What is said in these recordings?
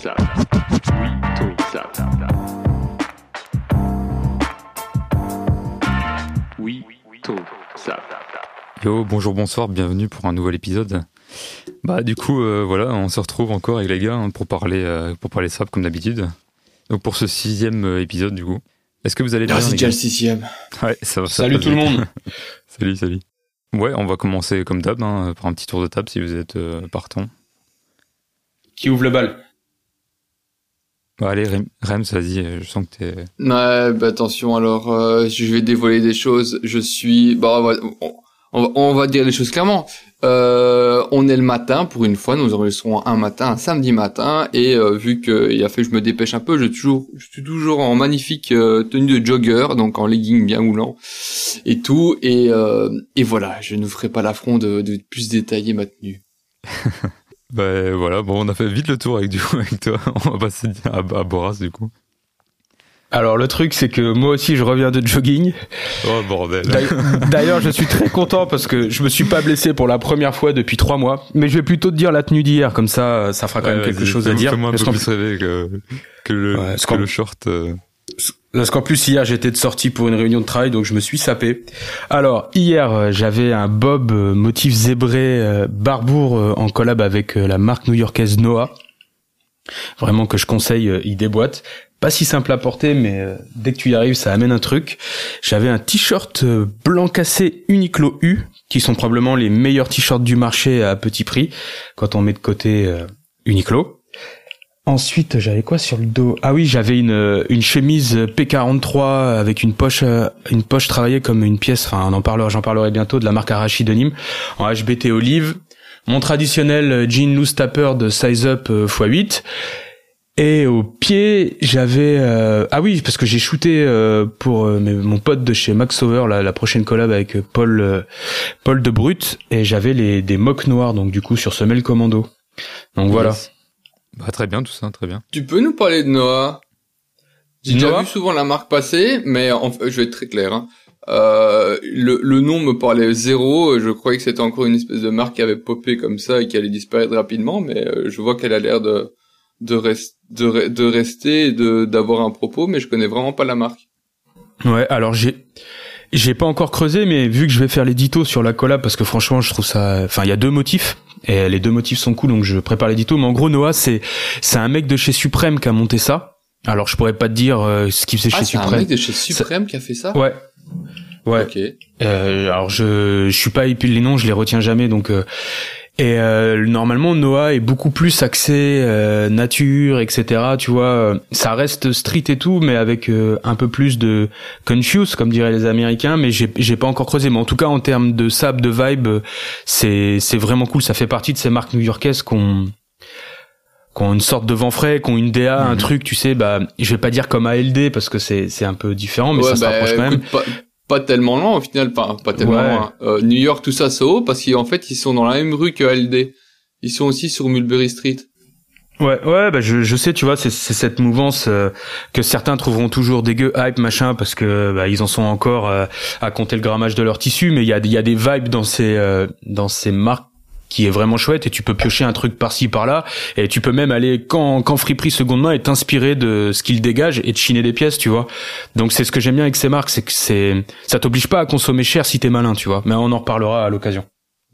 ça. Oui, tout ça. Oui, tout ça. Yo, bonjour, bonsoir, bienvenue pour un nouvel épisode. Bah du coup, euh, voilà, on se retrouve encore avec les gars hein, pour parler euh, pour parler sap comme d'habitude. Donc pour ce sixième euh, épisode du coup, est-ce que vous allez bien Ah, c'est déjà le sixième. Ouais, ça va. ça Salut tout le monde. salut, salut. Ouais, on va commencer comme d'hab, hein, par un petit tour de table si vous êtes euh, partant. Qui ouvre le bal? Bah, allez, Rem, Rems, vas-y, euh, je sens que t'es. Ouais, bah attention, alors euh, je vais dévoiler des choses. Je suis... Bah, on va, on, on va, on va dire les choses clairement. Euh, on est le matin, pour une fois, nous enregistrons un matin, un samedi matin, et euh, vu qu'il a fait que je me dépêche un peu, je, toujours, je suis toujours en magnifique euh, tenue de jogger, donc en legging bien moulant, et tout, et, euh, et voilà, je ne ferai pas l'affront de, de plus détailler ma tenue. Bah voilà, bon, on a fait vite le tour avec du coup avec toi. On va passer à, à Boras du coup. Alors le truc c'est que moi aussi je reviens de jogging. Oh bordel. D'ailleurs- je suis très content parce que je me suis pas blessé pour la première fois depuis trois mois. Mais je vais plutôt te dire la tenue d'hier comme ça ça fera quand même quelque chose à dire. Parce qu'en- plus que, que le, Ouais, que le short. euh, Parce qu'en plus hier j'étais de sortie pour une réunion de travail donc je me suis sapé. Alors hier euh, j'avais un bob euh, motif zébré euh, Barbour en collab avec la marque new-yorkaise Noah. Vraiment que je conseille, il déboîte. Pas si simple à porter mais dès que tu y arrives ça amène un truc. J'avais un t-shirt blanc cassé Uniqlo U qui sont probablement les meilleurs t-shirts du marché à petit prix quand on met de côté Uniqlo. Ensuite, j'avais quoi sur le dos? Ah oui, j'avais une euh, une chemise P43 avec une poche euh, une poche travaillée comme une pièce. Enfin, on en parlera, j'en parlerai bientôt de la marque Arashi de Nîmes en HBT olive. Mon traditionnel euh, jean loose tapper de size up euh, x8. Et au pied, j'avais euh, ah oui parce que j'ai shooté euh, pour euh, mon pote de chez Max Over la, la prochaine collab avec Paul euh, Paul de Brut et j'avais les des mocs noirs donc du coup sur semelle commando. Donc voilà. yes. Bah très bien tout ça, très bien. Tu peux nous parler de Noah? J'ai déjà vu souvent la marque passer, mais en fait, je vais être très clair. Hein. Euh, le, le nom me parlait zéro. Je croyais que c'était encore une espèce de marque qui avait popé comme ça et qui allait disparaître rapidement, mais euh, je vois qu'elle a l'air de de, rest- de, re- de rester et de d'avoir un propos, mais je connais vraiment pas la marque. Ouais, alors j'ai j'ai pas encore creusé, mais vu que je vais faire l'édito sur la collab, parce que franchement, je trouve ça. Enfin, il y a deux motifs et les deux motifs sont cool, donc je prépare l'édito. Mais en gros, Noah, c'est c'est un mec de chez Supreme qui a monté ça. Alors, je pourrais pas te dire euh, ce qu'il faisait Ah, chez c'est un mec de chez Supreme qui a fait ça Ouais. Ouais. Ok. Euh, alors je je suis pas épile les noms, je les retiens jamais donc euh, et euh, normalement Noah est beaucoup plus axé euh, nature etc. Tu vois, ça reste street et tout, mais avec euh, un peu plus de confuse comme diraient les Américains. Mais j'ai j'ai pas encore creusé. Mais en tout cas en termes de sable, de vibe, c'est c'est vraiment cool. Ça fait partie de ces marques new-yorkaises qu'on qui ont une sorte de vent frais, qui ont une DA, un Mhm. truc, tu sais, bah, je vais pas dire comme ALD parce que c'est c'est un peu différent, mais Ouais, ça se bah, rapproche quand même. Pas, pas tellement loin au final, pas, pas tellement Ouais. loin. Euh, New York, tout ça, c'est haut parce qu'en fait, ils sont dans la même rue que LD. Ils sont aussi sur Mulberry Street. Ouais, ouais, bah je, je sais, tu vois, c'est cette mouvance euh, que certains trouveront toujours dégueu, hype, machin, parce que bah, ils en sont encore euh, à compter le grammage de leur tissu, mais il y a, il y a des vibes dans ces euh, dans ces marques qui est vraiment chouette et tu peux piocher un truc par-ci par-là et tu peux même aller quand quand friperie seconde main et t'inspirer de ce qu'il dégage et de chiner des pièces tu vois donc c'est ce que j'aime bien avec ces marques c'est que c'est ça t'oblige pas à consommer cher si t'es malin tu vois mais on en reparlera à l'occasion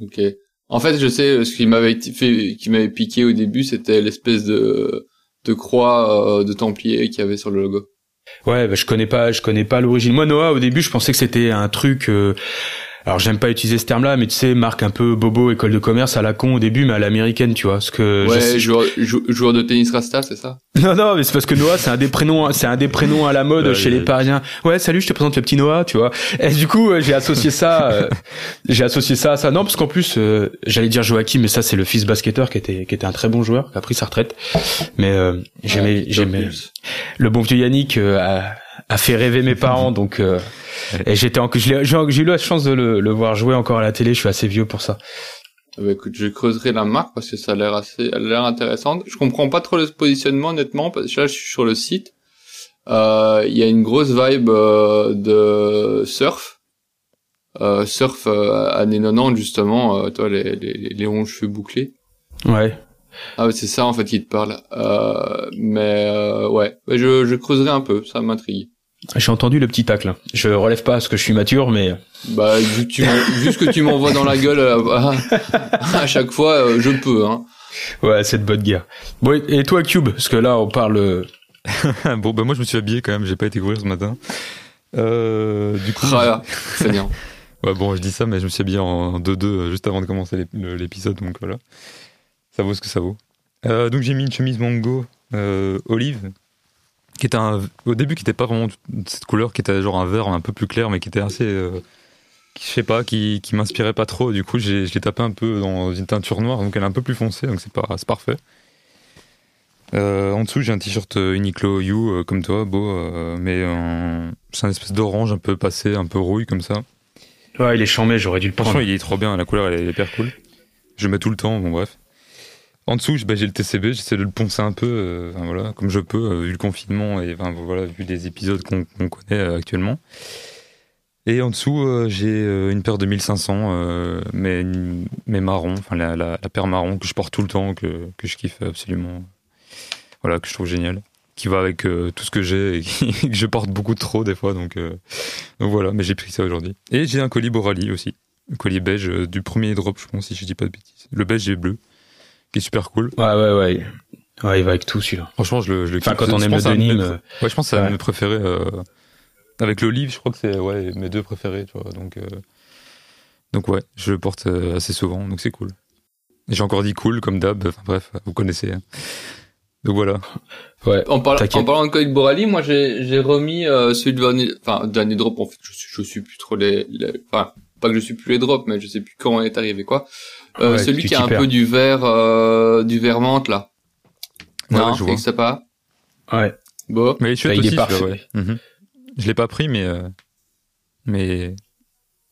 Ok. En fait, je sais, ce qui m'avait fait, qui m'avait piqué au début, c'était l'espèce de, de croix euh, de Templier qu'il y avait sur le logo. Ouais, bah, je connais pas, je connais pas l'origine. Moi, Noah, au début, je pensais que c'était un truc. euh, alors, j'aime pas utiliser ce terme-là, mais tu sais, marque un peu bobo, école de commerce à la con au début, mais à l'américaine, tu vois. Parce que je ouais, sais- joueur, jou- joueur de tennis Rasta, c'est ça? Non, non, mais c'est parce que Noah, c'est un des prénoms, c'est un des prénoms à la mode chez les Parisiens. Ouais, salut, je te présente le petit Noah, tu vois. Et du coup, euh, j'ai associé ça, euh, j'ai associé ça à ça. Non, parce qu'en plus, euh, j'allais dire Joachim, mais ça, c'est le fils basketteur qui était, qui était un très bon joueur, qui a pris sa retraite. Mais euh, j'aimais, Ouais, j'aimais le bon vieux Yannick euh, a, fait rêver mes parents, donc euh, et j'étais j'ai eu la chance de le, le voir jouer encore à la télé. Je suis assez vieux pour ça. Ben, écoute, je creuserai la marque parce que ça a l'air assez, elle a l'air intéressante. Je comprends pas trop le positionnement honnêtement parce que là je suis sur le site. Euh, Il y a une grosse vibe euh, de surf, euh, surf euh, années 90 justement. Euh, toi les les, les longs cheveux bouclés. Ouais. Ah, c'est ça en fait qui te parle. Euh, mais euh, ouais, Ouais, je, je creuserai un peu, ça m'intrigue. J'ai entendu le petit tacle. Je relève pas parce que je suis mature, mais Bah, vu tu ce que tu m'envoies dans la gueule euh, à, à chaque fois, euh, je peux. Hein. ouais, c'est de bonne guerre. Bon, et et toi, Cube? Parce que là, on parle. bon, bah moi je me suis habillé quand même, j'ai pas été courir ce matin. Euh, du coup, Ah, c'est bien. ouais, bon, je dis ça, mais je me suis habillé en 2-2 euh, juste avant de commencer l'épisode, donc voilà. Ça vaut ce que ça vaut. Euh, donc j'ai mis une chemise mango euh, olive, qui était un, au début qui était pas vraiment de cette couleur, qui était genre un vert un peu plus clair, mais qui était assez, euh, qui- je sais pas, qui, qui m'inspirait pas trop. Du coup, j'ai, je l'ai tapé un peu dans une teinture noire, donc elle est un peu plus foncée, donc c'est pas, c'est parfait. Euh, en dessous, j'ai un t-shirt euh, Uniqlo You, comme toi, beau, mais c'est un espèce d'orange un peu passé, un peu rouille comme ça. Ouais, il est chambé, j'aurais dû le prendre. Franchement, il est trop bien, la couleur elle est hyper cool. Je le mets tout le temps, bon bref. En dessous, bah, j'ai le TCB, j'essaie de le poncer un peu, euh, voilà, comme je peux, euh, vu le confinement et voilà, vu les épisodes qu'on connaît euh, actuellement. Et en dessous, j'ai une paire de 1500, euh, mais, marron, enfin la, paire marron que je porte tout le temps, que, je kiffe absolument. Voilà, que je trouve génial. Qui va avec tout ce que j'ai et que je porte beaucoup trop des fois, donc, voilà, mais j'ai pris ça aujourd'hui. Et j'ai un colis Borali aussi. Le collier beige du premier drop, je pense, si je dis pas de bêtises. Le beige et bleu, qui est super cool. Ouais, ouais, ouais. Ouais, il va avec tout celui-là. Franchement, je le, je le Enfin, quand on aime le de euh, Ouais, je pense que c'est un ouais. de mes préférés. euh, Avec l'olive, je crois que c'est ouais, mes deux préférés, tu vois. Donc, euh, donc ouais, je le porte euh, assez souvent, donc c'est cool. Et J'ai encore dit cool, comme d'hab. Enfin bref, vous connaissez. hein. Donc voilà. Ouais. En, parlant T'inquiète. en parlant de Coïc Borali, moi j'ai j'ai remis euh, celui de dernier, enfin dernier drop. En fait, je je suis plus trop les, les- enfin pas que je suis plus les drops, mais je sais plus quand on est arrivé quoi. Euh, Ouais, celui qui a un perds. peu du vert, euh, du vert menthe là. Ouais, non, ouais, je vois. sais pas. Ouais. Bon. Mais il est Bah, aussi, parfait. ouais. Mhm. Je l'ai pas pris, mais euh, mais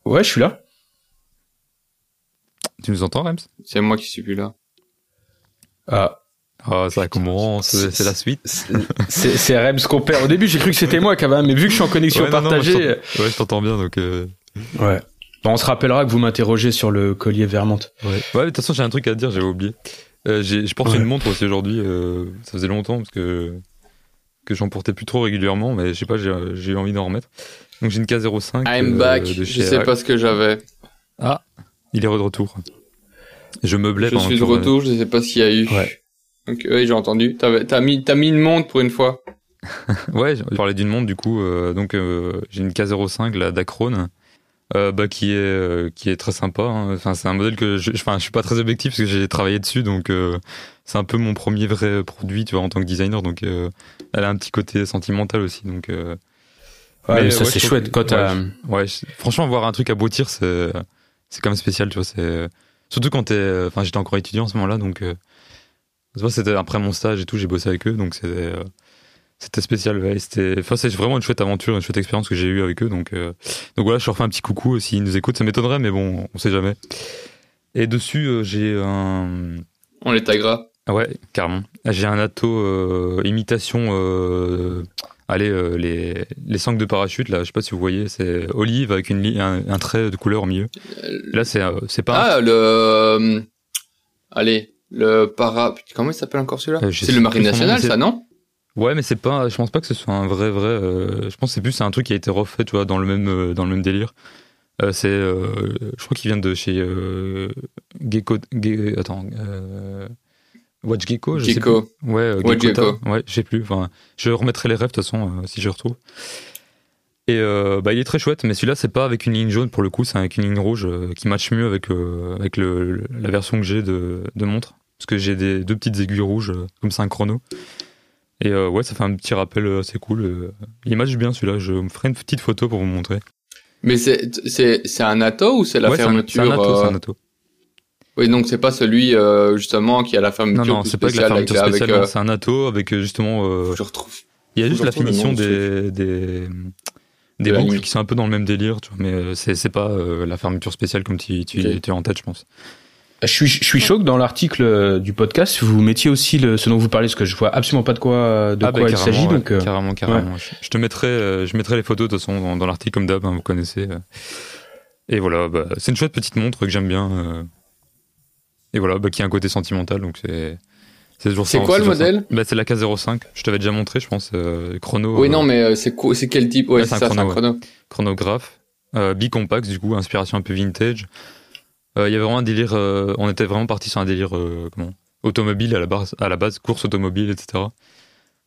Ouais, je suis là. tu nous entends, Rems C'est moi qui suis plus là. Ah. Ah, ça commence, c'est la suite. C'est c'est Rems qu'on perd. Au début, j'ai cru que c'était moi quand même, mais vu que je suis en connexion Ouais, non, non, partagée. je ouais, je t'entends bien, donc. euh, ouais. Bon, on se rappellera que vous m'interrogez sur le collier Vermont. Ouais, ouais de toute façon, j'ai un truc à te dire, j'avais oublié. Euh, j'ai- je porte Ouais. une montre aussi aujourd'hui. euh, ça faisait longtemps parce que que j'en portais plus trop régulièrement, mais je sais pas, j'ai eu envie d'en remettre. Donc j'ai une K05. I'm euh, back. de Je sais pas ce que j'avais. Il est de retour. Je meublais Je suis de retour. Je sais pas s'il y a eu. Ouais. Donc oui, j'ai entendu. T'as mis, t'as mis une montre pour une fois. Ouais, je parlais d'une montre du coup. euh, donc euh, j'ai une K05, la Dacron. Euh, bah, qui est euh, qui est très sympa. hein. Enfin, c'est un modèle que je, enfin, je suis pas très objectif parce que j'ai travaillé dessus, donc euh, c'est un peu mon premier vrai produit, tu vois, en tant que designer. Donc, euh, elle a un petit côté sentimental aussi. Donc, euh, Ouais, Mais, ça ouais, c'est chouette quand ouais, franchement, voir un truc aboutir, c'est c'est quand même spécial, tu vois. C'est surtout quand t'es, enfin, j'étais encore étudiant à ce moment-là, donc euh, tu vois, c'était après mon stage et tout, j'ai bossé avec eux, donc c'était euh, c'était spécial. Ouais, c'était, enfin, c'est vraiment une chouette aventure, une chouette expérience que j'ai eue avec eux, donc euh, donc voilà, je leur fais un petit coucou s'ils nous écoutent, ça m'étonnerait, mais bon, on sait jamais. Et dessus, euh, j'ai un On les taguera. ah Ouais, carrément. J'ai un euh, imitation. Euh, allez, euh, les, les sangles de parachute, là, je sais pas si vous voyez, c'est olive avec une un, un trait de couleur au milieu. Là, c'est euh, c'est pas. Ah, le... euh, Allez, le para... Comment il s'appelle encore celui-là? Euh, C'est le Marine nationale, c'est- ça, non? Ouais, mais c'est pas. Je pense pas que ce soit un vrai, vrai. euh, je pense que c'est plus un truc qui a été refait, tu vois, dans le même, euh, dans le même délire. Euh, c'est. je crois qu'il vient de chez Gecko. Ge- attends. Watch Gecko, je sais Gecko. plus. Ouais, Watch. Gecko. Ouais, je sais plus. Enfin, je remettrai les rêves de toute façon si je retrouve. Et bah, il est très chouette, mais celui-là, c'est pas avec une ligne jaune pour le coup, c'est avec une ligne rouge qui matche mieux avec, avec le, la version que j'ai de, de montre. Parce que j'ai des deux petites aiguilles rouges, comme c'est un chrono. Et euh, ouais, ça fait un petit rappel euh, assez cool. euh. Il match bien celui-là, je me ferai une petite photo pour vous montrer. Mais c'est c'est c'est un atto ou c'est la Ouais, fermeture C'est un, atto, euh, c'est un atto. Oui, donc c'est pas celui euh, justement qui a la fermeture Non, non, c'est pas avec la fermeture avec, spéciale, euh, c'est un atto avec justement. euh, Je retrouve. Il y a juste que la finition des, de des, des De boucles qui sont un peu dans le même délire, tu vois, mais c'est c'est pas euh, la fermeture spéciale comme tu, tu, Ok. tu as en tête, je pense. Je suis, je suis chaud que dans l'article euh, du podcast, vous mettiez aussi le, ce dont vous parlez, parce que je vois absolument pas de quoi, de Ah, quoi bah, il s'agit. ouais, Donc, euh, carrément, carrément. Je, je te mettrai, euh, je mettrai les photos de toute façon dans, dans l'article comme d'hab, hein, vous connaissez. Et voilà, bah, c'est une chouette petite montre que j'aime bien. euh. Et voilà, bah, qui a un côté sentimental, donc c'est C'est toujours C'est quoi le modèle? Bah, C'est la K05. Je t'avais déjà montré, je pense. euh, chrono. Oui, euh, non, mais euh, c'est quoi, c'est quel type? Ouais, c'est ça, un c'est un chrono, chrono. chronographe. Euh, bicompact, du coup, inspiration un peu vintage. Euh, Il y avait vraiment un délire. euh, on était vraiment parti sur un délire euh, comment automobile à la base, à la base, course automobile, etc.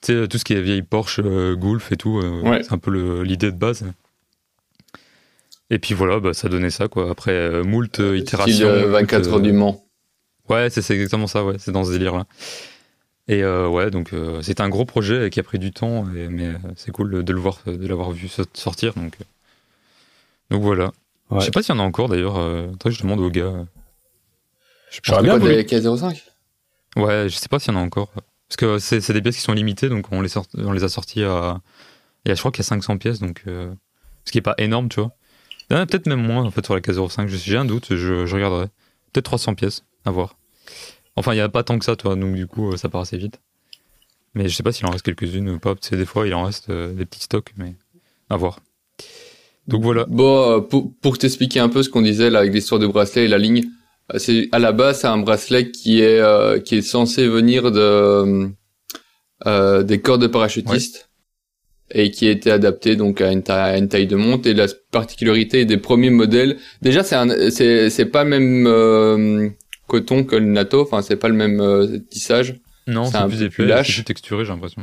Tu sais, tout ce qui est vieille Porsche, euh, Golf et tout. euh, Ouais. C'est un peu l'idée de base. Et puis voilà, bah, ça donnait ça, quoi. Après, euh, moult euh, Style itérations. euh, moult, 24 heures euh, du Mans. Ouais, c'est c'est exactement ça, ouais, c'est dans ce délire-là. Et euh, ouais, donc euh, c'était un gros projet qui a pris du temps, et- mais euh, c'est cool de, le voir, de l'avoir vu so- sortir, donc euh, donc voilà. Ouais. Je sais pas s'il y en a encore d'ailleurs. Euh, que je demande aux gars. J'aurais bien voulu. des K05 Ouais, je sais pas s'il y en a encore, parce que c'est des pièces qui sont limitées, donc on les sort- on les a sorties à, et je crois qu'il y a 500 pièces, donc euh, ce qui est pas énorme, tu vois. Peut-être même moins en fait sur la K05. je- J'ai un doute, je, je regarderai. Peut-être 300 pièces, à voir. Enfin, il y a pas tant que ça, toi, donc du coup, euh, ça part assez vite. Mais je sais pas s'il en reste quelques-unes ou pas. parce que des fois, il en reste euh, des petits stocks, mais à voir. Donc voilà. Bon, euh, pour, pour t'expliquer un peu ce qu'on disait là avec l'histoire du bracelet et la ligne, euh, c'est à la base c'est un bracelet qui est euh, qui est censé venir de euh, des corps de parachutistes et qui a été adapté donc à une, taille, à une taille de monte et la particularité des premiers modèles. Déjà c'est un c'est c'est pas le même euh, coton que le NATO, enfin c'est pas le même euh, tissage. Non, C'est plus épais, plus plus texturé, j'ai l'impression.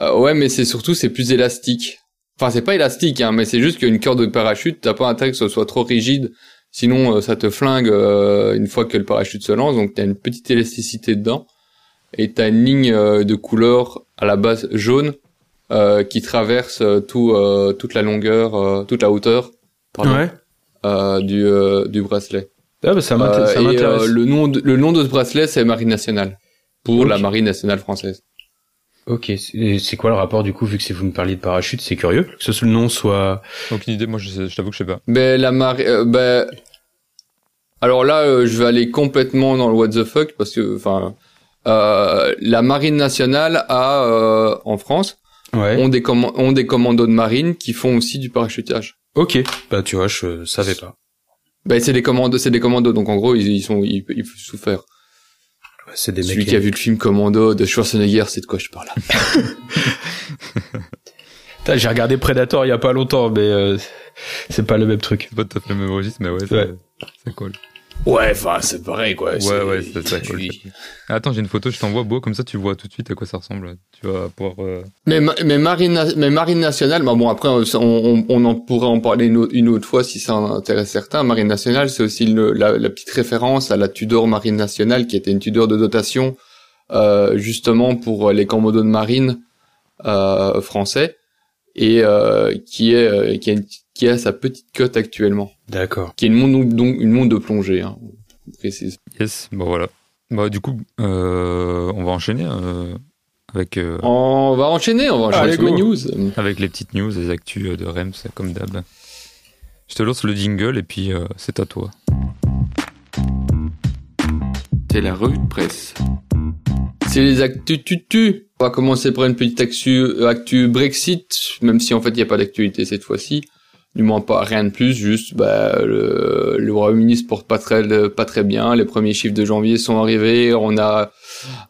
Euh, ouais, mais c'est surtout c'est plus élastique. Enfin, c'est pas élastique, hein, mais c'est juste qu'une corde de parachute, t'as pas intérêt que ce soit trop rigide, sinon euh, ça te flingue euh, une fois que le parachute se lance. Donc t'as une petite élasticité dedans, et t'as une ligne euh, de couleur à la base jaune euh, qui traverse tout euh, toute la longueur, euh, toute la hauteur, pardon, Ouais. euh, du euh, du bracelet. Ah bah ça m'intéresse. le nom de, le nom de ce bracelet c'est Marine nationale pour la Marine nationale française. Ok, c'est c'est quoi le rapport du coup vu que si vous me parliez de parachute, c'est curieux que ce le nom soit. Aucune idée, moi je, t'avoue que je sais pas. Ben la marine, euh, ben alors là, euh, je vais aller complètement dans le what the fuck parce que, enfin, euh, la marine nationale a euh, en France Ouais. ont des ont des commandos de marine qui font aussi du parachutage. Ok. Bah tu vois, je savais pas. Ben c'est des commandos, c'est des commandos, donc en gros ils, ils sont ils, ils peuvent tout faire. C'est des Celui mecs. qui a vu le film Commando de Schwarzenegger, c'est de quoi je parle. J'ai regardé Predator il y a pas longtemps, mais euh, c'est pas le même truc. C'est pas tout à fait le même registre, mais ouais, c'est Ouais. c'est cool. Ouais, enfin c'est pareil quoi. Ouais, ouais, c'est ça, cool. Attends, j'ai une photo, je t'envoie beau, comme ça tu vois tout de suite à quoi ça ressemble. Tu vas pouvoir. euh, Mais, ma- mais marine, mais marine nationale, bah bon après on, on, on en pourrait en parler une autre, une autre fois si ça intéresse certains. Marine nationale, c'est aussi le- la, la petite référence à la Tudor Marine nationale, qui était une Tudor de dotation euh, justement pour les commandos de marine euh, français et euh, qui est euh, qui a une- qui a sa petite cote actuellement, D'accord. qui est une montre donc une montre de plongée, hein, précise. Yes, bon voilà. Bah du coup, euh, on va enchaîner euh, avec euh, On va enchaîner, on va enchaîner Allez, sur les news. avec les petites news, les actus de Rems comme d'hab. Je te lance le jingle et puis euh, c'est à toi. C'est la revue de presse. C'est les actus tu tu. On va commencer par une petite actu, actu Brexit, même si en fait il n'y a pas d'actualité cette fois-ci. Du moins pas rien de plus, juste bah, le, le Royaume-Uni se porte pas très pas très bien. Les premiers chiffres de janvier sont arrivés. On a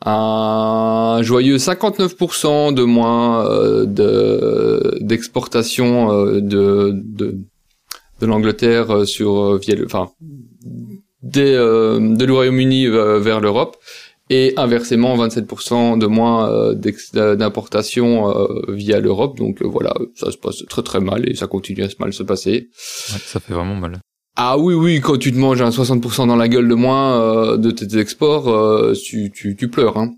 un joyeux 59% de moins euh, de d'exportation euh, de de de l'Angleterre euh, sur euh, via le, enfin des euh, de le Royaume-Uni euh, vers l'Europe et inversement 27% de moins euh, d'importation euh, via l'Europe. Donc euh, voilà, ça se passe très très mal et ça continue à se mal se passer. Ouais, ça fait vraiment mal. Ah oui oui, quand tu te manges un 60% dans la gueule de moins euh, de tes exports, euh, tu, tu, tu pleures. Hein.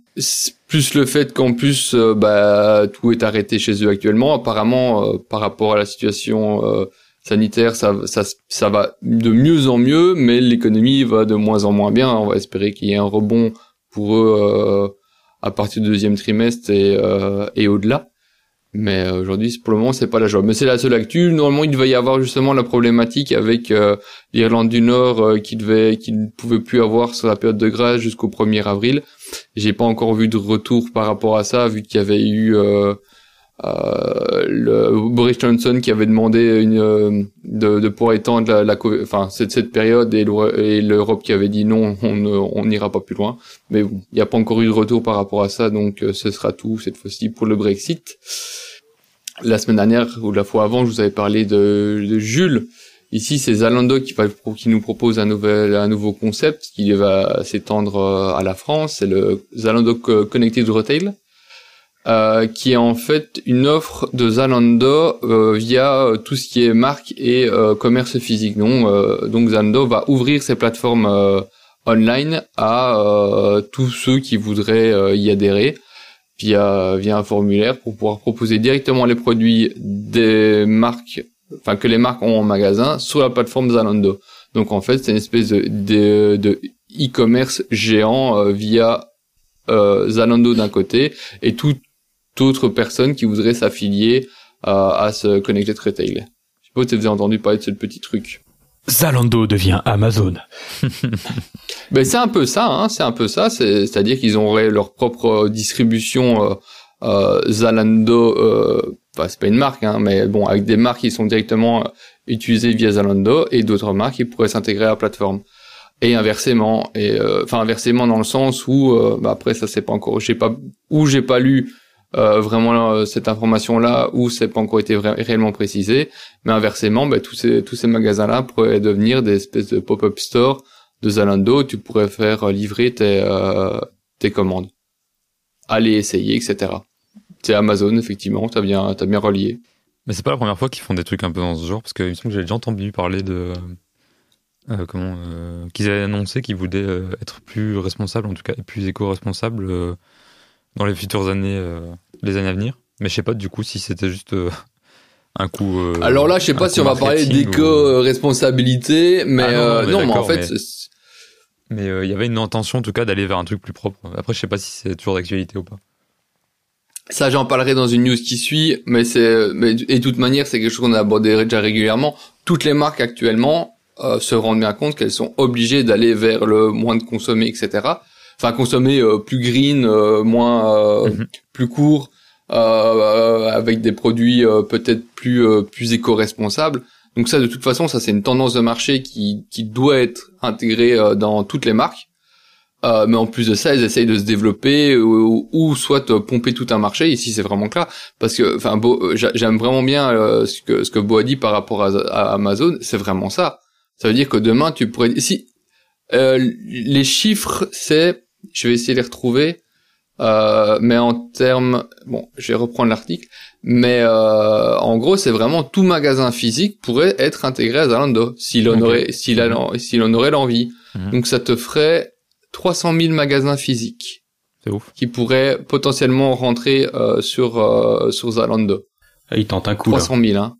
Plus le fait qu'en plus euh, bah, tout est arrêté chez eux actuellement. Apparemment, par rapport à la situation sanitaire, ça, ça, ça va de mieux en mieux, mais l'économie va de moins en moins bien. On va espérer qu'il y ait un rebond pour eux euh, à partir du deuxième trimestre et, euh, et au-delà. Mais euh, aujourd'hui, pour le moment, c'est pas la joie. Mais c'est la seule actu. Normalement, il devait y avoir justement la problématique avec euh, l'Irlande du Nord euh, qui devait, qui ne pouvait plus avoir sur la période de grâce jusqu'au 1er avril. J'ai pas encore vu de retour par rapport à ça, vu qu'il y avait eu euh, euh, le Boris Johnson qui avait demandé une, euh, de, de pouvoir étendre la, la enfin cette, cette période et l'Europe qui avait dit non, on n'ira pas plus loin. Mais bon, il n'y a pas encore eu de retour par rapport à ça, donc euh, ce sera tout cette fois-ci pour le Brexit. La semaine dernière ou la fois avant, je vous avais parlé de, de Jules. Ici, c'est Zalando qui, va, qui nous propose un nouvel, un nouveau concept qui va s'étendre à la France. C'est le Zalando Connected Retail euh, qui est en fait une offre de Zalando euh, via euh, tout ce qui est marque et commerce physique. Donc, donc Zalando va ouvrir ses plateformes online à tous ceux qui voudraient y adhérer via via un formulaire pour pouvoir proposer directement les produits des marques, enfin que les marques ont en magasin sur la plateforme Zalando. Donc en fait, c'est une espèce de de e-commerce géant via euh, Zalando d'un côté et tout d'autres personnes qui voudraient s'affilier à, à ce Connected Retail. Je sais pas si vous avez entendu parler de ce petit truc. Zalando devient Amazon. ben c'est un peu ça, hein, c'est un peu ça. C'est-à-dire qu'ils auraient leur propre distribution euh, euh, Zalando. Euh, enfin, c'est pas une marque, hein, mais bon, avec des marques qui sont directement euh, utilisées via Zalando et d'autres marques qui pourraient s'intégrer à la plateforme. Et inversement, et euh, enfin inversement dans le sens où, bah après ça c'est pas encore, j'ai pas, où j'ai pas lu euh, vraiment euh, cette information là où c'est pas encore été réellement précisé mais inversement ben, tous ces tous ces magasins là pourraient devenir des espèces de pop-up store de Zalando où tu pourrais faire euh, livrer tes tes commandes. Aller essayer etc c'est Amazon effectivement t'as bien t'as bien relié. Mais c'est pas la première fois qu'ils font des trucs un peu dans ce genre parce que il me semble que j'ai déjà entendu parler de euh, comment qu'ils avaient annoncé qu'ils voulaient être plus responsables en tout cas plus éco-responsables dans les futures années, euh, les années à venir. Mais je sais pas du coup si c'était juste euh, un coup. Euh, Alors là, je sais pas si on va parler d'éco-responsabilité, mais ah non, mais, en fait. Mais il y avait une intention en tout cas d'aller vers un truc plus propre. Après, je sais pas si c'est toujours d'actualité ou pas. Ça, j'en parlerai dans une news qui suit, mais c'est, mais, et de toute manière, c'est quelque chose qu'on a abordé déjà régulièrement. Toutes les marques actuellement se rendent bien compte qu'elles sont obligées d'aller vers le moins de consommer, etc enfin consommer euh, plus green, euh, moins euh, mhm. plus court, avec des produits peut-être plus plus éco-responsables. Donc ça, de toute façon, ça c'est une tendance de marché qui qui doit être intégrée dans toutes les marques. Euh, mais en plus de ça, ils essayent de se développer ou, ou soit pomper tout un marché. Ici, c'est vraiment clair parce que, enfin, j'aime vraiment bien ce que ce que Bo a dit par rapport à, à Amazon. C'est vraiment ça. Ça veut dire que demain, tu pourrais, si euh, les chiffres, c'est je vais essayer de les retrouver. Euh, mais en termes, bon, je vais reprendre l'article, mais euh, en gros, c'est vraiment tout magasin physique pourrait être intégré à Zalando s'il en aurait, s'il s'il en aurait l'envie. Mhm. Donc ça te ferait 300 000 magasins physiques. Ouf. Qui pourraient potentiellement rentrer euh, sur euh, sur Zalando. Ah, il tente un coup. 300 000, hein.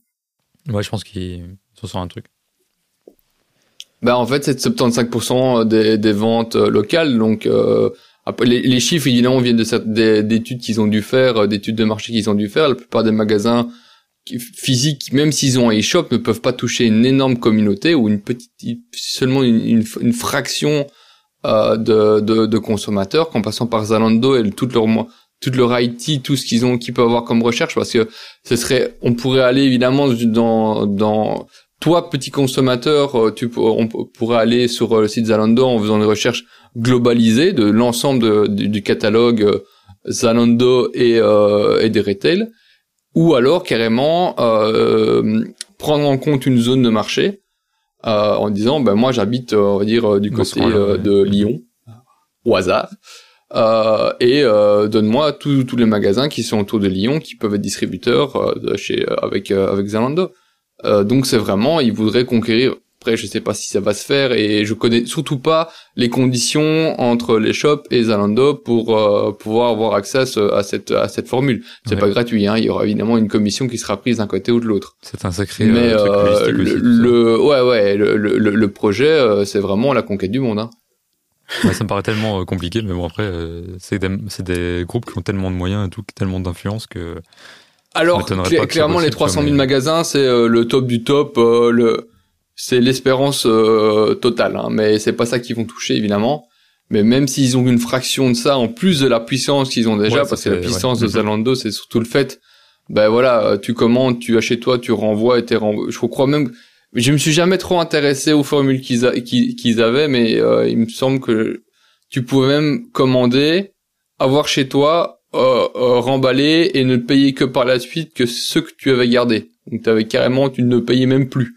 Ouais, je pense qu'il se sent un truc. Bah en fait c'est 75% des, des ventes euh, locales donc euh, les, les, chiffres évidemment viennent de d'études qu'ils ont dû faire euh, d'études de marché qu'ils ont dû faire. La plupart des magasins physiques même s'ils ont un e-shop ne peuvent pas toucher une énorme communauté ou une petite seulement une, une, fraction euh, de, de, de, consommateurs qu'en passant par Zalando et toute leur toute leur IT, tout ce qu'ils ont, qu'ils peuvent avoir comme recherche, parce que ce serait, on pourrait aller évidemment dans dans toi, petit consommateur, euh, tu on pourrait aller sur euh, le site Zalando en faisant des recherches globalisées de l'ensemble du, catalogue euh, Zalando et, et des retail, ou alors carrément prendre en compte une zone de marché en disant, ben moi j'habite, on va dire, du côté de Lyon, au hasard. Et donne-moi tous les magasins qui sont autour de Lyon qui peuvent être distributeurs chez avec avec Zalando. Euh, donc c'est vraiment, ils voudraient conquérir. Après, je sais pas si ça va se faire et je connais surtout pas les conditions entre les shops et Zalando pour euh, pouvoir avoir accès à, cette à cette formule. C'est pas gratuit, hein. Il y aura évidemment une commission qui sera prise d'un côté ou de l'autre. C'est un sacré. Mais euh, le, ouais ouais le, le, le projet, c'est vraiment la conquête du monde. Hein. ça me paraît tellement compliqué, mais bon après, c'est des, des groupes qui ont tellement de moyens et tout, tellement d'influence que alors, clairement, les 300 000 magasins, c'est euh, le top du top. Euh, le, c'est l'espérance euh, totale. Hein, mais c'est pas ça qu'ils vont toucher, évidemment. Mais même s'ils ont une fraction de ça, en plus de la puissance qu'ils ont déjà, parce que la puissance de mm-hmm. Zalando, c'est surtout le fait ben voilà, tu commandes, tu as chez toi, tu renvoies et t'es renvoies. Je crois même, je me suis jamais trop intéressé aux formules qu'ils qu'ils avaient, mais il me semble que tu pouvais même commander, avoir chez toi, euh, euh, remballer et ne payer que par la suite que ceux que tu avais gardés. Donc tu avais carrément, tu ne payais même plus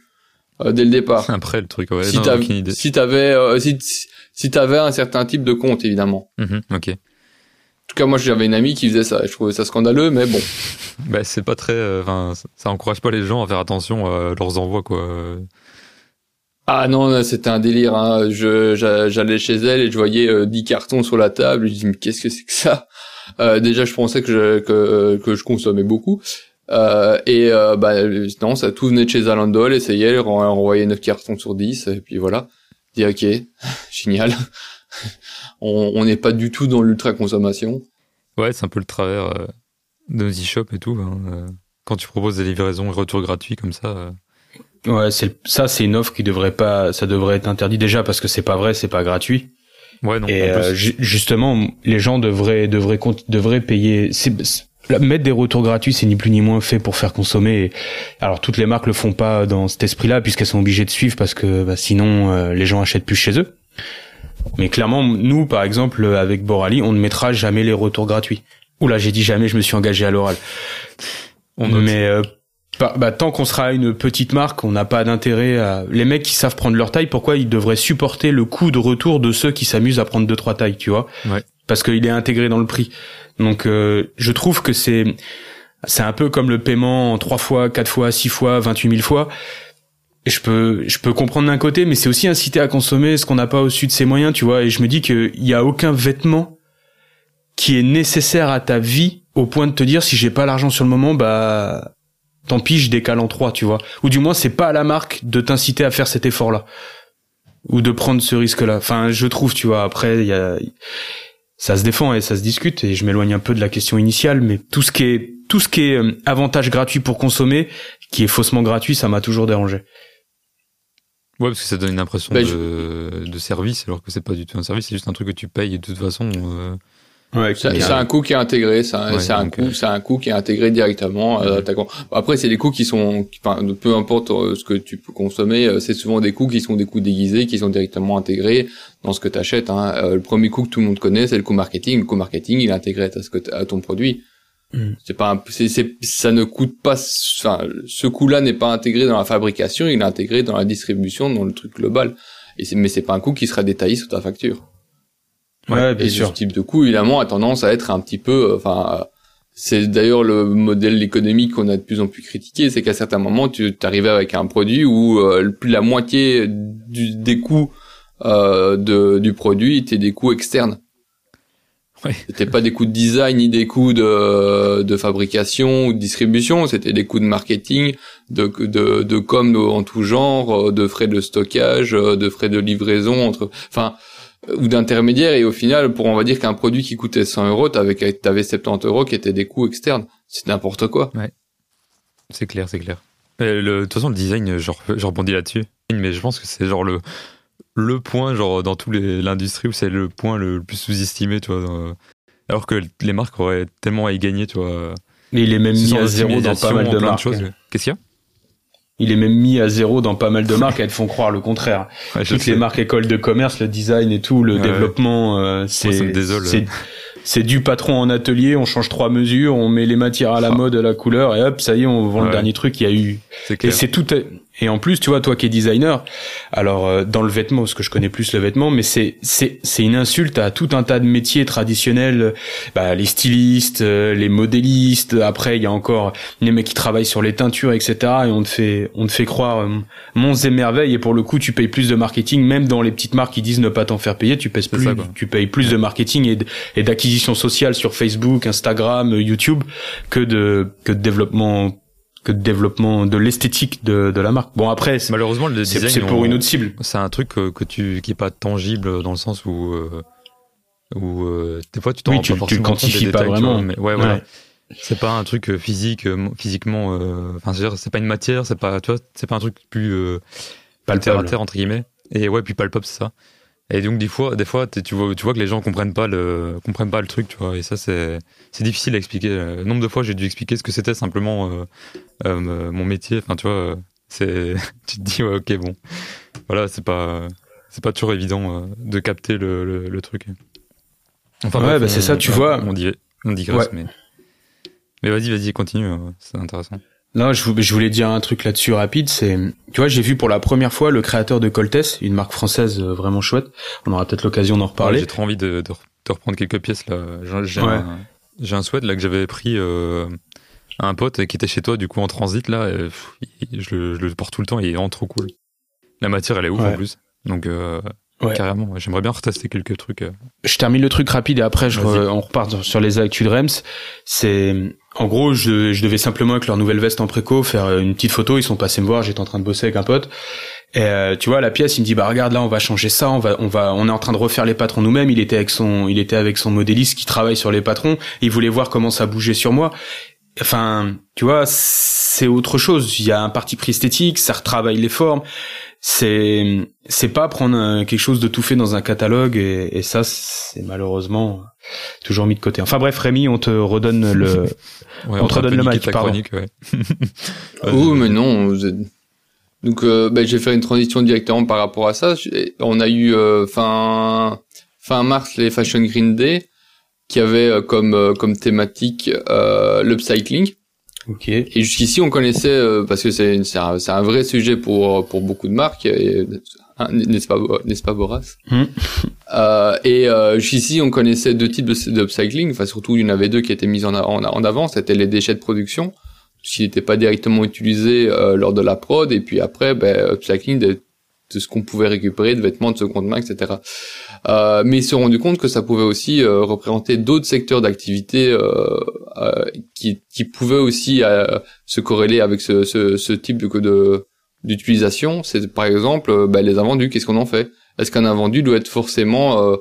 euh, dès le départ. C'est après le truc. Ouais, si t'avais, si t'avais, euh, si, si t'avais un certain type de compte évidemment. Mhm, ok. En tout cas, moi, j'avais une amie qui faisait ça. Je trouvais ça scandaleux, mais bon. bah, c'est pas très. Euh, enfin, ça encourage pas les gens à faire attention à leurs envois, quoi. Ah non, c'était un délire. Hein. Je, j'allais chez elle et je voyais euh, 10 cartons sur la table. Je dis mais qu'est-ce que c'est que ça? Euh, Déjà, je pensais que je, que, que je consommais beaucoup. Euh, et euh, bah non, ça tout venait de chez Alandol. Essayait, elle renvoyait 9 cartons sur 10 et puis voilà. Je dis ok, génial. on n'est pas du tout dans l'ultra consommation. Ouais, c'est un peu le travers euh, de nos e-shops et tout. Hein. Euh, quand tu proposes des livraisons et retours gratuits comme ça. Euh. Ouais, c'est ça, c'est une offre qui devrait pas, ça devrait être interdit déjà parce que c'est pas vrai, c'est pas gratuit. Ouais, non. Et justement, les gens devraient devraient devraient payer. mettre des retours gratuits, c'est ni plus ni moins fait pour faire consommer. Alors toutes les marques le font pas dans cet esprit-là puisqu'elles sont obligées de suivre parce que bah, sinon les gens achètent plus chez eux. Mais clairement, nous, par exemple, avec Borali, on ne mettra jamais les retours gratuits. Oula, j'ai dit jamais, je me suis engagé à l'oral. Mais bah, tant qu'on sera une petite marque, on n'a pas d'intérêt à... Les mecs qui savent prendre leur taille, pourquoi ils devraient supporter le coût de retour de ceux qui s'amusent à prendre deux trois tailles, tu vois? Ouais. Parce qu'il est intégré dans le prix. Donc, euh, je trouve que c'est c'est un peu comme le paiement en trois fois, quatre fois, six fois, 28 000 fois je peux je peux comprendre d'un côté mais c'est aussi inciter à consommer ce qu'on n'a pas au-dessus de ses moyens tu vois? Et je me dis qu'il y a aucun vêtement qui est nécessaire à ta vie au point de te dire si j'ai pas l'argent sur le moment bah tant pis je décale en trois tu vois. Ou du moins c'est pas à la marque de t'inciter à faire cet effort là ou de prendre ce risque là enfin je trouve tu vois après il y a ça se défend et ça se discute et je m'éloigne un peu de la question initiale mais tout ce qui est tout ce qui est euh, avantage gratuit pour consommer qui est faussement gratuit ça m'a toujours dérangé. Ouais, parce que ça donne une impression bah, de, de, service, alors que c'est pas du tout un service, c'est juste un truc que tu payes de toute façon. Euh... Ouais, c'est un coût qui est intégré, c'est un, ouais, un coût, euh, c'est un coût qui est intégré directement. Euh, Après, c'est des coûts qui sont, enfin, peu importe euh, ce que tu peux consommer, euh, c'est souvent des coûts qui sont des coûts déguisés, qui sont directement intégrés dans ce que tu achètes. Hein. le premier coût que tout le monde connaît, c'est le coût marketing. Le coût marketing, il est intégré à, ce que à ton produit. Mm. C'est pas, c'est, ça ne coûte pas. Enfin, ce coût-là n'est pas intégré dans la fabrication, il est intégré dans la distribution, dans le truc global. Et mais c'est pas un coût qui sera détaillé sur ta facture. Ouais, bien et sûr. Ce type de coût, évidemment, a tendance à être un petit peu. Euh, enfin, c'est d'ailleurs le modèle économique qu'on a de plus en plus critiqué, c'est qu'à certains moments, tu arrivais avec un produit où euh, plus la moitié du, des coûts euh, de, du produit étaient des coûts externes. Ouais. C'était pas des coûts de design ni des coûts de, de fabrication ou de distribution, c'était des coûts de marketing, de, de, de com en tout genre, de frais de stockage, de frais de livraison entre, enfin, ou d'intermédiaires. Et au final, pour on va dire qu'un produit qui coûtait 100 euros, t'avais, t'avais 70 euros qui étaient des coûts externes. C'est n'importe quoi. Ouais. C'est clair, c'est clair. Le, de toute façon, le design, genre, je rebondis là-dessus. Mais je pense que c'est genre le, le point, genre, dans toute l'industrie où c'est le point le plus sous-estimé, tu vois. alors que les marques auraient tellement à y gagner, tu vois. Mais il est même mis à zéro dans pas mal de marques. Qu'est-ce qu'il y a? Il est même mis à zéro dans pas mal de marques. elles font croire le contraire. Ouais, Toutes les marques écoles de commerce, le design et tout, le ouais, développement, euh, c'est c'est du patron en atelier. On change trois mesures, on met les matières à la mode, à la couleur, et hop, ça y est, on vend ouais. le dernier truc. Il y a eu. Et c'est tout. Et en plus, tu vois, toi qui es designer, alors euh, dans le vêtement, parce que je connais plus le vêtement, mais c'est c'est c'est une insulte à tout un tas de métiers traditionnels, bah, les stylistes, euh, les modélistes. Après, il y a encore les mecs qui travaillent sur les teintures, etc. Et on te fait on te fait croire euh, monts et merveilles. Et pour le coup, tu payes plus de marketing, même dans les petites marques qui disent ne pas t'en faire payer, tu payes plus, ça, tu payes plus de marketing et d'acquisition sociale sur Facebook, Instagram, YouTube que de que de développement que de développement de l'esthétique de, de la marque. Bon après, malheureusement le design c'est pour une autre cible. C'est un truc que, que, tu qui est pas tangible dans le sens où euh, où euh, des fois tu t'en oui, tu, pas tu quantifies pas vraiment. Vois, mais ouais, ouais. voilà. C'est pas un truc physique physiquement euh, enfin c'est c'est pas une matière, c'est pas tu vois, c'est pas un truc plus euh, palpable terre entre guillemets. Et ouais, puis palpable c'est ça. Et donc des fois, des fois, tu vois, tu vois que les gens comprennent pas le, comprennent pas le truc, tu vois. Et ça, c'est, c'est difficile à expliquer. Le nombre de fois, j'ai dû expliquer ce que c'était simplement euh, euh, mon métier. Enfin, tu vois, c'est, tu te dis, ouais, ok, bon, voilà, c'est pas, c'est pas toujours évident de capter le, le, truc. Enfin, ouais, bah, c'est ça, tu vois. On dit, on digresse, mais, mais vas-y, vas-y, continue, c'est intéressant. Non, je, voulais dire un truc là-dessus rapide. C'est, tu vois, j'ai vu pour la première fois le créateur de Coltes, une marque française euh, vraiment chouette. On aura peut-être l'occasion d'en reparler. j'ai trop envie de, de, reprendre quelques pièces là. J'ai un, un sweat là que j'avais pris euh, à un pote qui était chez toi du coup en transit là. je, le, porte tout le temps. Il est vraiment trop cool. La matière elle est ouf en plus. Donc euh, carrément, j'aimerais bien retester quelques trucs. Je termine le truc rapide et après je on repart sur les actus de Rems. C'est en gros, je, je, devais simplement avec leur nouvelle veste en préco faire une petite photo. Ils sont passés me voir. J'étais en train de bosser avec un pote. Et euh, tu vois, la pièce, il me dit bah regarde là, on va changer ça. On va, on va, on est en train de refaire les patrons nous-mêmes. Il était avec son, il était avec son modéliste qui travaille sur les patrons. Il voulait voir comment ça bougeait sur moi. Enfin, tu vois, c'est autre chose. Il y a un parti pris esthétique. Ça retravaille les formes c'est c'est pas prendre quelque chose de tout fait dans un catalogue et, et ça c'est malheureusement toujours mis de côté. Enfin bref, Rémi, on te redonne le on, te redonne le mic. Chronique, ouais. oh mais non. Donc euh, ben, je vais faire une transition directement par rapport à ça. On a eu euh, fin fin mars les Fashion Green Day qui avait euh, comme euh, comme thématique l'upcycling. Ok. Et jusqu'ici, on connaissait euh, parce que c'est c'est un, un, vrai sujet pour pour beaucoup de marques, hein, n'est-ce pas n'est-ce pas Boras hmm. euh, Et euh, jusqu'ici, on connaissait deux types de, upcycling. Enfin, surtout, il y en avait deux qui étaient mis en, en, en avant. C'était les déchets de production, qui n'étaient pas directement utilisés euh, lors de la prod, et puis après, ben, upcycling de, de ce qu'on pouvait récupérer de vêtements de seconde main, etc. Euh, mais ils se sont rendus compte que ça pouvait aussi euh, représenter d'autres secteurs d'activité euh, euh, qui, qui pouvaient aussi se corréler avec ce, ce, ce type de d'utilisation. C'est par exemple bah, les invendus. Qu'est-ce qu'on en fait? Est-ce qu'un invendu doit être forcément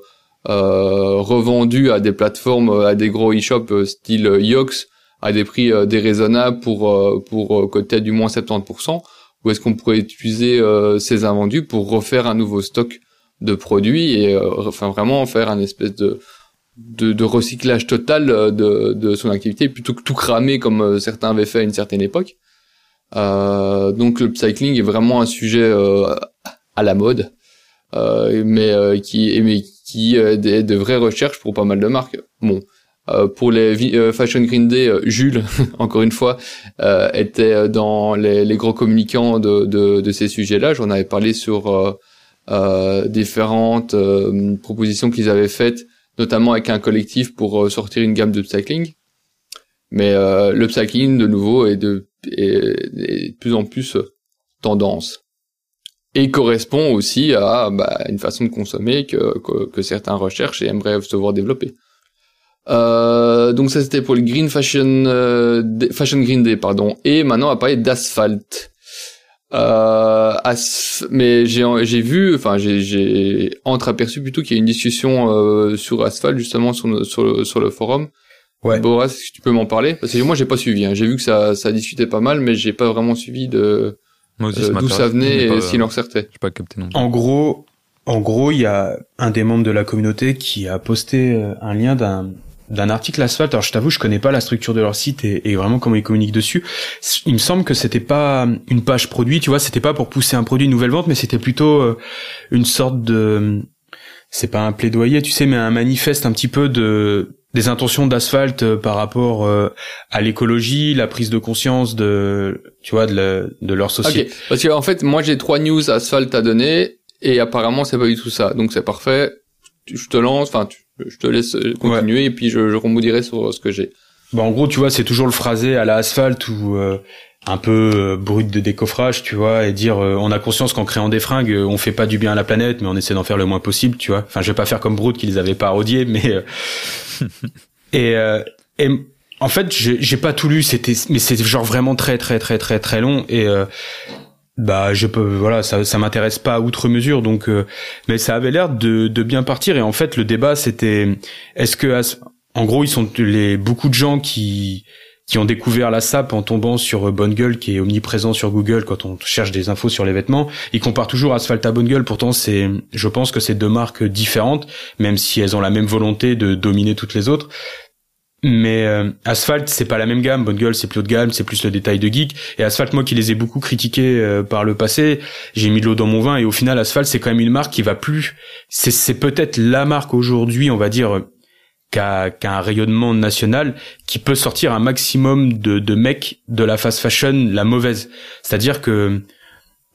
revendu à des plateformes, à des gros e-shops style Yox à des prix déraisonnables pour pour côté du moins 70% ou est-ce qu'on pourrait utiliser ces invendus pour refaire un nouveau stock? De produits et euh, enfin vraiment faire un espèce de de, de recyclage total euh, de, de son activité plutôt que tout cramer comme euh, certains avaient fait à une certaine époque. Euh, donc le cycling est vraiment un sujet euh, à la mode, euh, mais qui mais qui est de, vraies recherches pour pas mal de marques. Bon, pour les Fashion Green Day, Jules, encore une fois, était dans les, les, gros communicants de, de, de ces sujets-là. J'en avais parlé sur différentes euh, propositions qu'ils avaient faites, notamment avec un collectif pour euh, sortir une gamme de cycling. Mais euh, le cycling, de nouveau, est de, est, de plus en plus tendance. Et correspond aussi à bah, une façon de consommer que, que, que, certains recherchent et aimeraient se voir développer. Euh, donc ça c'était pour le Green Fashion Fashion Green Day pardon et maintenant on va parler d'asphalte euh, mais j'ai j'ai vu, enfin j'ai j'ai entreaperçu plutôt qu'il y a une discussion euh, sur Asphalt justement sur le, sur le, sur le forum. Ouais. Boras, est-ce que tu peux m'en parler? Parce que moi j'ai pas suivi. Hein. J'ai vu que ça ça discutait pas mal, mais j'ai pas vraiment suivi de euh, d'où ça venait et s'il en ressortait. pas capté non. En gros, en gros, il y a un des membres de la communauté qui a posté euh, un lien d'un d'un article Asphalt. Alors je t'avoue, je connais pas la structure de leur site et, vraiment comment ils communiquent dessus. Il me semble que c'était pas une page produit, tu vois, c'était pas pour pousser un produit une nouvelle vente, mais c'était plutôt euh, une sorte de, c'est pas un plaidoyer, tu sais, mais un manifeste un petit peu de des intentions d'asphalte euh, par rapport euh, à l'écologie, la prise de conscience de, tu vois, de, de leur société. Okay. Parce qu'en en fait, moi j'ai trois news asphalte à donner et apparemment c'est pas du tout ça. Donc c'est parfait. Je te lance, enfin tu je te laisse continuer et puis je, je rebondirai sur ce que j'ai. Bah en gros, tu vois, c'est toujours le phrasé à la asphalte ou euh, un peu euh, brut de décoffrage, tu vois, et dire euh, on a conscience qu'en créant des fringues, on fait pas du bien à la planète, mais on essaie d'en faire le moins possible, tu vois. Enfin, je vais pas faire comme Brut qui les avait parodiés, mais et, et en fait, j'ai pas tout lu, c'était mais c'est genre vraiment très très très très très long et bah je peux voilà ça ça m'intéresse pas outre mesure donc euh, mais ça avait l'air de de bien partir et en fait le débat c'était est-ce que en gros ils sont les beaucoup de gens qui qui ont découvert la SAP en tombant sur Bonne Gueule qui est omniprésent sur Google quand on cherche des infos sur les vêtements. Ils comparent toujours Asphalt à Bonne Gueule. Pourtant, c'est, je pense que c'est deux marques différentes, même si elles ont la même volonté de dominer toutes les autres. Mais euh, Asphalt, c'est pas la même gamme. Bonne Gueule, c'est plus haut de gamme, c'est plus le détail de geek. Et Asphalt, moi qui les ai beaucoup critiqués euh, par le passé, j'ai mis de l'eau dans mon vin. Et au final, Asphalt, c'est quand même une marque qui va plus. C'est, peut-être la marque aujourd'hui, on va dire, qu'à un rayonnement national qui peut sortir un maximum de, de mecs de la fast fashion la mauvaise. C'est-à-dire que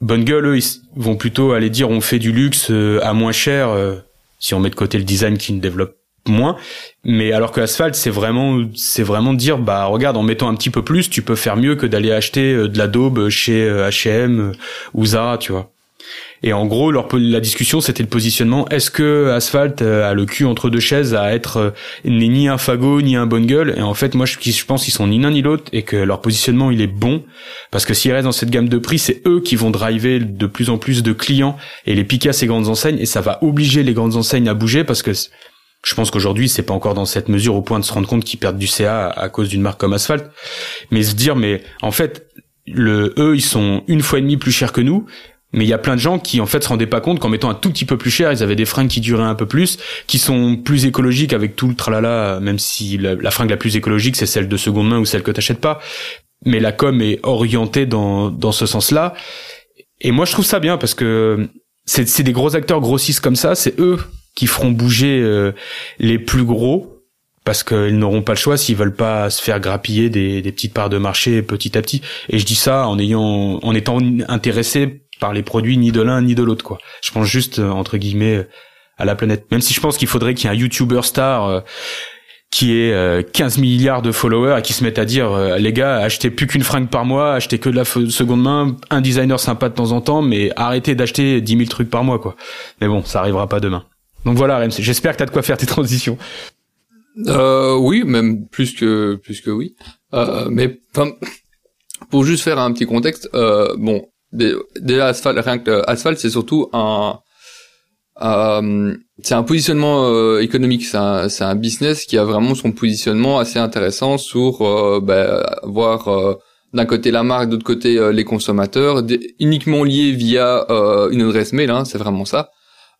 Bonne Gueule, eux, ils vont plutôt aller dire on fait du luxe euh, à moins cher euh, si on met de côté le design qui ne développe moins. Mais alors que Asphalt, c'est vraiment, c'est vraiment dire, bah regarde, en mettant un petit peu plus, tu peux faire mieux que d'aller acheter euh, de la daube chez H&M ou Zara, tu vois. Et en gros, leur, la discussion, c'était le positionnement. Est-ce que Asphalt euh, a le cul entre deux chaises à être euh, ni un fagot ni un bonne gueule? Et en fait, moi, je, je pense qu'ils sont ni l'un ni l'autre et que leur positionnement, il est bon parce que s'ils restent dans cette gamme de prix, c'est eux qui vont driver de plus en plus de clients et les piquer à ces grandes enseignes et ça va obliger les grandes enseignes à bouger parce que je pense qu'aujourd'hui, c'est pas encore dans cette mesure au point de se rendre compte qu'ils perdent du CA à cause d'une marque comme Asphalt. Mais se dire, mais en fait, le, eux, ils sont une fois et demie plus chers que nous mais il y a plein de gens qui en fait se rendaient pas compte qu'en mettant un tout petit peu plus cher, ils avaient des fringues qui duraient un peu plus, qui sont plus écologiques avec tout le tralala, même si la, fringue la plus écologique c'est celle de seconde main ou celle que t'achètes pas. Mais la com est orientée dans dans ce sens-là. Et moi je trouve ça bien parce que c'est c'est des gros acteurs grossissent comme ça, c'est eux qui feront bouger euh, les plus gros parce qu'ils n'auront pas le choix s'ils veulent pas se faire grappiller des, des petites parts de marché petit à petit. Et je dis ça en ayant, en étant intéressé par les produits ni de l'un ni de l'autre quoi. Je pense juste euh, entre guillemets euh, à la planète. Même si je pense qu'il faudrait qu'il y ait un YouTuber star euh, qui ait 15 milliards de followers et qui se mette à dire les gars achetez plus qu'une fringue par mois, achetez que de la seconde main, un designer sympa de temps en temps, mais arrêtez d'acheter 10 000 trucs par mois quoi. Mais bon, ça arrivera pas demain. Donc voilà, Rems, j'espère que t'as de quoi faire tes transitions. Euh, oui, même plus que plus que oui. Euh, mais pour juste faire un petit contexte, euh, bon, déjà Asphalt, rien que Asphalt, c'est surtout un euh, c'est un positionnement euh, économique, c'est un, un business qui a vraiment son positionnement assez intéressant sur euh, ben, voir euh, d'un côté la marque, d'autre côté les consommateurs, uniquement liés via une adresse mail, hein, c'est vraiment ça.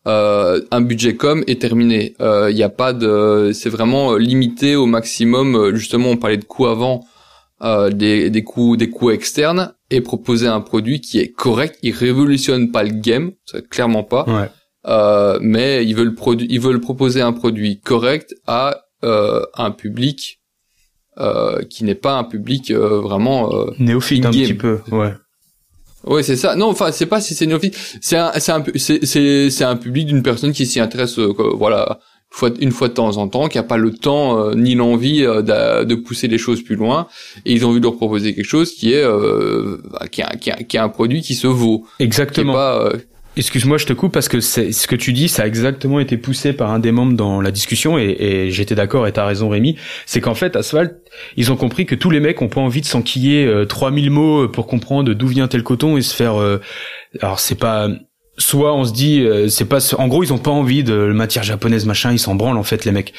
Un budget com est terminé. Il n'y a pas de, c'est vraiment limité au maximum. Justement, on parlait de coûts avant euh, des, des coûts des coûts externes et proposer un produit qui est correct. Ils révolutionnent pas le game, clairement pas. Ouais. Euh, mais ils veulent produire, ils veulent proposer un produit correct à euh, un public euh, qui n'est pas un public euh, vraiment euh, néophyte un petit peu, ouais. Ouais, c'est ça. Non, enfin, c'est pas si c'est néophyte. C'est un, c'est un, c'est, c'est un public d'une personne qui s'y intéresse, voilà, une fois de temps en temps, qui a pas le temps euh, ni l'envie euh, de, pousser les choses plus loin, et ils ont envie de leur proposer quelque chose qui est euh, qui, a, qui, a, qui, a, un produit qui se vaut. Exactement. Excuse-moi, je te coupe parce que ce que tu dis, ça a exactement été poussé par un des membres dans la discussion et, et j'étais d'accord et t'as raison Rémi. C'est qu'en fait, Asphalt, ils ont compris que tous les mecs ont pas envie de s'enquiller euh, 3000 mots pour comprendre d'où vient tel coton et se faire. alors c'est pas soit on se dit euh, c'est pas en gros ils ont pas envie de matière japonaise machin ils s'en branlent en fait les mecs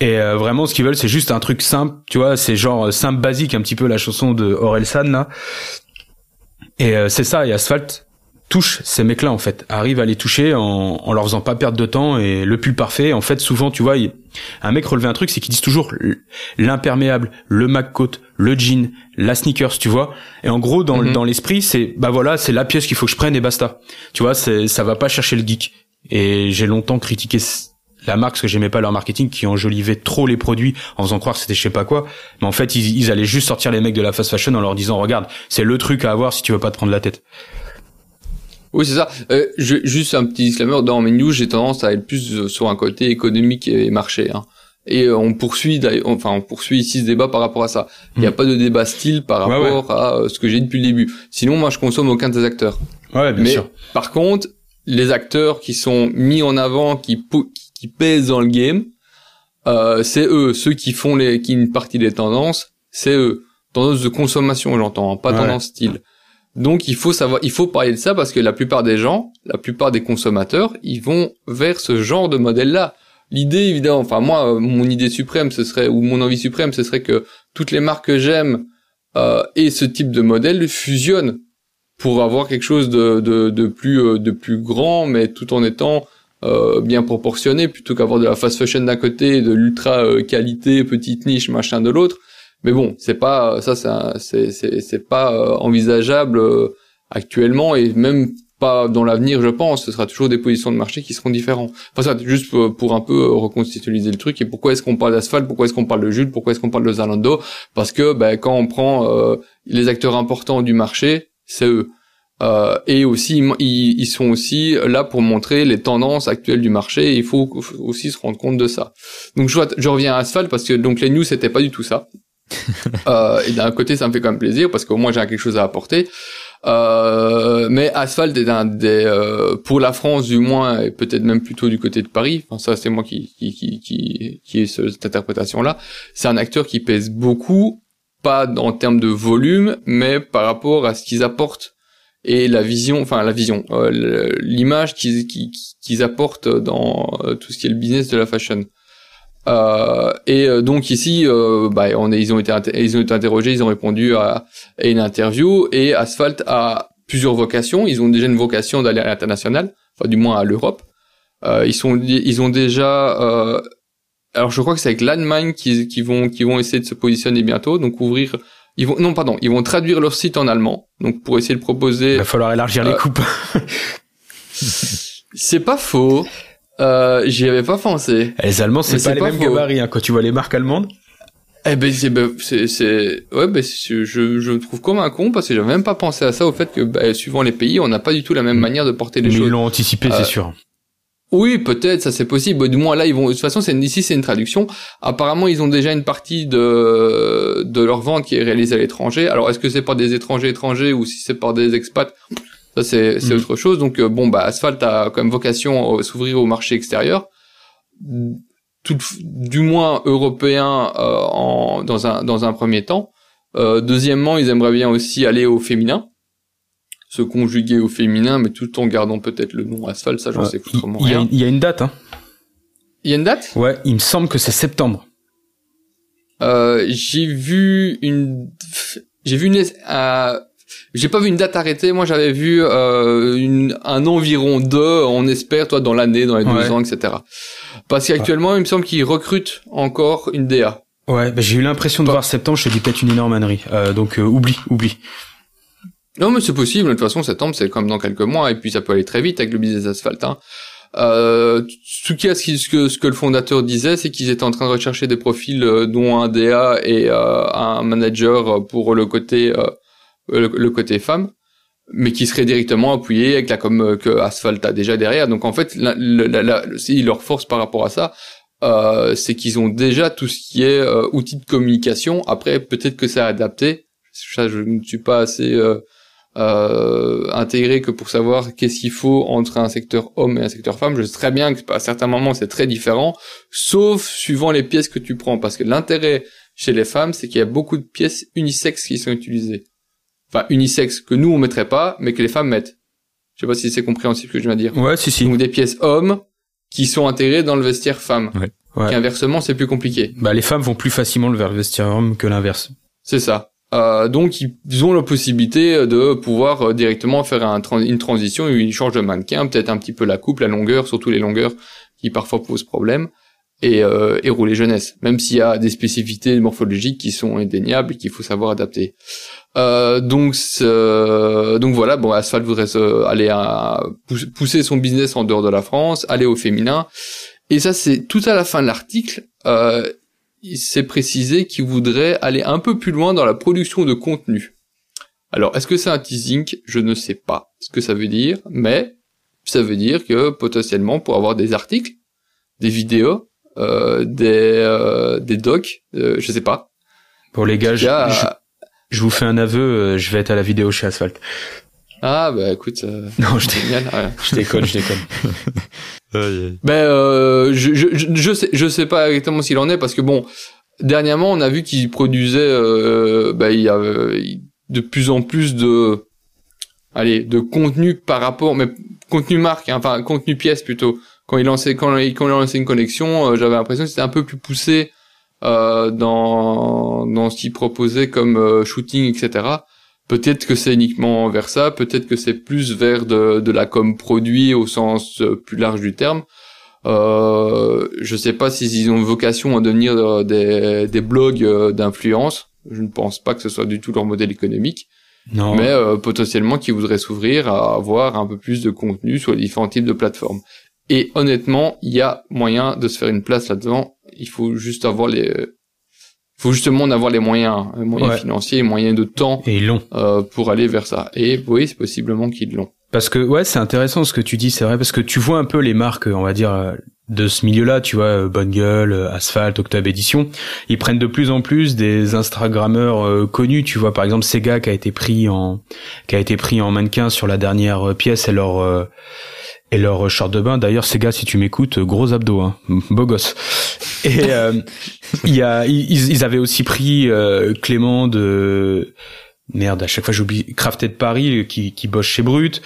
et euh, vraiment ce qu'ils veulent c'est juste un truc simple tu vois c'est genre euh, simple basique un petit peu la chanson de Orelsan là et c'est ça et Asphalt touche ces mecs-là en fait, arrive à les toucher en, en leur faisant pas perdre de temps et le pull parfait. En fait, souvent, tu vois, un mec relevait un truc, c'est qu'ils disent toujours l'imperméable, le McCoat, le jean, la sneakers, tu vois. Et en gros, dans, mhm. dans l'esprit, c'est bah voilà, c'est la pièce qu'il faut que je prenne et basta. Tu vois, ça va pas chercher le geek. Et j'ai longtemps critiqué la marque parce que j'aimais pas leur marketing qui enjolivait trop les produits en faisant croire que c'était je sais pas quoi mais en fait ils, ils allaient juste sortir les mecs de la fast fashion en leur disant regarde c'est le truc à avoir si tu veux pas te prendre la tête oui, c'est ça. Euh, je, juste un petit disclaimer, dans mes news, j'ai tendance à être plus euh, sur un côté économique et marché. Hein. Et euh, on poursuit, enfin, on poursuit ici ce débat par rapport à ça. Il n'y a hmm. pas de débat style par rapport à euh, ce que j'ai dit depuis le début. Sinon, moi, je consomme aucun des acteurs. Ouais, bien Mais, sûr. Par contre, les acteurs qui sont mis en avant, qui, qui pèsent dans le game, euh, c'est eux. Ceux qui font les, qui une partie des tendances, c'est eux. Tendance de consommation, j'entends, hein, pas tendance style. Donc il faut savoir, il faut parler de ça parce que la plupart des gens, la plupart des consommateurs, ils vont vers ce genre de modèle-là. l'idée évidemment, enfin moi, mon idée suprême, ce serait ou mon envie suprême, ce serait que toutes les marques que j'aime euh, et ce type de modèle fusionnent pour avoir quelque chose de, de, plus euh, de plus grand, mais tout en étant euh, bien proportionné, plutôt qu'avoir de la fast fashion d'un côté, de l'ultra euh, qualité, petite niche, machin de l'autre. Mais bon, c'est pas ça, c'est c'est pas envisageable actuellement et même pas dans l'avenir, je pense. Ce sera toujours des positions de marché qui seront différentes. Enfin, ça, juste pour, un peu reconstituer le truc. Et pourquoi est-ce qu'on parle d'asphalte Pourquoi est-ce qu'on parle de Jules Pourquoi est-ce qu'on parle de Zalando? Parce que ben, quand on prend euh, les acteurs importants du marché, c'est eux. Euh, et aussi, ils, sont aussi là pour montrer les tendances actuelles du marché. Il faut aussi se rendre compte de ça. Donc, je, je reviens à Asphalt parce que donc les news c'était pas du tout ça. euh, et d'un côté, ça me fait quand même plaisir parce qu'au moins j'ai quelque chose à apporter. Euh, mais Asphalt est un des, euh, pour la France du moins, et peut-être même plutôt du côté de Paris. Enfin, ça, c'est moi qui qui qui qui, qui ai cette interprétation-là. C'est un acteur qui pèse beaucoup, pas en termes de volume, mais par rapport à ce qu'ils apportent et la vision, enfin la vision, euh, l'image qu'ils qu'ils apportent dans tout ce qui est le business de la fashion. Euh, et euh, donc ici, euh, bah, on ils ont été ils ont été interrogés, ils ont répondu à, à, une interview et Asphalt a plusieurs vocations. Ils ont déjà une vocation d'aller à l'international, enfin du moins à l'Europe. Euh, ils sont ils ont déjà euh, alors je crois que c'est avec l'Allemagne qui, qui vont qui vont essayer de se positionner bientôt, donc ouvrir ils vont non pardon, ils vont traduire leur site en allemand, donc pour essayer de proposer. Il va falloir élargir les coupes. c'est pas faux. Euh, j'y avais pas pensé. Les Allemands, c'est pas les mêmes gabarits, hein, quand tu vois les marques allemandes. Eh ben c'est ben, c'est ouais ben je je me trouve comme un con parce que j'avais même pas pensé à ça au fait que ben, suivant les pays on n'a pas du tout la même manière de porter les Mais choses. Ils l'ont anticipé c'est euh, sûr. Oui, peut-être, ça c'est possible. Du moins là, ils vont. De toute façon, c'est ici, c'est une traduction. Apparemment, ils ont déjà une partie de de leur vente qui est réalisée à l'étranger. Alors, est-ce que c'est par des étrangers étrangers ou si c'est par des expats? Ça, c'est c'est mm. autre chose. Donc, euh, bon, bah, Asphalt a quand même vocation à s'ouvrir au marché extérieur, tout, du moins européen euh, en, dans, un, dans un premier temps. Euh, deuxièmement, ils aimeraient bien aussi aller au féminin, se conjuguer au féminin, mais tout en gardant peut-être le nom Asphalt, ça j'en sais vraiment rien. Il y a une date, hein Il y a une date? Ouais, il me semble que c'est septembre. Euh, j'ai vu une... J'ai vu une... Euh, j'ai pas vu une date arrêtée. Moi, j'avais vu euh, une, un environ deux. On espère, toi, dans l'année, dans les deux ans, etc. Parce qu'actuellement, il me semble qu'ils recrutent encore une DA. Ouais, bah, j'ai eu l'impression de voir septembre. Je te dis peut-être une énorme ânnerie. Euh, donc euh, oublie, oublie. Non, mais c'est possible. De toute façon, septembre, c'est comme dans quelques mois, et puis ça peut aller très vite avec le business asphalte. Hein. Euh, ce, qui, ce, que, ce que le fondateur disait, c'est qu'ils étaient en train de rechercher des profils euh, dont un DA et euh, un manager pour le côté le, côté femme, mais qui serait directement appuyé avec la com euh, que Asphalt a déjà derrière. Donc en fait, la, la, leur force par rapport à ça, euh, c'est qu'ils ont déjà tout ce qui est euh, outils de communication. Après, peut-être que c'est adapté. Ça, je ne suis pas assez euh, intégré que pour savoir qu'est-ce qu'il faut entre un secteur homme et un secteur femme. Je sais très bien que à certains moments c'est très différent, sauf suivant les pièces que tu prends, parce que l'intérêt chez les femmes, c'est qu'il y a beaucoup de pièces unisexes qui sont utilisées enfin unisexe que nous on mettrait pas, mais que les femmes mettent. Je sais pas si c'est compréhensible ce que je viens de dire. Ouais, si si. Donc des pièces hommes qui sont intégrées dans le vestiaire femme. Ouais. ouais. inversement, c'est plus compliqué. Bah les femmes vont plus facilement vers le vestiaire homme que l'inverse. C'est ça. Euh, donc ils ont la possibilité de pouvoir euh, directement faire un une transition, ils changent de mannequin, peut-être un petit peu la coupe, la longueur, surtout les longueurs qui parfois posent problème et, euh, et rouler jeunesse, même s'il y a des spécificités morphologiques qui sont indéniables et qu'il faut savoir adapter. Euh, donc, donc voilà, bon, Asphalt voudrait aller à pousser son business en dehors de la France, aller au féminin, et ça c'est tout à la fin de l'article. Euh, il s'est précisé qu'il voudrait aller un peu plus loin dans la production de contenu. Alors, est-ce que c'est un teasing? Je ne sais pas ce que ça veut dire, mais ça veut dire que potentiellement pour avoir des articles, des vidéos, des euh, des docs, euh, je sais pas. Pour les gars, je, je, vous fais un aveu, je vais être à la vidéo chez Asphalt. Ah bah écoute, non, je génial. je déconne, je déconne. ben euh, je, je, je sais je sais pas exactement s'il en est parce que bon dernièrement on a vu qu'il produisait euh, ben, il y a de plus en plus de allez de contenu par rapport mais contenu marque hein, enfin contenu pièce plutôt quand il lançait quand il, quand il lançait une connexion, euh, j'avais l'impression que c'était un peu plus poussé euh, dans dans ce qu'il proposait comme euh, shooting, etc. Peut-être que c'est uniquement vers ça, peut-être que c'est plus vers de, de la com produit au sens euh, plus large du terme. Euh, je sais pas s'ils ont vocation à devenir euh, des, des blogs d'influence. Je ne pense pas que ce soit du tout leur modèle économique, Non. mais euh, potentiellement qui voudraient s'ouvrir à avoir un peu plus de contenu sur les différents types de plateformes. Et honnêtement, il y a moyen de se faire une place là-dedans. Il faut juste avoir les, faut justement en avoir les moyens, les moyens Ouais. financiers, les moyens de temps Et long. euh, pour aller vers ça. Et oui, c'est possiblement qu'ils l'ont. Parce que ouais, c'est intéressant ce que tu dis, c'est vrai, parce que tu vois un peu les marques, on va dire, de ce milieu-là, tu vois, euh, Bonne Gueule, euh, Asphalt, Octave Édition, ils prennent de plus en plus des Instagrammeurs euh, connus, tu vois, par exemple Sega qui a été pris en, qui a été pris en mannequin sur la dernière pièce et leur euh, et leur short de bain. D'ailleurs, Sega, si tu m'écoutes, gros abdos, hein, beau gosse. Et euh, y a, ils, ils avaient aussi pris euh, Clément de Merde, à chaque fois j'oublie Crafted Paris qui, qui bosse chez Brut.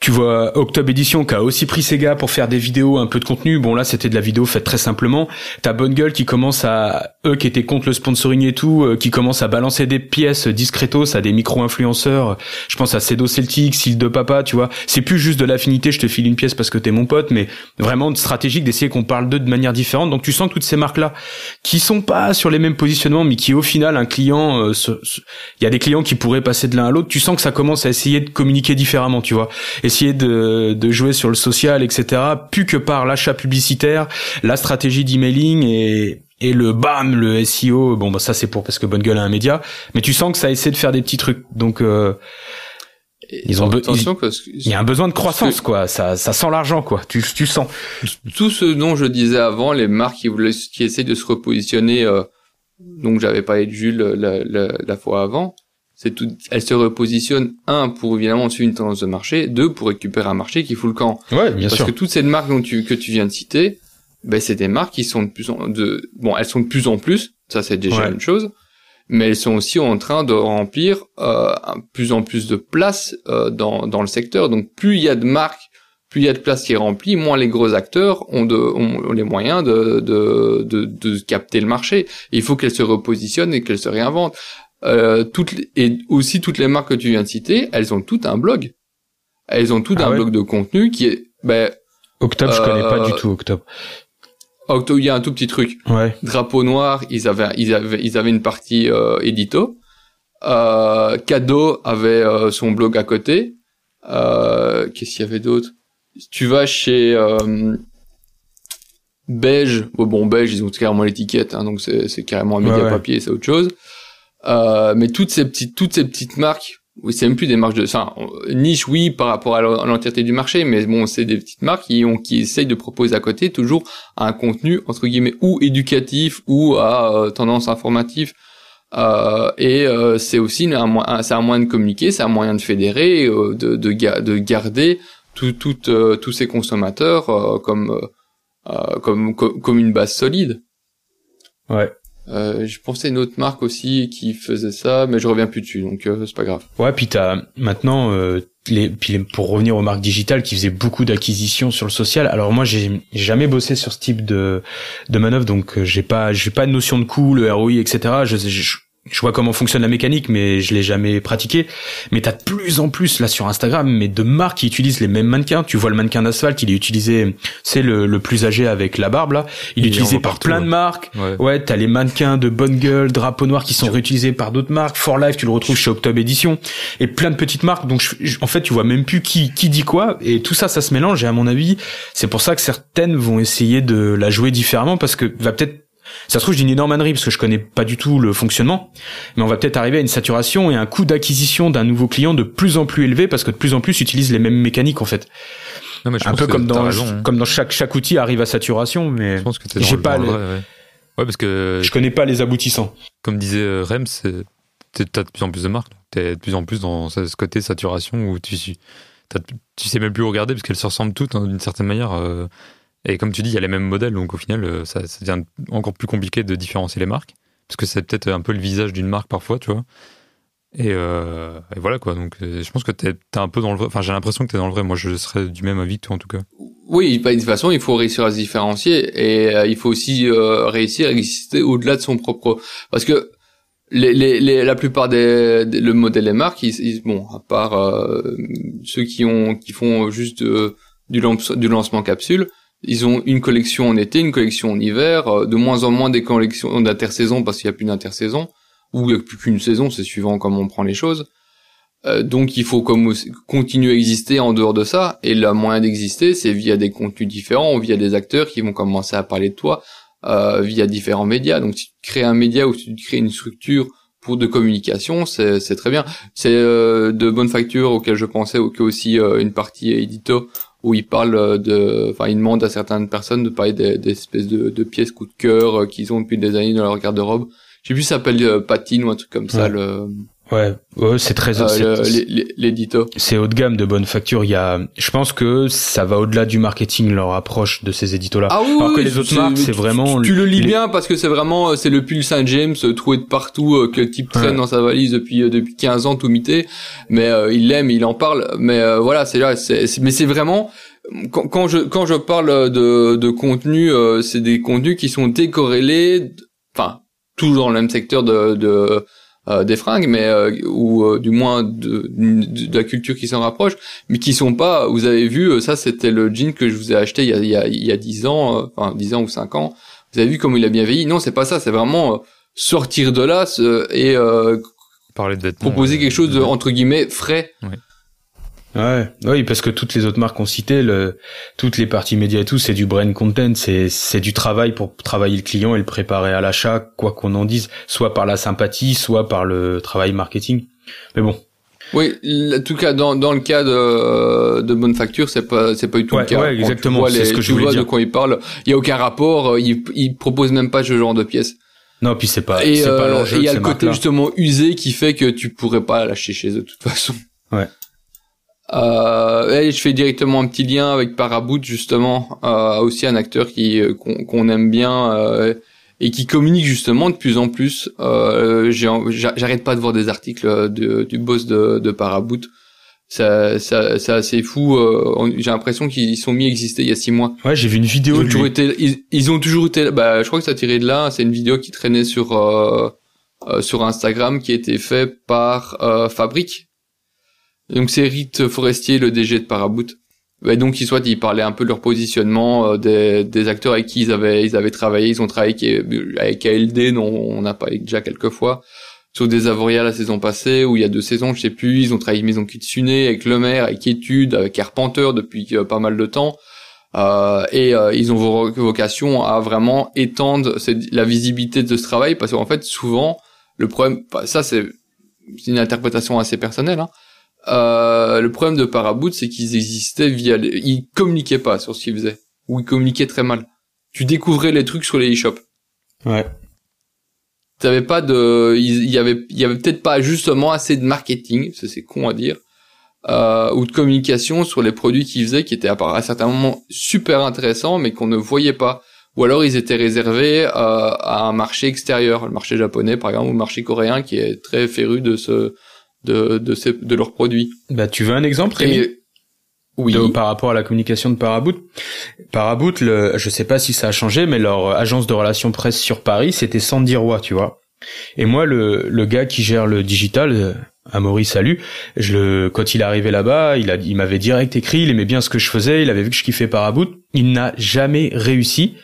Tu vois Octobre Edition qui a aussi pris Sega pour faire des vidéos, un peu de contenu. Bon là c'était de la vidéo faite très simplement. T'as Bonne Gueule qui commence à eux qui étaient contre le sponsoring et tout, euh, qui commence à balancer des pièces discretos à des micro-influenceurs. Je pense à Cedo Celtic, Sile de Papa, tu vois. C'est plus juste de l'affinité, je te file une pièce parce que t'es mon pote, mais vraiment stratégique d'essayer qu'on parle d'eux de manière différente. Donc tu sens que toutes ces marques là qui sont pas sur les mêmes positionnements, mais qui au final un client, euh, il y a des clients qui pourraient passer de l'un à l'autre. Tu sens que ça commence à essayer de communiquer différemment, tu vois, essayer de, de jouer sur le social, etc. Plus que par l'achat publicitaire, la stratégie d'emailing et et le bam, le SEO. Bon bah ça c'est pour parce que Bonne Gueule a un média, mais tu sens que ça essaie de faire des petits trucs. Donc euh, Ils ont attention il y a un besoin de croissance, quoi. Ça ça sent l'argent, quoi. Tu tu sens. tout ce dont je disais avant, les marques qui voulaient, qui essaient de se repositionner, euh, donc j'avais parlé de Jules la, la, la fois avant, c'est tout, elles se repositionnent un pour évidemment suivre une tendance de marché, deux pour récupérer un marché qui fout le camp. Ouais, bien Parce que toutes ces marques dont tu, que tu viens de citer, ben c'est des marques qui sont de plus en de bon, elles sont de plus en plus, ça c'est déjà Ouais. une chose, mais elles sont aussi en train de remplir euh, plus en plus de place euh, dans dans le secteur. Donc plus il y a de marques, plus il y a de place qui est remplie, moins les gros acteurs ont de ont, ont les moyens de de de, de capter le marché. Et il faut qu'elles se repositionnent et qu'elles se réinventent. Euh, toutes les- et aussi toutes les marques que tu viens de citer, elles ont toutes un blog. Elles ont toutes Ah un ouais blog de contenu qui est ben Octobre, je connais pas Euh, du tout Octobre. Octo, il y a un tout petit truc. Ouais. Drapeau noir, ils avaient, ils avaient, ils avaient une partie euh, édito. Euh, Cadeau avait euh, son blog à côté. Euh, Qu'est-ce qu'il y avait d'autre? Tu vas chez euh, Beige, bon, bon Beige, ils ont carrément l'étiquette, hein, donc c'est c'est carrément un Ouais, média ouais. papier, c'est autre chose. Euh, mais toutes ces petites, toutes ces petites marques, c'est même plus des marques de, enfin, niche, oui, par rapport à l'en- à l'entièreté du marché, mais bon, c'est des petites marques qui ont, qui essayent de proposer à côté toujours un contenu entre guillemets ou éducatif ou à euh, tendance informative. Euh, et euh, c'est aussi un, un- c'est un moyen de communiquer, c'est un moyen de fédérer, euh, de, de, de garder tout, tout, tous ces consommateurs comme, comme, comme comme une base solide. Ouais. Euh, je pensais une autre marque aussi qui faisait ça, mais je reviens plus dessus, donc euh, c'est pas grave. Ouais, puis t'as maintenant euh, les, puis pour revenir aux marques digitales qui faisaient beaucoup d'acquisitions sur le social. Alors moi, j'ai jamais bossé sur ce type de de manœuvre, donc euh, j'ai pas j'ai pas de notion de coût, le ROI, etc. Je, je vois comment fonctionne la mécanique, mais je l'ai jamais pratiqué. Mais t'as de plus en plus là sur Instagram, mais de marques qui utilisent les mêmes mannequins. Tu vois le mannequin d'asphalte, il est utilisé, c'est le, le plus âgé avec la barbe là. Il est Il utilisé par partout, plein ouais. de marques. Ouais. Ouais, t'as les mannequins de bonne gueule, drapeau noir qui sont réutilisés par d'autres marques. For Life, tu le retrouves chez Octobre Edition et plein de petites marques. Donc, je- je- en fait, tu vois même plus qui qui dit quoi et tout ça, ça se mélange. Et à mon avis, c'est pour ça que certaines vont essayer de la jouer différemment parce que va peut-être ça se trouve, je dis une énorme ânerie parce que je connais pas du tout le fonctionnement, mais on va peut-être arriver à une saturation et un coût d'acquisition d'un nouveau client de plus en plus élevé parce que de plus en plus utilise les mêmes mécaniques en fait. Non, mais je Un peu que comme t'as dans raison, hein. comme dans chaque chaque outil arrive à saturation, mais Je pense que j'ai pas dans le le- vrai, ouais. Ouais, parce que je connais pas les aboutissants. comme disait euh, Rem, t'as de plus en plus de marques. T'es de plus en plus dans ce côté saturation où tu tu sais même plus où regarder parce qu'elles se ressemblent toutes hein, d'une certaine manière. euh, et comme tu dis, il y a les mêmes modèles, donc au final, euh, ça, ça devient encore plus compliqué de différencier les marques parce que c'est peut-être un peu le visage d'une marque parfois, tu vois. Et, euh, et voilà quoi. Donc, euh, je pense que t'es t'es un peu dans le vrai. Enfin, j'ai l'impression que t'es dans le vrai. Moi, je serais du même avis que toi en tout cas. Oui, bah, de toute façon, il faut réussir à se différencier et euh, il faut aussi réussir à exister au-delà de son propre. Parce que les, les, les, la plupart des, des- le modèle des marques, ils, ils- bon, à part ceux qui ont qui font juste du lancement capsule, ils ont une collection en été, une collection en hiver, euh, de moins en moins des collections d'intersaison parce qu'il n'y a plus d'intersaison ou il n'y a plus qu'une saison, c'est suivant comment on prend les choses. Euh, donc il faut comme continuer à exister en dehors de ça et le moyen d'exister c'est via des contenus différents via des acteurs qui vont commencer à parler de toi euh, via différents médias donc si tu crées un média ou si tu crées une structure pour de communication c'est très bien c'est euh, de bonne facture auquel je pensais ou que aussi euh, une partie édito où il parle de enfin il demande à certaines personnes de parler des, des espèces de, de pièces coup de cœur euh, qu'ils ont depuis des années dans leur garde-robe. Je sais plus si ça s'appelle euh, patine ou un truc comme ça le Ouais, ouais c'est très euh, l'édito c'est haut de gamme de bonne facture. Il y a, je pense que ça va au-delà du marketing leur approche de ces éditos-là. Ah oui, Alors oui, que les autres marques, c'est vraiment Tu, tu le lis les- bien parce que c'est vraiment euh, c'est le pull Saint James euh, trouvé de partout euh, que le type traîne Ouais. dans sa valise depuis depuis 15 ans tout mité, mais euh, il l'aime, il en parle, mais euh, voilà c'est là, c'est c'est- mais c'est vraiment quand, quand je quand je parle de de contenu, euh, c'est des contenus qui sont décorrélés, enfin toujours dans le même secteur de, de euh, des fringues, mais euh, ou euh, du moins de, de, de la culture qui s'en rapproche, mais qui sont pas. Vous avez vu, euh, ça c'était le jean que je vous ai acheté il y a il y a, il y a 10 ans, euh, enfin 10 ans ou 5 ans. Vous avez vu comme il a bien vieilli? Non, c'est pas ça. C'est vraiment euh, sortir de là et euh, Parler de vêtements. proposer quelque chose de de- entre guillemets frais. Ouais, oui, parce que toutes les autres marques qu'on cité, le, toutes les parties médias et tout, c'est du brain content, c'est c'est du travail pour travailler le client et le préparer à l'achat, quoi qu'on en dise, soit par la sympathie, soit par le travail marketing. Mais bon, Oui, en tout cas dans dans le cas de de bonne facture, c'est pas c'est pas du tout Ouais, le cas. ouais, exactement, c'est ce que je voulais vois de dire. quoi il parle. Il y a aucun rapport. euh, Il il propose même pas ce genre de pièces. non, puis c'est pas, et c'est pas euh, l'enjeu et il y a le côté justement usé qui fait que tu pourrais pas l'acheter chez eux de toute façon. Ouais. Euh, et je fais directement un petit lien avec Paraboot justement, euh, aussi un acteur qui euh, qu'on aime bien euh, et qui communique justement de plus en plus. Euh, J'arrête pas de voir des articles de, du boss de, de Paraboot. Ça, ça, c'est assez fou. euh, j'ai l'impression qu'ils sont mis à exister il y a six mois. Ouais, j'ai vu une Ils vidéo ont, de toujours lui. été, ils, ils ont toujours été, bah, je crois que ça tiré de là. C'est une vidéo qui traînait sur euh, euh, sur Instagram, qui a été fait par euh, Fabric. Donc c'est Rite Forestier, le DG de Paraboot. Et donc ils soit ils parlaient un peu de leur positionnement euh, des, des acteurs avec qui ils avaient ils avaient travaillé. Ils ont travaillé avec, ALD, dont on a parlé déjà quelques fois. Sur des Avoria la saison passée, ou il y a deux saisons, je sais plus, ils ont travaillé Maison Kitsune, avec Le Maire, avec Étude, avec Carpenter depuis euh, pas mal de temps. Euh, et euh, ils ont vo- vocation à vraiment étendre la visibilité de ce travail parce qu'en fait souvent le problème enfin, ça c'est une interprétation assez personnelle hein. Euh, le problème de Paraboot c'est qu'ils existaient via les... ils communiquaient pas sur ce qu'ils faisaient. Ou ils communiquaient très mal. Tu découvrais les trucs sur les e-shops. Ouais. t'avais pas de il y avait il y avait peut-être pas justement assez de marketing ça c'est con à dire euh, ou de communication sur les produits qu'ils faisaient qui étaient à, part- à certains moments super intéressants mais qu'on ne voyait pas. Ou alors ils étaient réservés euh, à un marché extérieur. Le marché japonais par exemple ou le marché coréen qui est très féru de ce de de, ces, de leurs produits Bah, tu veux un exemple, Rémi oui de- par rapport à la communication de Paraboot. Paraboot, le, je sais pas si ça a changé, mais leur agence de relations presse sur Paris, c'était Sandy Roy, tu vois. Et moi, le, le gars qui gère le digital, euh, Amaury Salut, je le, quand il est arrivé là-bas, il a, il m'avait direct écrit, il aimait bien ce que je faisais, il avait vu que je kiffais Paraboot. Il n'a jamais réussi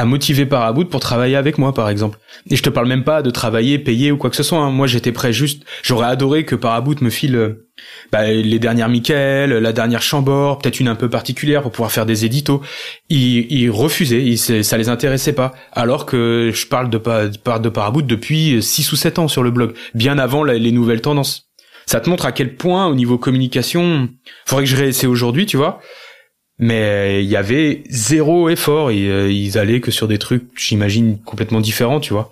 à motiver Paraboot pour travailler avec moi, par exemple. Et je te parle même pas de travailler, payer ou quoi que ce soit. hein. Moi, j'étais prêt juste, j'aurais adoré que Paraboot me file euh, bah, les dernières Michael, la dernière Chambord, peut-être une un peu particulière pour pouvoir faire des éditos. Ils, ils refusaient, ils, ça les intéressait pas. Alors que je parle de, de Paraboot depuis 6 ou 7 ans sur le blog, bien avant les nouvelles tendances. Ça te montre à quel point, au niveau communication, faudrait que je réessaie aujourd'hui, tu vois. Mais il y avait zéro effort et euh, ils allaient que sur des trucs, j'imagine, complètement différents, tu vois.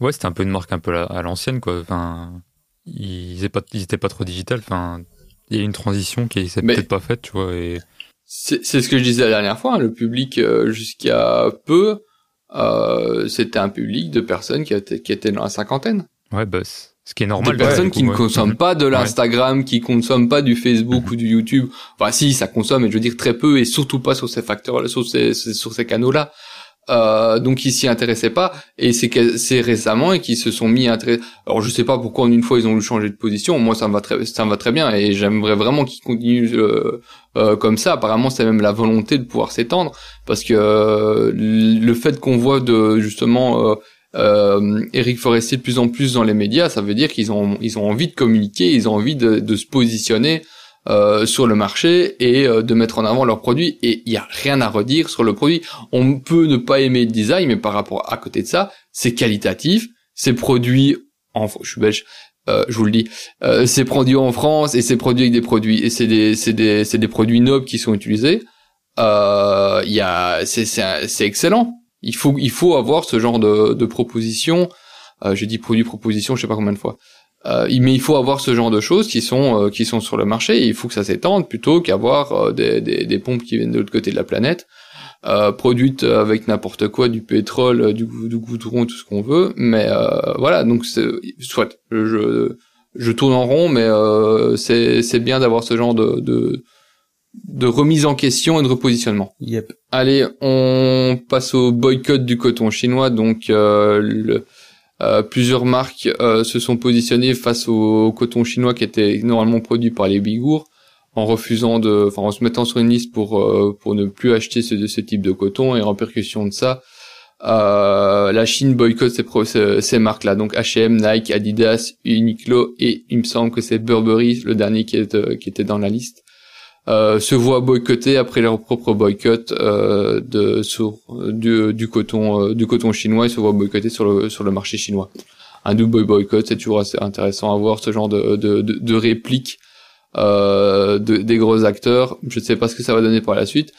Ouais, c'était un peu une marque un peu à l'ancienne, quoi. Enfin, ils étaient pas, ils étaient pas trop digital. Enfin, il y a une transition qui s'est peut-être pas faite, tu vois. Et C'est c'est ce que je disais la dernière fois. hein, Le public, euh, jusqu'à peu, euh, c'était un public de personnes qui étaient, qui étaient dans la cinquantaine. ouais, bah, c'est- Ce qui est normal. Des personnes qui ne consomment pas de l'Instagram, qui consomment pas du Facebook ou du YouTube. Enfin, si, ça consomme, mais je veux dire très peu et surtout pas sur ces facteurs, sur ces, sur ces canaux-là. Euh, donc ils s'y intéressaient pas et c'est récemment et qu'ils se sont mis à intéresser. Alors je sais pas pourquoi en une fois ils ont changé de position. Moi ça me va très ça me va très bien et j'aimerais vraiment qu'ils continuent euh, euh, comme ça. Apparemment c'est même la volonté de pouvoir s'étendre parce que euh, le fait qu'on voit de justement euh, Eric Forestier de plus en plus dans les médias, ça veut dire qu'ils ont ils ont envie de communiquer, ils ont envie de, de se positionner euh, sur le marché et euh, de mettre en avant leurs produits. Et il y a rien à redire sur le produit. On peut ne pas aimer le design, mais par rapport à côté de ça, c'est qualitatif, c'est produit en je suis belge. Euh, je vous le dis, euh, c'est produit en France et c'est produit avec des produits et c'est des c'est des c'est des produits nobles qui sont utilisés. Euh, Il y a c'est c'est excellent. Il faut il faut avoir ce genre de de proposition. Euh, J'ai dit produit proposition, je sais pas combien de fois. Euh, mais il faut avoir ce genre de choses qui sont euh, qui sont sur le marché. Et il faut que ça s'étende plutôt qu'avoir euh, des, des des pompes qui viennent de l'autre côté de la planète, euh, produites avec n'importe quoi, du pétrole, euh, du, du goudron, tout ce qu'on veut. Mais voilà, donc soit je je tourne en rond, mais c'est c'est bien d'avoir ce genre de, de de remise en question et de repositionnement. Yep. Allez, on passe au boycott du coton chinois. Donc, euh, le- euh, plusieurs marques euh, se sont positionnées face au coton chinois qui était normalement produit par les Ouïghours, en refusant de, enfin, en se mettant sur une liste pour euh, pour ne plus acheter ce, ce type de coton. Et en répercussion de ça, euh, la Chine boycotte ces, pro- ces, ces marques-là. Donc H&M, Nike, Adidas, Uniqlo et il me semble que c'est Burberry, le dernier qui, est, euh, qui était dans la liste euh, se voient boycotter après leur propre boycott euh, de sur du, du coton euh, du coton chinois ils se voient boycotter sur le sur le marché chinois. Un double boycott c'est toujours assez intéressant à voir ce genre de de, de, de répliques euh, de, des gros acteurs. Je ne sais pas ce que ça va donner par la suite.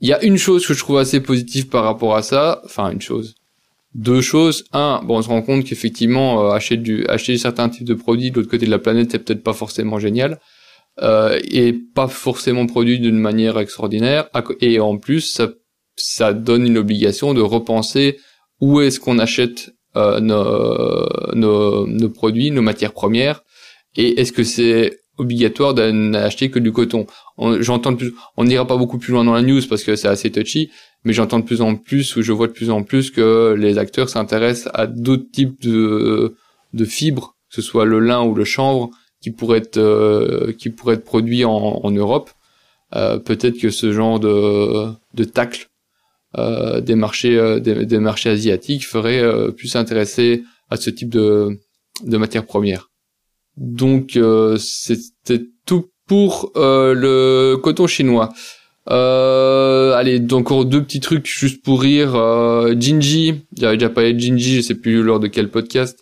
Il y a une chose que je trouve assez positive par rapport à ça enfin une chose. Deux choses. Un bon on se rend compte qu'effectivement euh, acheter du acheter certains types de produits de l'autre côté de la planète c'est peut-être pas forcément génial euh, et pas forcément produit d'une manière extraordinaire. Et en plus, ça, ça donne une obligation de repenser où est-ce qu'on achète euh, nos, nos, nos produits, nos matières premières, et est-ce que c'est obligatoire d'acheter que du coton? On- J'entends plus, on n'ira pas beaucoup plus loin dans la news parce que c'est assez touchy, mais j'entends de plus en plus, ou je vois de plus en plus que les acteurs s'intéressent à d'autres types de, de fibres, que ce soit le lin ou le chanvre, qui pourrait être euh, qui pourrait être produit en, en Europe. Euh, Peut-être que ce genre de de tacle euh, des marchés euh, des, des marchés asiatiques ferait euh, plus s'intéresser à ce type de de matières premières. Donc euh, c'était tout pour le coton chinois. Euh, allez, encore deux petits trucs juste pour rire. Euh, Jinji, j'avais déjà parlé de Jinji, je sais plus lors de quel podcast,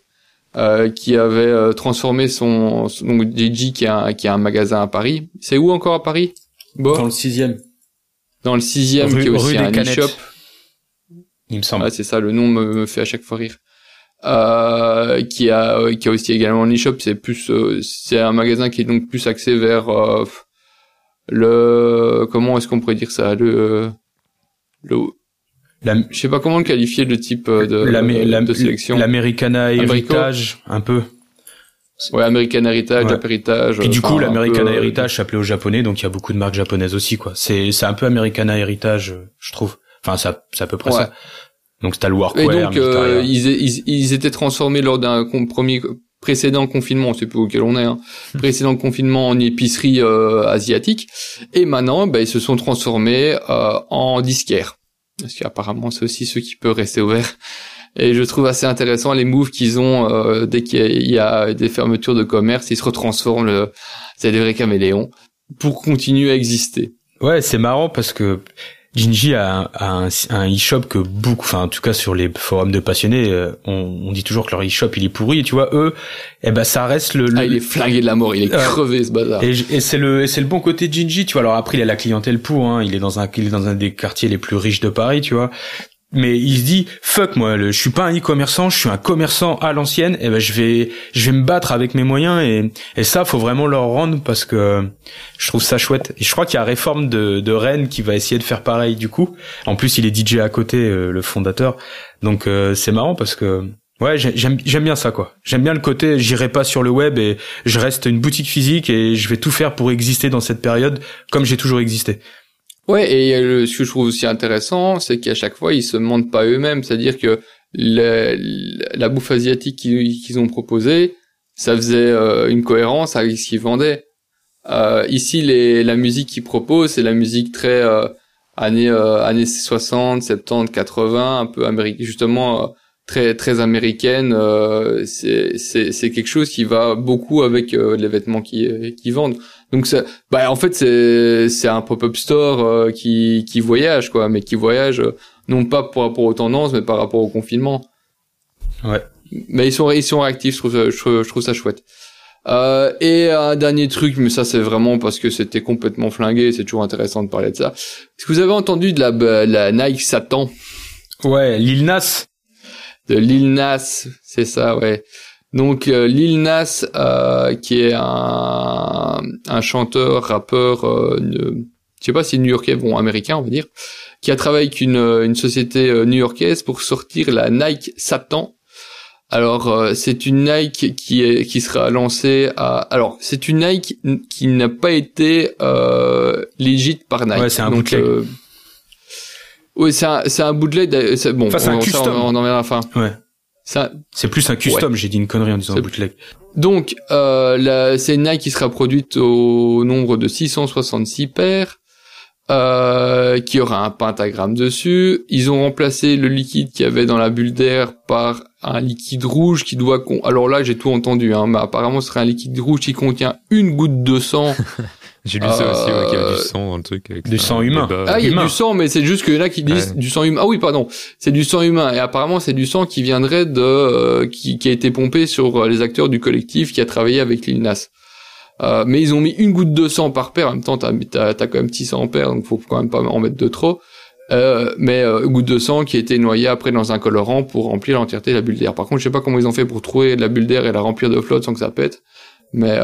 euh, qui avait euh, transformé son, son donc Jinji qui a un- qui a un magasin à Paris. C'est où encore à Paris Bon, Dans le sixième, dans le sixième Rue- qui est aussi un Canettes. e-shop. il me semble. Ouais, c'est ça, le nom me, me fait à chaque fois rire. Euh, qui a euh, qui a aussi également un e-shop, c'est plus euh, c'est un magasin qui est donc plus axé vers euh, le comment est-ce qu'on pourrait dire ça? Le le La- je sais pas comment le qualifier le type euh, de l'Am- de sélection. L'Americana. Héritage, un peu. Ouais, American Heritage, Ouais. Heritage. Puis du enfin, coup, l'Americana peu, euh, Heritage s'appelait au japonais, donc il y a beaucoup de marques japonaises aussi, quoi. C'est, c'est un peu Americana Heritage, euh, je trouve. Enfin, ça, c'est à peu près Ouais. ça. Donc t'as le Et workwear, donc, euh, ils, ils, ils étaient transformés lors d'un premier précédent confinement, on sait plus auquel on est, hein, précédent confinement en épicerie euh, asiatique, et maintenant, bah, ils se sont transformés euh, en disquaires. Parce qu'apparemment, c'est aussi ceux qui peuvent rester ouverts. Et je trouve assez intéressant les moves qu'ils ont euh, dès qu'il y, y a des fermetures de commerce, ils se retransforment, c'est des vrais caméléons, pour continuer à exister. Ouais, c'est marrant parce que Jinji a un, a un, un e-shop que beaucoup, enfin en tout cas sur les forums de passionnés, euh, on, on dit toujours que leur e-shop il est pourri. Et tu vois, eux, eh ben ça reste le. le- Ah, il est flingué de la mort, il est Ouais. crevé ce bazar. et, c'est le c'est le bon côté de Jinji, tu vois. Alors après il a la clientèle pour, hein, il est dans un il est dans un des quartiers les plus riches de Paris, tu vois. Mais il se dit fuck moi, le, je suis pas un e-commerçant, je suis un commerçant à l'ancienne. Et ben je vais je vais me battre avec mes moyens et et ça faut vraiment leur rendre parce que je trouve ça chouette. Et je crois qu'il y a réforme de de Rennes qui va essayer de faire pareil du coup. En plus il est DJ à côté, euh, le fondateur. Donc euh, c'est marrant parce que Ouais, j'aime j'aime bien ça quoi. J'aime bien le côté j'irai pas sur le web et je reste une boutique physique et je vais tout faire pour exister dans cette période comme j'ai toujours existé. Ouais, et ce que je trouve aussi intéressant, c'est qu'à chaque fois ils se mentent pas eux-mêmes, c'est-à-dire que la bouffe asiatique qu'ils ont proposée, ça faisait euh, une cohérence avec ce qu'ils vendaient. Euh, ici, les, la musique qu'ils proposent, c'est la musique très euh, années euh, années 60, 70, 80, un peu américaine, justement très très américaine. Euh, c'est quelque chose qui va beaucoup avec euh, les vêtements qui qui vendent. Donc ça, bah en fait c'est c'est un pop-up store euh, qui qui voyage quoi, mais qui voyage non pas par rapport aux tendances, mais par rapport au confinement. Ouais. Mais ils sont ils sont réactifs. Je trouve ça, je, trouve ça chouette. Euh, et un dernier truc, mais ça c'est vraiment parce que c'était complètement flingué, c'est toujours intéressant de parler de ça. Est-ce que vous avez entendu de la, la Nike Satan? Ouais, Lil Nas de Lil Nas, c'est ça, ouais. Donc euh, Lil Nas, euh, qui est un, un chanteur, rappeur, euh, je sais pas si new-yorkais, bon américain on va dire, qui a travaillé avec une, une société euh, new-yorkaise pour sortir la Nike Satan. Alors euh, c'est une Nike qui est qui sera lancée à alors c'est une Nike qui n'a pas été euh, légite par Nike. Ouais, c'est un Donc, oui, c'est un, c'est un bootleg. Bon, enfin, c'est un custom. on, en verra à la fin. Ouais. C'est plus un custom. J'ai dit une connerie en disant bootleg. Donc, euh, la, c'est une Nike qui sera produite au nombre de 666 paires. Euh, qui aura un pentagramme dessus. Ils ont remplacé le liquide qu'il y avait dans la bulle d'air par un liquide rouge qui doit... Con... Alors là, j'ai tout entendu, hein, mais apparemment, ce serait un liquide rouge qui contient une goutte de sang J'ai lu ça aussi, ouais, qu'il y avait du euh, sang dans le truc. du sang humain. Ah, il y a du sang, mais c'est juste qu'il y en a qui disent du sang humain. Ah oui, pardon. C'est du sang humain. Et apparemment, c'est du sang qui viendrait de, euh, qui, qui, a été pompé sur euh, les acteurs du collectif qui a travaillé avec Lil Nas. Euh, mais ils ont mis une goutte de sang par paire. En même temps, t'as, t'as, t'as quand même 600 paires, donc faut quand même pas en mettre de trop. Euh, mais euh, une goutte de sang qui a été noyée après dans un colorant pour remplir l'entièreté de la bulle d'air. Par contre, je sais pas comment ils ont fait pour trouver la bulle d'air et la remplir de flotte sans que ça pète. Mais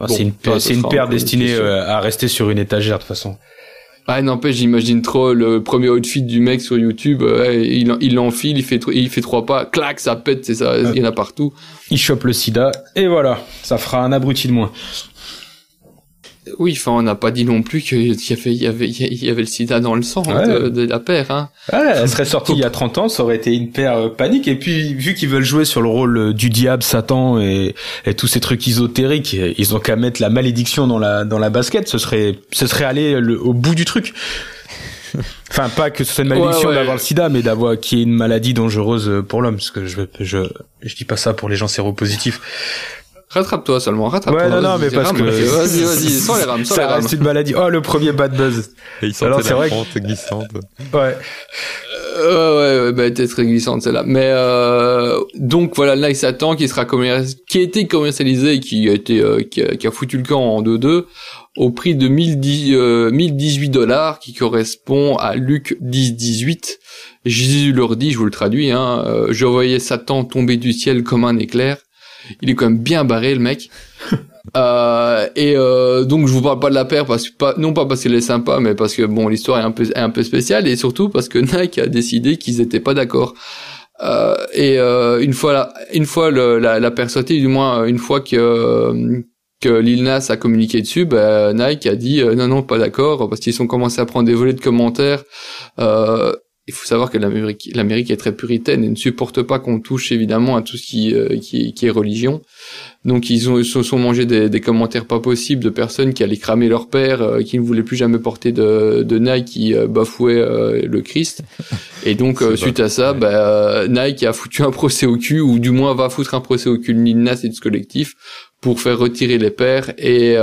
euh, c'est une, c'est une paire destinée euh, à rester sur une étagère de toute façon. Ah n'empêche, j'imagine trop le premier outfit du mec sur YouTube. il, il l'enfile, il fait il fait trois pas, clac, ça pète, c'est ça, il y en a partout. Il chope le sida et voilà, ça fera un abruti de moins. Oui, enfin, on n'a pas dit non plus qu'il y avait, il y avait, il y avait le sida dans le sang de, la paire. Hein. Ouais, elle serait sortie il y a 30 ans, ça aurait été une paire euh, panique. Et puis, vu qu'ils veulent jouer sur le rôle euh, du diable, Satan et, et tous ces trucs ésotériques, ils ont qu'à mettre la malédiction dans la dans la basket. Ce serait, ce serait aller au bout du truc. Enfin, pas que ce soit une malédiction d'avoir le sida, mais d'avoir qui est une maladie dangereuse pour l'homme. Parce que je, je, je dis pas ça pour les gens séropositifs. Rattrape-toi seulement, rattrape-toi. Ouais, non, non, mais parce que... Vas-y, vas-y, sans les rames, sans ça les rames. reste une maladie. Oh, le premier bad buzz. Et il Alors, c'est vrai que... glissante. Ouais. Euh, ouais, ouais, bah, elle était très glissante, celle-là. Mais, euh, donc, voilà, Nice Satan qui sera qui a été commercialisé et qui a été, euh, qui, a, qui, a, foutu le camp en 2-2 au prix de 1010, euh, 1018 dollars qui correspond à Luc 10-18. Jésus leur dit, je vous le traduis, hein, euh, je voyais Satan tomber du ciel comme un éclair il est quand même bien barré le mec. euh, et euh, donc je vous parle pas de la paire parce que pas non pas parce qu'elle est sympa mais parce que bon l'histoire est un peu est un peu spéciale et surtout parce que Nike a décidé qu'ils étaient pas d'accord. Euh, et euh, une fois la, une fois le, la, la paire sortie, du moins une fois que que Lil Nas a communiqué dessus, bah, Nike a dit euh, non non pas d'accord parce qu'ils ont commencé à prendre des volets de commentaires. Euh, il faut savoir que l'Amérique, l'Amérique est très puritaine et ne supporte pas qu'on touche évidemment à tout ce qui, euh, qui, qui, est religion. Donc ils ont se sont mangés des, des, commentaires pas possibles de personnes qui allaient cramer leur père, euh, qui ne voulaient plus jamais porter de, de Nike, qui euh, bafouait le Christ. Et donc suite à ça, bah, Nike a foutu un procès au cul, ou du moins va foutre un procès au cul de Nas et de ce collectif pour faire retirer les pères et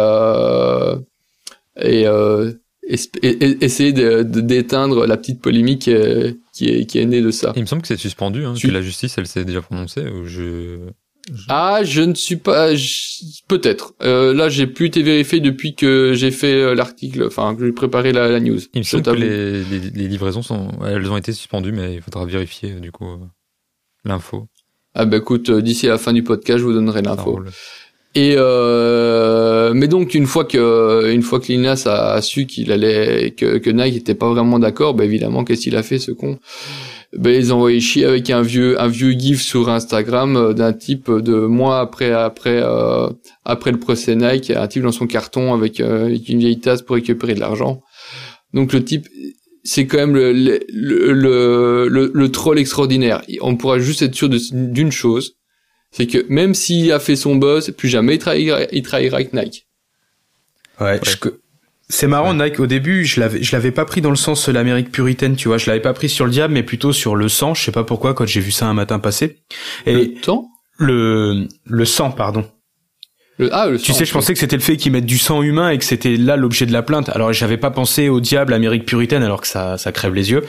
et essayer d'éteindre la petite polémique euh, qui est qui est née de ça. Il me semble que c'est suspendu, hein, que la justice elle s'est déjà prononcée. Ou je... Ah, je ne suis pas. Peut-être. Euh, là, j'ai plus été vérifié depuis que j'ai fait euh, l'article, enfin que j'ai préparé la, la, news. Il me semble que les, les, livraisons sont, elles ont été suspendues, mais il faudra vérifier du coup l'info. Ah bah écoute, d'ici la fin du podcast, je vous donnerai l'info. Et euh, mais donc une fois que une fois que Linas a, su qu'il allait que, que Nike était pas vraiment d'accord, bah évidemment qu'est-ce qu'il a fait ce con? Ben ils envoyaient chier avec un vieux un vieux gif sur Instagram euh, d'un type de mois après après euh, après le procès Nike, un type dans son carton avec, euh, avec une vieille tasse pour récupérer de l'argent. Donc le type c'est quand même le le, le, le, le troll extraordinaire. On pourra juste être sûr d'une chose, c'est que même s'il a fait son buzz, plus jamais il travaillera, il travaillera avec Nike. Ouais, je c'est marrant, Nike, au début, je l'avais, je l'avais pas pris dans le sens de l'Amérique puritaine, tu vois, je l'avais pas pris sur le diable, mais plutôt sur le sang, je sais pas pourquoi, quand j'ai vu ça un matin passé. Et Le temps? Le, le sang, pardon. le, Ah, le Tu sang, sais, je pensais que c'était le fait qu'ils mettent du sang humain et que c'était là l'objet de la plainte. Alors, j'avais pas pensé au diable, Amérique puritaine, alors que ça, ça crève les yeux.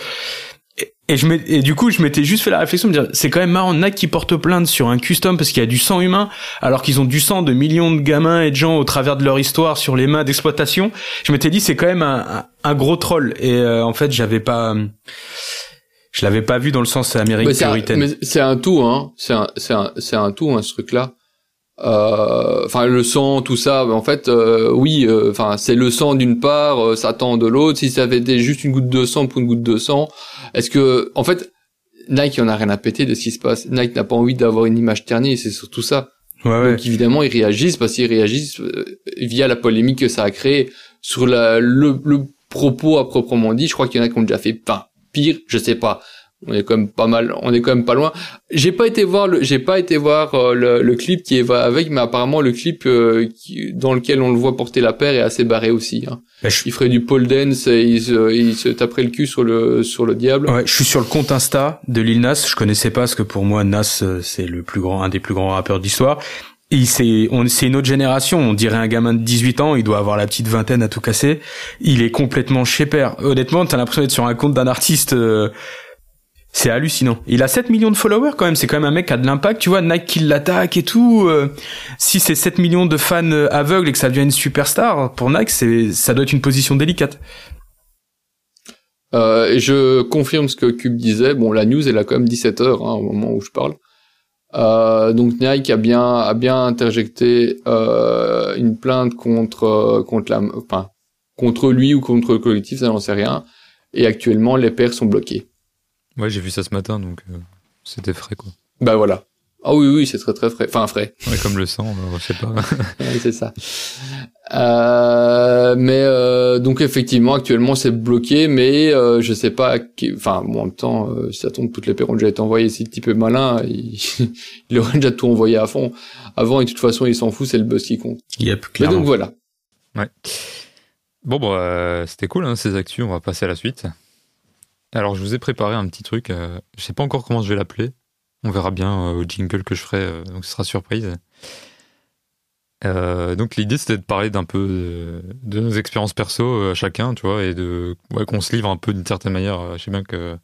Et, je et du coup, je m'étais juste fait la réflexion de dire, c'est quand même marrant, Nike qui porte plainte sur un custom parce qu'il y a du sang humain, alors qu'ils ont du sang de millions de gamins et de gens au travers de leur histoire sur les mains d'exploitation. Je m'étais dit, c'est quand même un, gros troll. Et euh, en fait, j'avais pas, je l'avais pas vu dans le sens Amérique Mais c'est un, puritaine. mais c'est un tout, hein. C'est un, c'est un, c'est un tout, hein, ce truc-là. Euh, Enfin, le sang, tout ça. En fait, euh, oui. euh, Enfin, c'est le sang d'une part, euh, ça tend de l'autre. Si ça avait été juste une goutte de sang pour une goutte de sang, est-ce que, en fait, Nike, en a rien à péter de ce qui se passe. Nike n'a pas envie d'avoir une image ternie. C'est surtout ça. Ouais, ouais. Donc évidemment, ils réagissent parce qu'ils réagissent euh, via la polémique que ça a créé sur la, le, le propos à proprement dit. Je crois qu'il y en a qui ont déjà fait enfin, pire, je sais pas. On est quand même pas mal, on est quand même pas loin. J'ai pas été voir le, j'ai pas été voir euh, le, le clip qui va avec, mais apparemment le clip euh, qui, dans lequel on le voit porter la paire est assez barré aussi. Hein. Bah, je- Il ferait du pole dance et il se, il se taperait le cul sur le sur le diable. Ouais, je suis sur le compte Insta de Lil Nas. Je connaissais pas parce que pour moi Nas euh, c'est le plus grand, un des plus grands rappeurs d'histoire. Il c'est on c'est une autre génération. On dirait un gamin de 18 ans. Il doit avoir la petite vingtaine à tout casser. Il est complètement chez père. Honnêtement, t'as l'impression d'être sur un compte d'un artiste. euh, c'est hallucinant. Il a 7 millions de followers quand même. C'est quand même un mec qui a de l'impact. Tu vois, Nike qui l'attaque et tout. euh, si c'est 7 millions de fans euh, aveugles et que ça devient une superstar pour Nike, c'est ça doit être une position délicate. Euh, et je confirme ce que Cube disait. Bon, la news elle a quand même 17 heures hein, au moment où je parle. Donc Nike a bien a interjecté une plainte contre contre la contre lui ou contre le collectif, ça j'en sais rien. Et actuellement les paires sont bloquées. Ouais, j'ai vu ça ce matin, donc euh, c'était frais, quoi. Bah voilà. Ah oui oui c'est très très frais. Enfin frais. Ouais, comme le sang, euh, je sais pas. Ouais, c'est ça. Euh, mais euh, donc effectivement actuellement c'est bloqué, mais euh, je sais pas. qui- Enfin bon, en même temps, euh, si ça tombe toutes les paires ont déjà été envoyées. Si le type est malin, il, il aurait déjà tout envoyé à fond avant et de toute façon il s'en fout, c'est le buzz qui compte. Yep, Mais donc voilà. Bon, bon, euh, c'était cool, hein, ces actus. On va passer à la suite. Alors, je vous ai préparé un petit truc. euh, je sais pas encore comment je vais l'appeler. On verra bien euh, au jingle que je ferai, euh, donc ce sera surprise. Euh, donc, l'idée, c'était de parler d'un peu de, nos expériences perso euh, chacun, tu vois, et de qu'on se livre un peu d'une certaine manière. Je sais bien que,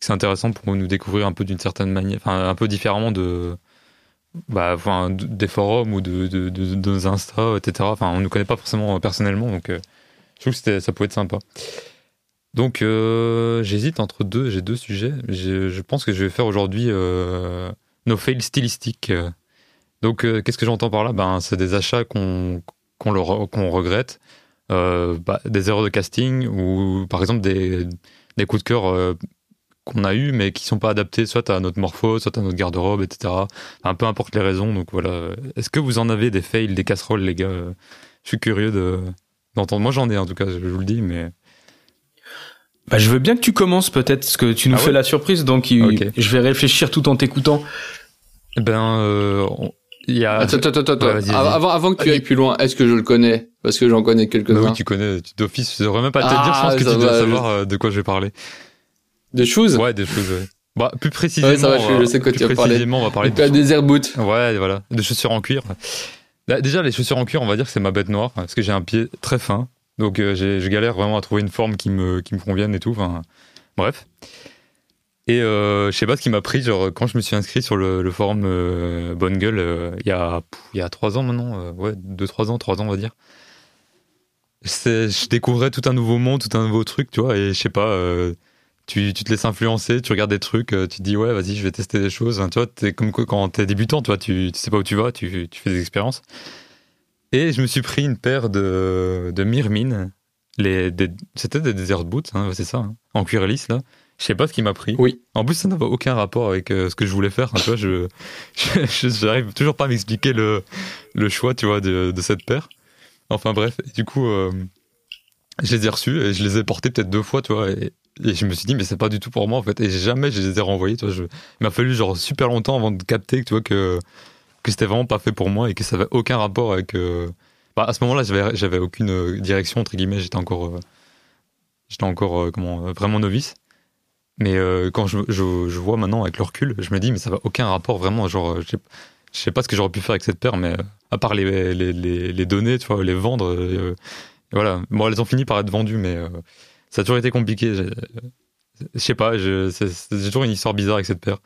c'est intéressant pour nous découvrir un peu d'une certaine manière, un peu différemment de. Bah, enfin, des forums ou de, de, nos Insta, etc. Enfin, on ne nous connaît pas forcément personnellement, donc je trouve que ça pouvait être sympa. Donc, euh, j'hésite entre deux. J'ai deux sujets. Je, pense que je vais faire aujourd'hui euh, nos fails stylistiques. Donc, euh, qu'est-ce que j'entends par là? Ben, c'est des achats qu'on regrette, euh, bah, des erreurs de casting ou par exemple des, des coups de cœur qu'on a eu mais qui sont pas adaptés soit à notre morpho, soit à notre garde-robe, etc. Enfin, peu importe les raisons. Donc voilà. Est-ce que vous en avez des fails, des casseroles, les gars? Je suis curieux de d'entendre. Moi, j'en ai en tout cas. Je vous le dis, mais Bah, je veux bien que tu commences peut-être, parce que tu nous Ah fais ouais la surprise, donc je vais réfléchir tout en t'écoutant. ben, euh, il y a. Attends, attends, attends, attends. Ouais, vas-y. avant, avant que tu ailles plus loin, est-ce que je le connais? Parce que j'en connais Bah quelques-uns. oui, tu connais, tu d'office, je devrais même pas te le dire, je Ah, pense que ça tu dois va, savoir euh, de quoi je vais parler. Des choses? Ouais, des choses, ouais. Bah, plus précisément, Ouais, ça va, je- je sais de quoi tu vas parler. précisément, on va parler de... des airboots. Ouais, voilà, de chaussures en cuir. Là, Déjà, les chaussures en cuir, on va dire que c'est ma bête noire, parce que j'ai un pied très fin, donc euh, je galère vraiment à trouver une forme qui me, qui me convienne et tout, bref. Et euh, je sais pas ce qui m'a pris, genre, quand je me suis inscrit sur le, le forum euh, Bonne Gueule, euh, il y a pff, il y a trois ans maintenant, ouais, deux, trois ans, trois ans, on va dire. Je découvrais tout un nouveau monde, tout un nouveau truc, tu vois, et je sais pas, tu, tu te laisses influencer, tu regardes des trucs, tu te dis ouais, vas-y, je vais tester des choses. Tu vois, t'es comme quand t'es débutant, tu vois, tu, tu sais pas où tu vas, tu, tu fais des expériences. Et je me suis pris une paire de, de. Les, des- c'était des desert boots, hein, c'est ça, hein, en cuir lisse là. Je sais pas ce qui m'a pris. Oui. En plus, ça n'avait aucun rapport avec euh, ce que je voulais faire. hein, tu vois, je, je, j'arrive toujours pas à m'expliquer le, le choix, tu vois, de, de cette paire. Enfin bref, du coup, euh, je les ai reçus et je les ai portés peut-être deux fois, tu vois. Et, et je me suis dit, mais c'est pas du tout pour moi, en fait. Et jamais je les ai renvoyés, tu vois. Je, il m'a fallu genre super longtemps avant de capter, tu vois, que, que c'était vraiment pas fait pour moi et que ça avait aucun rapport avec. euh, Bah, à ce moment-là, j'avais, j'avais aucune euh, direction, entre guillemets. J'étais encore, euh, j'étais encore, comment, vraiment novice. Mais quand je, je, vois maintenant avec le recul, je me dis, mais ça va aucun rapport vraiment. Genre, je sais, sais pas ce que j'aurais pu faire avec cette paire, mais à part les, les, les, les donner, tu vois, les vendre, voilà. Bon, elles ont fini par être vendues, mais ça a toujours été compliqué. Je, sais pas, c'est toujours une histoire bizarre avec cette paire.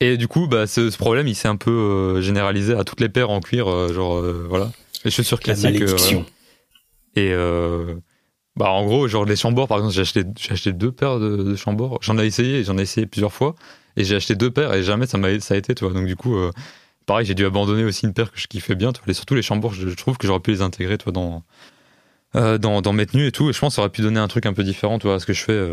Et du coup, bah, ce, ce problème, il s'est un peu euh, généralisé à toutes les paires en cuir, euh, genre, euh, voilà. Les chaussures La classiques. euh, malédiction. et bah en gros, genre les chambords, par exemple, j'ai acheté, j'ai acheté deux paires de, de chambords. J'en ai essayé, j'en ai essayé plusieurs fois, et j'ai acheté deux paires et jamais ça m'a, ça a été, tu vois. Donc du coup, pareil, j'ai dû abandonner aussi une paire que je kiffais bien. Tu vois. Et surtout les chambords, je, je trouve que j'aurais pu les intégrer, toi, dans, dans dans mes tenues et tout. Et je pense que ça aurait pu donner un truc un peu différent, tu vois, à ce que je fais.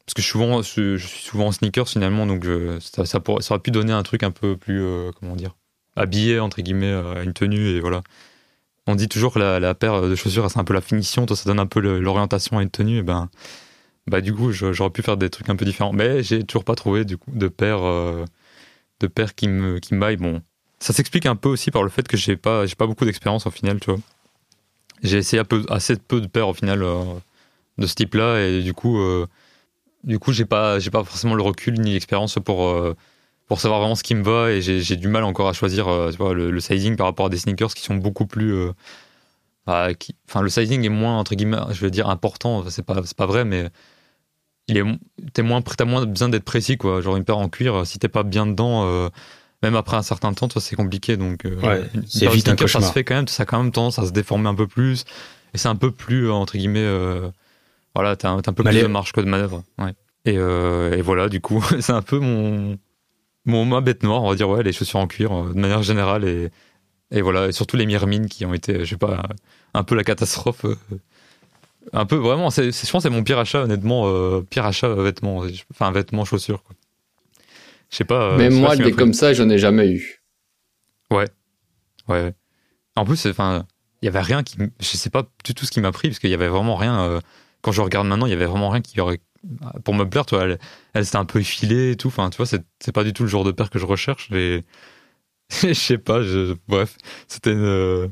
Euh, parce que je suis souvent, je, suis souvent en sneakers finalement, donc je- ça, ça, ça aurait pu donner un truc un peu plus, euh, comment dire, habillé entre guillemets euh, à une tenue et voilà. On dit toujours que la, paire de chaussures, c'est un peu la finition, toi, ça donne un peu l'orientation à une tenue. Et ben, bah, du coup, j'aurais pu faire des trucs un peu différents. Mais j'ai toujours pas trouvé, du coup, de paire, euh, de paire qui me, qui. Bon, ça s'explique un peu aussi par le fait que j'ai pas, pas beaucoup d'expérience au final, tu vois. J'ai essayé assez peu de paires au final euh, de ce type-là, et du coup, euh, du coup, j'ai pas, j'ai pas forcément le recul ni l'expérience pour, euh, pour savoir vraiment ce qui me va, et j'ai du mal encore à choisir, euh, tu vois, le, le sizing par rapport à des sneakers qui sont beaucoup plus, euh, bah, qui- enfin, le sizing est moins entre guillemets, je veux dire important, c'est pas, c'est pas vrai, mais il est, t'es moins, t'as moins besoin d'être précis, quoi. Genre une paire en cuir, si t'es pas bien dedans, même après un certain temps, toi, c'est compliqué. Donc, Ouais, une c'est vite un Ça se fait quand même, ça a quand même tendance à se déformer un peu plus, et c'est un peu plus entre guillemets, euh, voilà, t'as, un- peu Malé- plus de marge que de manœuvre. Ouais. Et, euh, et voilà, du coup, c'est un peu mon, mon ma bête noire, on va dire, ouais, les chaussures en cuir euh, de manière générale, et, et voilà, et surtout les Myrmines qui ont été, je sais pas, un peu la catastrophe. euh, un peu vraiment, c'est, je pense que c'est mon pire achat, honnêtement, euh, pire achat euh, vêtements, enfin vêtements, chaussures. Quoi. Je sais pas. euh, pas moi, des comme ça, j'en ai jamais eu. Ouais. ouais. En plus, enfin, il y avait rien qui, je sais pas du tout ce qui m'a pris parce qu'il y avait vraiment rien. Quand je regarde maintenant, il y avait vraiment rien qui aurait pour me plaire. Tu vois, elle, elle c'était un peu effilée et tout. Enfin, tu vois, c'est, pas du tout le genre de paire que je recherche. Et je sais pas. Je, bref, c'était une. euh,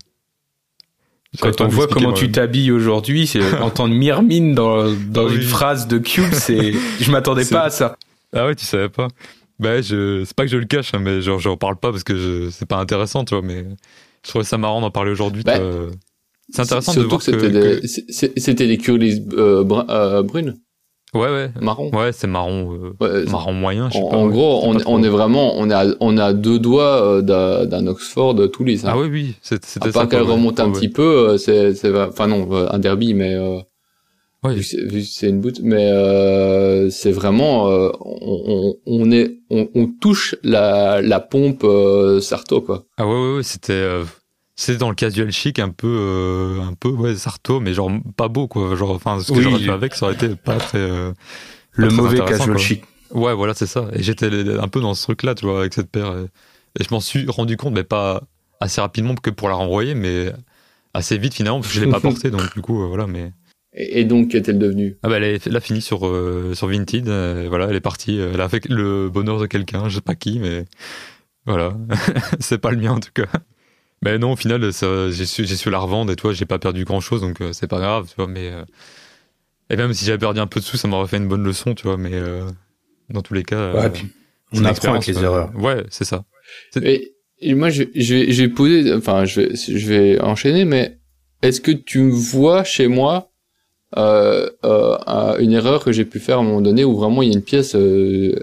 Quand on voit comment tu t'habilles aujourd'hui, c'est entendre Myrmine dans, dans Oui. une phrase de Cube, c'est, je m'attendais pas à ça. Ah ouais, tu savais pas. Bah, je, c'est pas que je le cache, hein, mais genre, j'en parle pas parce que je, c'est pas intéressant, tu vois, mais je trouvais ça marrant d'en parler aujourd'hui. Bah. C'est intéressant de voir que c'était que, des, c'était des euh, brun- euh, brunes, que- Ouais, ouais. marron. Ouais, c'est marron, euh, Ouais, marron moyen, je sais en, pas. en gros, on, on est vraiment, on est à, on est à deux doigts euh, d'un Oxford tout lisse. hein. Ah oui, oui, c'était à part qu'elle ouais. remonte un Ouais, petit peu, euh, c'est, c'est, enfin non, euh, un derby, mais euh, que c'est- que une boot, mais euh, c'est vraiment, euh, on, on, on est, on, on touche la, la pompe euh, Sarto quoi. Ah ouais, ouais, ouais, c'était, c'était dans le casual chic, un peu, euh, un peu, ouais, Sarto, mais genre pas beau, quoi. Genre, enfin, ce que Oui. j'aurais fait avec, ça aurait été pas très. euh, Le mauvais casual quoi. chic. Ouais, voilà, c'est ça. Et j'étais un peu dans ce truc-là, tu vois, avec cette paire. Et, et je m'en suis rendu compte, mais pas assez rapidement que pour la renvoyer, mais assez vite finalement, parce que je l'ai pas portée, donc du coup, euh, voilà, mais. Et, donc, qu'est-elle devenue? Ah bah elle, est, elle a fini sur, euh, sur Vinted, euh, voilà, elle est partie, euh, elle a fait le bonheur de quelqu'un, je sais pas qui, mais voilà, c'est pas le mien en tout cas. Mais non, au final, ça, j'ai su, j'ai su la revendre et toi, j'ai pas perdu grand chose, donc euh, c'est pas grave, tu vois, mais. euh, et même si j'avais perdu un peu de sous, ça m'aurait fait une bonne leçon, tu vois, mais euh, dans tous les cas. euh, Ouais, puis c'est on apprend avec les euh, erreurs. Ouais, c'est ça. et, et moi, je, je, vais, je vais poser, enfin, je vais, je vais enchaîner, mais est-ce que tu me vois chez moi euh, euh, un- une erreur que j'ai pu faire à un moment donné où vraiment il y a une pièce, euh,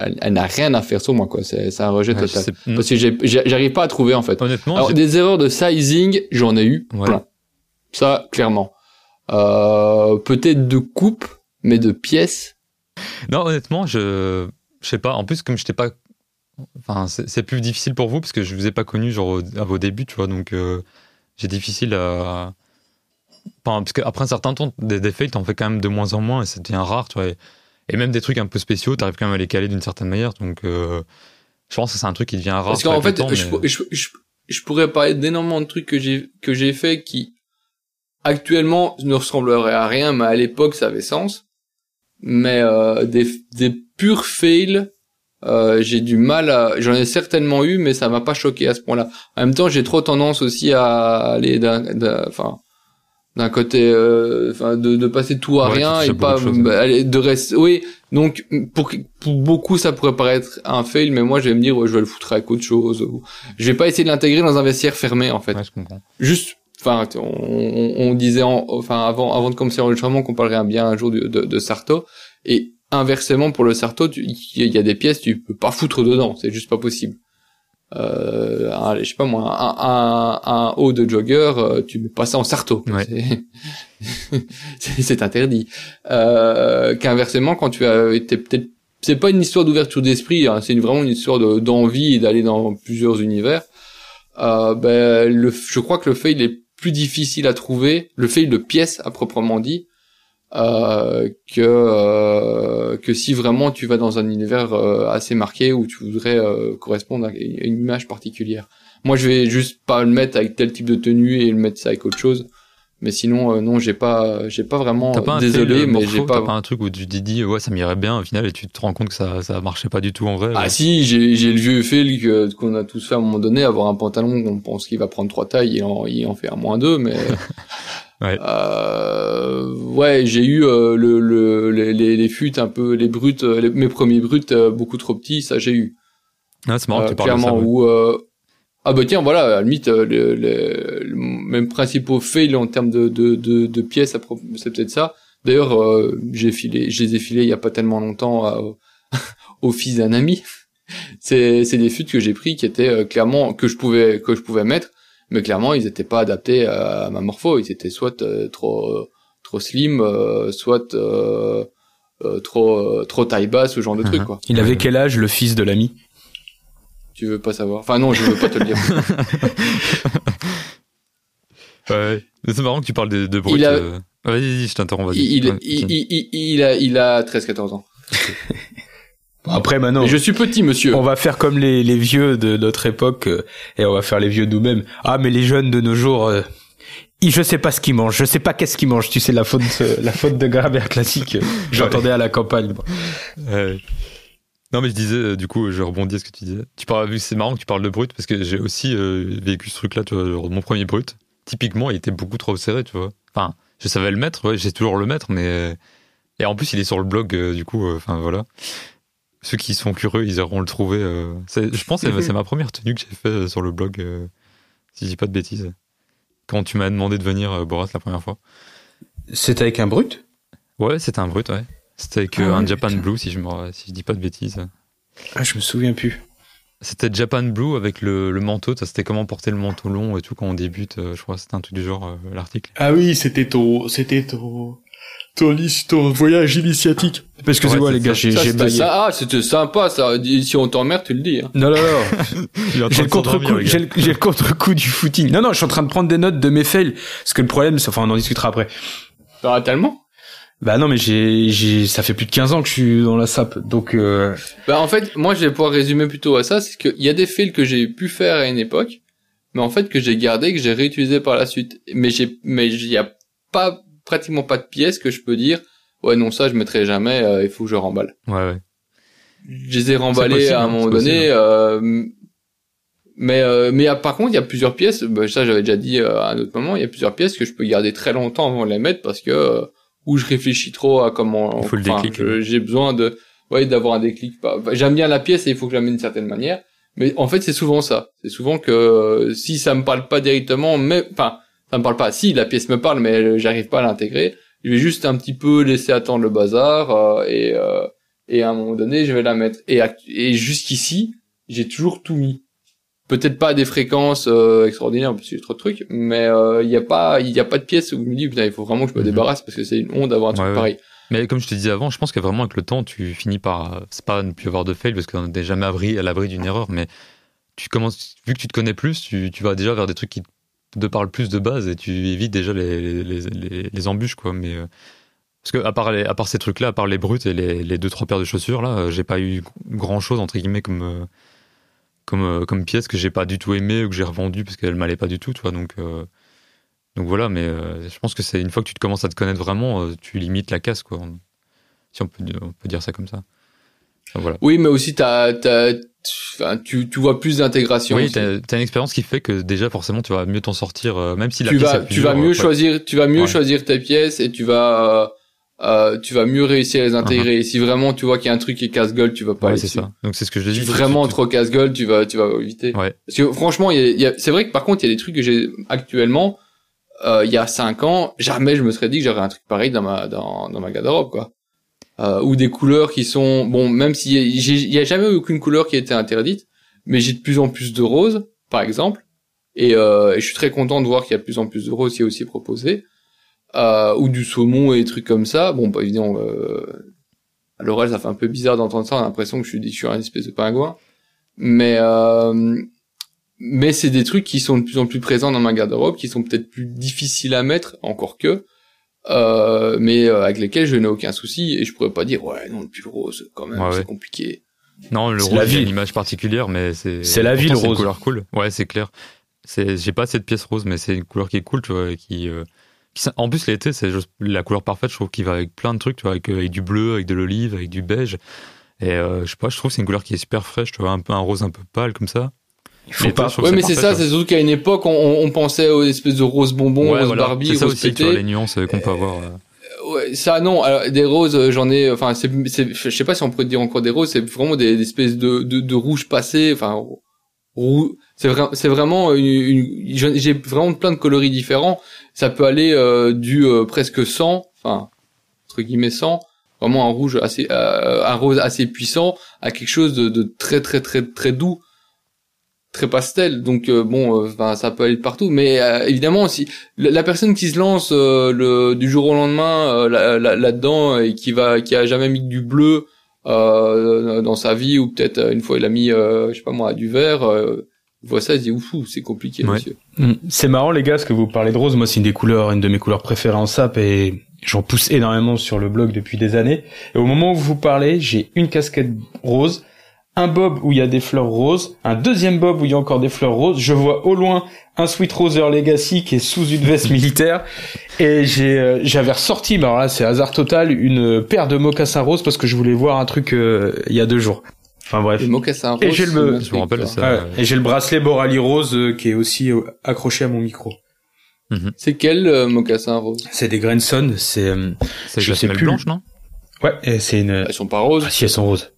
elle, elle n'a rien à faire sur moi, quoi. C'est un rejet Ouais, total. non, Parce que j'arrive pas à trouver en fait. honnêtement, Alors des erreurs de sizing, j'en ai eu Ouais. plein. Ça, clairement. Euh, Peut-être de coupe, mais de pièces. Non, honnêtement, je, je sais pas. En plus, comme je t'ai pas, enfin, c'est plus difficile pour vous parce que je vous ai pas connu genre à vos débuts, tu vois. Donc, euh, j'ai difficile à. Enfin, parce qu'après un certain temps, des, des fails, t'en fais quand même de moins en moins et ça devient rare, tu vois. Et, Et même des trucs un peu spéciaux, t'arrives quand même à les caler d'une certaine manière. Donc, euh, je pense que c'est un truc qui devient rare. Parce qu'en fait, temps, je, mais- je, je, je pourrais parler d'énormément de trucs que j'ai que j'ai fait qui actuellement ne ressembleraient à rien, mais à l'époque ça avait sens. Mais euh, des des purs fails, euh, j'ai du mal à. J'en ai certainement eu, mais ça m'a pas choqué à ce point-là. En même temps, j'ai trop tendance aussi à aller d'un, d'un- enfin. D'un côté, euh, enfin, de, de passer tout à Ouais, rien et pas de choses. bah, aller- de rester. Oui, donc pour, pour beaucoup ça pourrait paraître un fail, mais moi je vais me dire ouais, je vais le foutre avec autre chose. Je vais pas essayer de l'intégrer dans un vestiaire fermé en fait. Ouais, je comprends. Juste, enfin, on, on, on disait, en, enfin avant avant de commencer l'enregistrement qu'on parlerait bien un jour de, de, de Sarto et inversement pour le Sarto, il y a des pièces tu peux pas foutre dedans, c'est juste pas possible. Euh, un, je sais pas moi, un, un, un haut de jogger, euh, tu mets pas ça en Sarto. Ouais. C'est- interdit. Euh, Qu'inversement, quand tu as été peut-être, c'est pas une histoire d'ouverture d'esprit, hein, c'est vraiment une histoire de- d'envie d'aller dans plusieurs univers. Euh, ben, le, je crois que le fail est plus difficile à trouver, le fail de pièce à proprement dit, euh, que euh, que si vraiment tu vas dans un univers euh, assez marqué où tu voudrais euh, correspondre à une image particulière. Moi, je vais juste pas le mettre avec tel type de tenue et le mettre ça avec autre chose. Mais sinon, euh, non, j'ai pas, j'ai pas vraiment. T'as pas un désolé, fail, mais j'ai pas. Un truc où tu te dis, ouais, ça m'irait bien, au final, et tu te rends compte que ça, ça marchait pas du tout en vrai. Ah ouais. si, j'ai j'ai le vieux que- qu'on a tous fait à un moment donné, avoir un pantalon qu'on pense qu'il va prendre trois tailles et en, il en fait un moins deux, mais Ouais. euh, ouais, j'ai eu euh, le, le les, les, fûts un peu les brutes, euh, les- mes premiers brutes euh, beaucoup trop petits, ça j'ai eu Ah, c'est marrant que Euh, tu parles de ça. clairement ouais. où euh, ah bah tiens voilà à la limite euh, le, le, le même principaux fail en termes de de, de, de pièces c'est peut-être ça. D'ailleurs euh, j'ai filé je les ai filés il y a pas tellement longtemps à- au fils d'un ami. C'est c'est des fûts que j'ai pris qui étaient euh, clairement que je pouvais que je pouvais mettre mais clairement ils étaient pas adaptés à ma morpho. Ils étaient soit euh, trop trop slim euh, soit euh, euh, trop euh, trop taille basse ce genre de truc Mhm. quoi. Il avait quel âge, le fils de l'ami? Tu veux pas savoir? Enfin non je veux pas te le dire Ouais. Mais c'est marrant que tu parles de, de brut. Il a- euh. Vas-y, vas-y, je t'interromps, vas-y. il, Ouais, il, il, a, il a 13-14 ans. Bon, Après, maintenant, Mais je suis petit, monsieur. on va faire comme les, les vieux de notre époque euh, et on va faire les vieux nous-mêmes. Ah, mais les jeunes de nos jours, euh, ils, je sais pas ce qu'ils mangent, je sais pas qu'est-ce qu'ils mangent. Tu sais la faute, euh, la faute de grammaire classique. J'entendais à la campagne. Non, mais je disais, euh, du coup, je rebondis à ce que tu disais. Tu parles, vu que c'est marrant que tu parles de brut, parce que j'ai aussi euh, vécu ce truc-là, tu vois, genre, mon premier brut. Typiquement, il était beaucoup trop serré, tu vois. Enfin, je savais le mettre, ouais, j'ai toujours le mettre, mais. Et en plus, il est sur le blog, euh, du coup, euh, enfin, voilà. Ceux qui sont curieux, ils iront le trouver. euh, c'est- Je pense que c'est- ma première tenue que j'ai fait euh, sur le blog, euh, si je dis pas de bêtises. Quand tu m'as demandé de venir, euh, Boras, la première fois. C'est avec un brut? Ouais, c'était un brut, ouais. C'était avec Ah un ouais, Japan putain. Blue, si je, me... si je dis pas de bêtises. Ah, je me souviens plus. C'était Japan Blue avec le, le manteau. Ça, c'était comment porter le manteau long et tout quand on débute. euh, je crois que c'était un truc du genre, euh, l'article. Ah oui, c'était ton, c'était ton, ton, ton voyage initiatique. Excusez-moi Ouais, les c'est gars, j'ai j'ai baillé. ça. Ah, c'était sympa, ça. Si on t'emmerde, tu le dis. hein. Non, non, non. J'ai le contre-coup, j'ai le, le contre-coup du footing. Non, non, je suis en train de prendre des notes de mes fails. Parce que le problème, c'est, enfin, on en discutera après. T'en as tellement Bah non, mais j'ai, j'ai, ça fait plus de 15 ans que je suis dans la SAP. Donc, euh, Bah, en fait, moi, je vais pouvoir résumer plutôt à ça. C'est qu'il y a des fails que j'ai pu faire à une époque, mais en fait, que j'ai gardé, que j'ai réutilisé par la suite. Mais j'ai, mais il y a pas, pratiquement pas de pièces que je peux dire, ouais, non, ça, je mettrai jamais, euh, il faut que je remballe. Ouais, ouais. je les ai remballés possible, à un moment donné. euh, mais euh, mais ah, par contre, il y a plusieurs pièces. bah, ça, j'avais déjà dit euh, à un autre moment. Il y a plusieurs pièces que je peux garder très longtemps avant de les mettre parce que ou je réfléchis trop à comment. Il faut le déclic. J'ai besoin de ouais d'avoir un déclic. Bah, J'aime bien la pièce et il faut que je la mette d'une certaine manière. Mais en fait, c'est souvent ça. C'est souvent que euh, si ça me parle pas directement, mais enfin, ça me parle pas. Si la pièce me parle, mais j'arrive pas à l'intégrer. Je vais juste un petit peu laisser attendre le bazar euh, et euh, et à un moment donné, je vais la mettre. Et jusqu'ici, j'ai toujours tout mis. Peut-être pas à des fréquences euh, extraordinaires parce trop de trucs, mais il y a pas il y a pas de pièce où je me dis putain il faut vraiment que je me Mhm. débarrasse parce que c'est une honte d'avoir un truc Ouais, ouais. pareil. Mais comme je te disais avant, je pense que vraiment avec le temps, tu finis par. euh, C'est pas ne plus avoir de fail parce qu'on n'est jamais abri, à l'abri d'une erreur, mais tu commences. Vu que tu te connais plus, tu, tu vas déjà vers des trucs qui te parlent plus de base et tu évites déjà les, les, les, embûches, quoi. Mais euh, Parce que à part les, à part ces trucs-là, à part les brutes et les, les deux trois paires de chaussures là, euh, j'ai pas eu grand chose entre guillemets comme euh, comme euh, comme pièce que j'ai pas du tout aimé ou que j'ai revendu parce qu'elle m'allait pas du tout, tu vois. Donc euh, donc voilà, mais euh, je pense que c'est une fois que tu te commences à te connaître vraiment, euh, tu limites la casse quoi. Si on peut on peut dire ça comme ça. Enfin, voilà. Oui, mais aussi t'as, t'as, tu, tu vois plus d'intégration. Oui, t'as t'as une expérience qui fait que déjà forcément tu vas mieux t'en sortir, même si la tu pièce vas, tu vas mieux ouais. choisir, tu vas mieux Ouais. choisir tes pièces et tu vas, euh, tu vas mieux réussir à les intégrer. Et si vraiment tu vois qu'il y a un truc qui est casse-gueule, tu vas pas Ouais, aller dessus. ça. Donc c'est ce que je Si dis. vraiment tu- tu- trop casse-gueule, tu vas, tu vas éviter. Ouais. Parce que franchement, il y a, y a- c'est vrai que par contre, il y a des trucs que j'ai actuellement. Euh, il y a cinq ans, jamais je me serais dit que j'aurais un truc pareil dans ma dans, dans ma garde-robe, quoi. Euh, ou des couleurs qui sont bon, même si il y a jamais eu aucune couleur qui a été interdite, mais j'ai de plus en plus de roses, par exemple, et, euh, et je suis très content de voir qu'il y a de plus en plus de roses qui est aussi proposé, euh, ou du saumon et des trucs comme ça. Bon, pas évidemment. Euh, à l'oral, ça fait un peu bizarre d'entendre ça. On a l'impression que je suis, je suis un espèce de pingouin, mais euh, mais c'est des trucs qui sont de plus en plus présents dans ma garde-robe, qui sont peut-être plus difficiles à mettre, encore que, euh, mais euh, avec lesquels je n'ai aucun souci et je pourrais pas dire ouais non le pull rose quand même Ouais, c'est ouais. compliqué. Non, le C'est rose, vie. une image particulière, mais c'est. C'est la vie, le c'est une rose. couleur cool. Ouais, c'est clair. C'est, j'ai pas cette pièce rose, mais c'est une couleur qui est cool, tu vois, et qui, euh, en plus, l'été, c'est juste la couleur parfaite, je trouve, qui va avec plein de trucs, tu vois, avec, euh, avec du bleu, avec de l'olive, avec du beige. Et, euh, je sais pas, je trouve que c'est une couleur qui est super fraîche, tu vois, un peu un rose un peu pâle, comme ça. Il faut Mais pas. Ouais mais c'est ça, c'est surtout qu'à une époque on, on pensait aux espèces de roses bonbons, Ouais, roses voilà. Barbie, C'est ça aussi, tu vois, les nuances euh, qu'on peut avoir. euh. Ouais, ça non. Alors, des roses, j'en ai. Enfin, c'est, je sais pas si on pourrait dire encore des roses. C'est vraiment des, des espèces de, de, de rouge passé. Enfin. C'est vrai, c'est vraiment une. une- j'ai vraiment plein de coloris différents. Ça peut aller euh, du euh, presque 100, enfin entre guillemets 100, vraiment un rouge assez, euh, un rose assez puissant, à quelque chose de, de très très très très doux, très pastel. Donc euh, bon, euh, enfin, ça peut aller de partout. Mais euh, évidemment, si la, personne qui se lance le, du jour au lendemain euh, là- là- là-dedans et qui va, qui a jamais mis du bleu dans sa vie ou peut-être une fois il a mis, je sais pas moi, du vert. Voit ça, il se dit ouf, ouf, c'est compliqué, Ouais. monsieur. Mm. C'est marrant les gars, parce que vous parlez de rose. Moi, c'est une des couleurs, une de mes couleurs préférées en sap et j'en pousse énormément sur le blog depuis des années. Et au moment où vous parlez, j'ai une casquette rose, un bob où il y a des fleurs roses, un deuxième bob où il y a encore des fleurs roses. Je vois au loin un Sweet Roser Legacy qui est sous une veste militaire et j'ai euh, j'avais ressorti, mais alors là c'est hasard total, une paire de mocassins roses parce que je voulais voir un truc euh, il y a deux jours. Enfin bref. Les mocassins roses. Et j'ai le- Je me rappelle ça. Ouais. Et j'ai le bracelet Borali rose euh, qui est aussi euh, accroché à mon micro. C'est quel euh, mocassin rose? C'est des Grenson, c'est euh, C'est je sais plus. blanche, non? Ouais, et c'est une Elles sont pas roses. ah, si elles sont roses.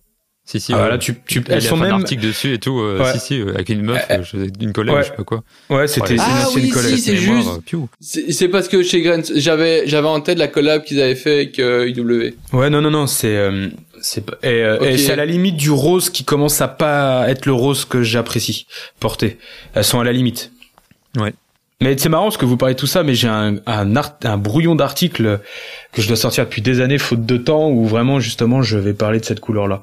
Si, si. Ah, ouais. tu tu elles a sont fait un même article dessus et tout. euh, Ouais. Si, si, euh, avec une meuf, Euh, euh, je- une collègue, ouais. je sais pas quoi. Ouais, c'était une Ah ancienne oui, collègue. si, c'est Mémoire, juste. euh. C'est parce que chez Grant, j'avais j'avais en tête la collab qu'ils avaient fait avec euh, IW. Ouais, non non non, c'est euh, c'est pas- et, euh, et Ok. c'est à la limite du rose qui commence à pas être le rose que j'apprécie porter. Elles sont à la limite. Ouais. Mais c'est marrant parce que vous parlez de tout ça, mais j'ai un un, art, un brouillon d'article que je dois sortir depuis des années faute de temps où vraiment justement je vais parler de cette couleur là. Non,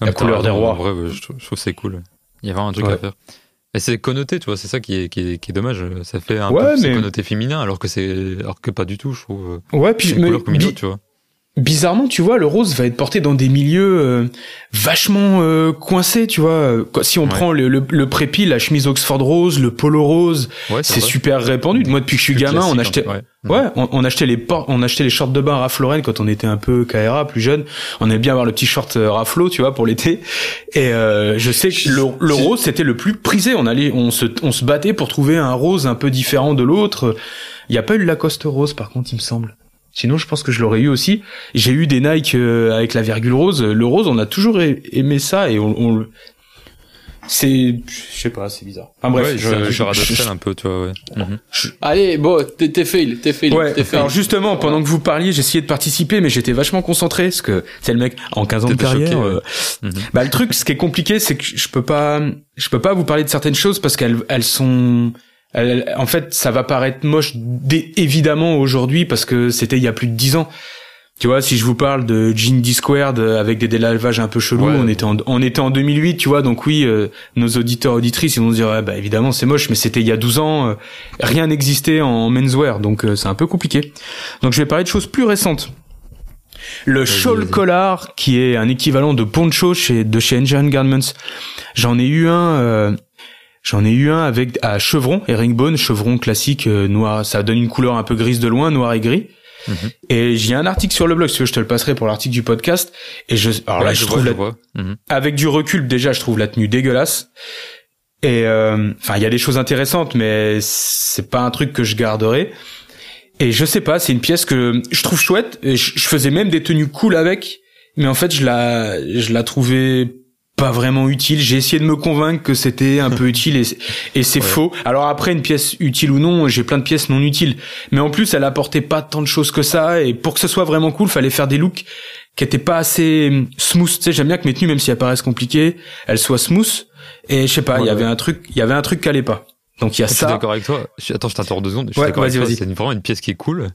La couleur des rois. En vrai, je, trouve- je trouve c'est cool. Il y a vraiment un truc Ouais. à faire. Et c'est connoté, tu vois, c'est ça qui est, qui est, qui est dommage. Ça fait un Ouais, peu c'est mais- connoté féminin, alors que c'est, alors que pas du tout, je trouve. Ouais, puis C'est une mais couleur comme une bi- autre, tu vois. Bizarrement, tu vois, le rose va être porté dans des milieux euh, vachement euh, coincés, tu vois. Si on Ouais. prend le, le, le prépi, la chemise Oxford rose, le polo rose, Ouais, c'est super répandu. Moi, depuis que je suis gamin, on achetait, hein, ouais, on, on achetait les on achetait les shorts de bain Ralph Lauren quand on était un peu KRA, plus jeune. On aimait bien avoir le petit short euh, Raflo, tu vois, pour l'été. Et euh, je sais que le, le rose c'était le plus prisé. On allait, on se, on se battait pour trouver un rose un peu différent de l'autre. Il y a pas eu le Lacoste rose, par contre, il me semble. Sinon, je pense que je l'aurais eu aussi. J'ai eu des Nike euh, avec la virgule rose. Le rose, on a toujours aimé ça et on, on le- c'est, je sais pas, c'est bizarre. Enfin bref, ouais, je, je, je, je- radote un peu, tu vois, ouais. Mhm. Allez, bon, t'es t'es fail, t'es fail, Ouais, t'es fail. alors justement, pendant que vous parliez, j'essayais de participer, mais j'étais vachement concentré, parce que c'est le mec, en 15 ans de carrière, choqué, euh, Mhm. bah le truc, ce qui est compliqué, c'est que je peux pas, je peux pas vous parler de certaines choses parce qu'elles, elles sont, en fait, ça va paraître moche, évidemment aujourd'hui, parce que c'était il y a plus de 10 ans. Tu vois, si je vous parle de Jean D Squared euh, avec des délavages un peu chelous, Ouais. on était en, on était en 2008, tu vois, donc oui, euh, nos auditeurs auditrices, ils vont se dire, ouais, bah évidemment c'est moche, mais c'était il y a 12 ans, euh, rien n'existait en menswear, donc euh, c'est un peu compliqué. Donc je vais parler de choses plus récentes. Le shawl collar, qui est un équivalent de poncho chez, de chez Engine Garments. J'en ai eu un, euh, j'en ai eu un avec, à chevron, herringbone, chevron classique, euh, noir, ça donne une couleur un peu grise de loin, noir et gris. Mhm. Et j'ai un article sur le blog, si tu veux, je te le passerai pour l'article du podcast. Et je, alors là, je, vois, trouve la. Mhm. avec du recul, déjà, je trouve la tenue dégueulasse. Et euh, enfin, il y a des choses intéressantes, mais c'est pas un truc que je garderai. Et je sais pas, c'est une pièce que je trouve chouette. Et je, je faisais même des tenues cool avec, mais en fait, je la, je la trouvais pas vraiment utile. J'ai essayé de me convaincre que c'était un peu utile et, c'est- et c'est Ouais. faux. Alors après, une pièce utile ou non, j'ai plein de pièces non utiles. Mais en plus, elle apportait pas tant de choses que ça. Et pour que ce soit vraiment cool, fallait faire des looks qui étaient pas assez hum, smooth. Tu sais, j'aime bien que mes tenues, même si elles paraissent compliquées, elles soient smooth. Et je sais pas, il y avait ouais. un truc, il y avait un truc qui allait pas. Donc il y a Je suis ça. d'accord avec toi. Attends, je t'interromps deux secondes. Je suis Ouais, d'accord avec vas-y, toi. vas-y. C'est vraiment une pièce qui est cool,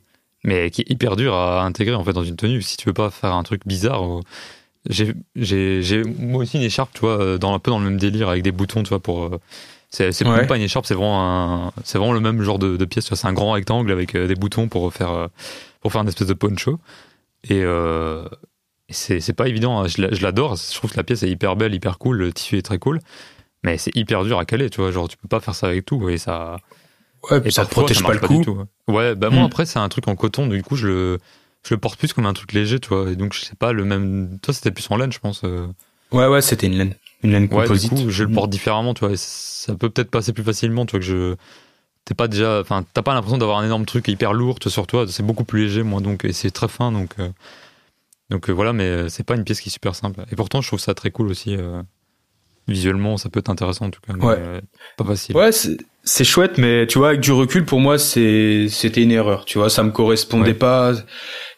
mais qui est hyper dure à intégrer en fait dans une tenue. Si tu veux pas faire un truc bizarre, ou- j'ai, moi aussi une écharpe, tu vois, euh, dans un peu dans le même délire avec des boutons, tu vois, pour. euh, C'est, Ouais. pas une écharpe, c'est vraiment un, c'est vraiment le même genre de, de pièce. Tu vois, c'est un grand rectangle avec euh, des boutons pour faire, pour faire une espèce de poncho. Et euh, c'est, c'est pas évident. hein. Je, l'a- je l'adore. Je trouve que la pièce est hyper belle, hyper cool. Le tissu est très cool. Mais c'est hyper dur à caler, tu vois. Genre, tu peux pas faire ça avec tout. Et ça, Ouais, et puis ça te protège ça pas le tout, ouais. Ouais, bah moi Mm. après c'est un truc en coton, du coup je le, je le porte plus comme un truc léger, tu vois. Et donc je sais pas le même. Toi c'était plus en laine, je pense. euh. Ouais, ouais, c'était une laine, une laine Ouais, du composite. coup je le Mm. porte différemment, tu vois. Et ça peut peut-être passer plus facilement, tu vois que je. T'es pas déjà, enfin t'as pas l'impression d'avoir un énorme truc hyper lourd tu vois, sur toi. C'est beaucoup plus léger, moi donc et c'est très fin donc. euh, Donc euh, voilà, mais c'est pas une pièce qui est super simple. Et pourtant je trouve ça très cool aussi. euh, Visuellement, ça peut être intéressant en tout cas. mais, Ouais. euh, pas facile. Ouais, c'est chouette, mais tu vois, avec du recul, pour moi, c'est c'était une erreur. Tu vois, ça me correspondait Ouais. pas.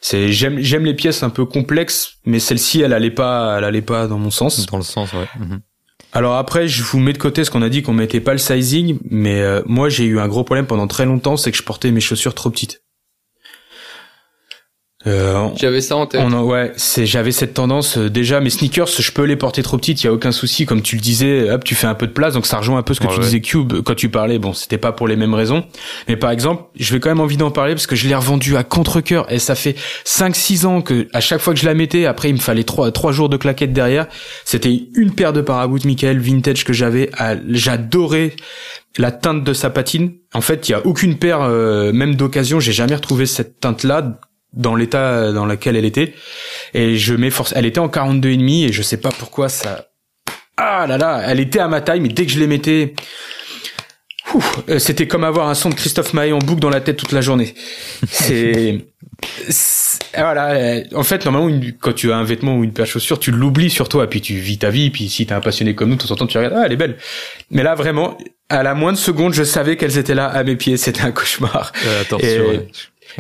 C'est j'aime j'aime les pièces un peu complexes, mais celle-ci, elle allait pas, elle allait pas dans mon sens. Dans le sens, ouais. Mhm. Alors après, je vous mets de côté ce qu'on a dit qu'on mettait pas le sizing, mais euh, moi j'ai eu un gros problème pendant très longtemps, c'est que je portais mes chaussures trop petites. Euh, J'avais ça en tête. on en- ouais, c'est j'avais cette tendance euh, déjà mes sneakers, je peux les porter trop petites, il y a aucun souci comme tu le disais, hop, tu fais un peu de place donc ça rejoint un peu ce que Ouais, tu ouais. disais Cube quand tu parlais. Bon, c'était pas pour les mêmes raisons, mais par exemple, je vais quand même envie d'en parler parce que je l'ai revendu à contre-cœur et ça fait 5 6 ans que à chaque fois que je la mettais, après il me fallait trois trois jours de claquettes derrière. C'était une paire de parabout Michael vintage que j'avais, à- j'adorais la teinte de sa patine. En fait, il y a aucune paire euh, même d'occasion, j'ai jamais retrouvé cette teinte là dans l'état dans lequel elle était. Et je m'efforce elle était en 42 et demi et je sais pas pourquoi ça ah là là elle était à ma taille mais dès que je les mettais euh, c'était comme avoir un son de Christophe Maé en boucle dans la tête toute la journée. C'est voilà euh, en fait normalement une- quand tu as un vêtement ou une paire de chaussures tu l'oublies sur toi puis tu vis ta vie puis si t'es un passionné comme nous de temps en temps tu regardes ah elle est belle. Mais là vraiment à la moindre seconde je savais qu'elles étaient là à mes pieds c'était un cauchemar. Euh, attention, Et- ouais.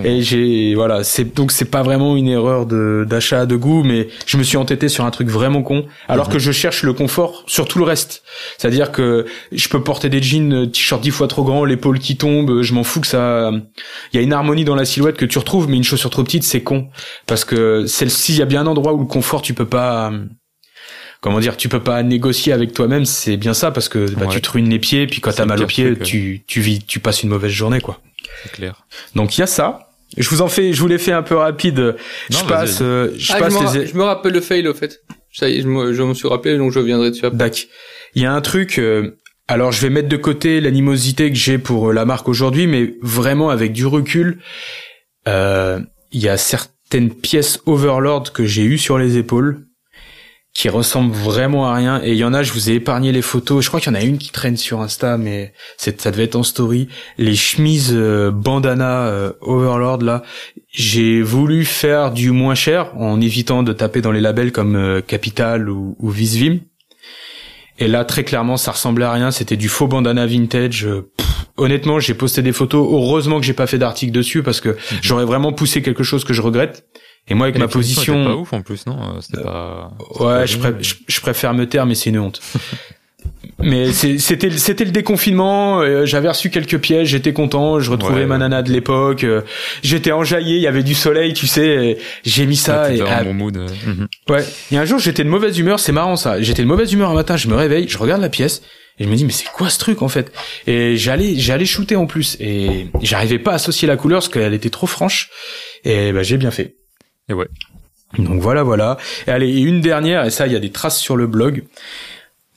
Et j'ai voilà, c'est donc c'est pas vraiment une erreur de d'achat de goût, mais je me suis entêté sur un truc vraiment con, alors que je cherche le confort sur tout le reste. C'est-à-dire que je peux porter des jeans, euh, t-shirt dix fois trop grand, l'épaule qui tombe, je m'en fous que ça. Il y a une harmonie dans la silhouette que tu retrouves, mais une chaussure trop petite, c'est con parce que celle-ci, il y a bien un endroit où le confort, tu peux pas. euh, Comment dire, tu peux pas négocier avec toi-même, c'est bien ça parce que bah, Ouais. tu te ruines les pieds, puis quand t'as mal aux pieds, tu tu vis, tu passes une mauvaise journée quoi. C'est clair. Donc il y a ça. Je vous en fais, je vous l'ai fait un peu rapide. je Non, vas-y, passe, euh, je Ah, passe je, me, les. je me rappelle le fail au fait. Ça y est, je me, je me suis rappelé, donc je viendrai dessus après. Dac. Il y a un truc. euh, alors je vais mettre de côté l'animosité que j'ai pour euh, la marque aujourd'hui, mais vraiment avec du recul, euh, il y a certaines pièces Overlord que j'ai eues sur les épaules qui ressemblent vraiment à rien. Et il y en a, je vous ai épargné les photos. Je crois qu'il y en a une qui traîne sur Insta, mais c'est, ça devait être en story. Les chemises euh, bandana euh, Overlord là, j'ai voulu faire du moins cher en évitant de taper dans les labels comme euh, Capital ou, ou Visvim. Et là, très clairement, ça ressemblait à rien. C'était du faux bandana vintage. Pff, honnêtement, j'ai posté des photos. Heureusement que j'ai pas fait d'article dessus parce que j'aurais vraiment poussé quelque chose que je regrette. Et moi, avec Et ma position, pas ouf en plus, non Euh, C'était pas. Ouais, pas je, génial. pré- je, je préfère me taire, mais c'est une honte. mais c'est- c'était c'était le déconfinement. euh, J'avais reçu quelques pièges, j'étais content. Je retrouvais Ouais, ma nana de l'époque. euh, J'étais enjaillé, il y avait du soleil, tu sais. J'ai mis ça. Ouais, et, dans ah, mon mood. euh, mhm. ouais. Et un jour, j'étais de mauvaise humeur. C'est marrant ça. J'étais de mauvaise humeur un matin. Je me réveille, je regarde la pièce. Et je me dis mais c'est quoi ce truc en fait? Et j'allais j'allais shooter en plus et j'arrivais pas à associer la couleur parce qu'elle était trop franche et bah j'ai bien fait. Et ouais. Donc voilà, voilà. Et allez, et une dernière, et ça, il y a des traces sur le blog.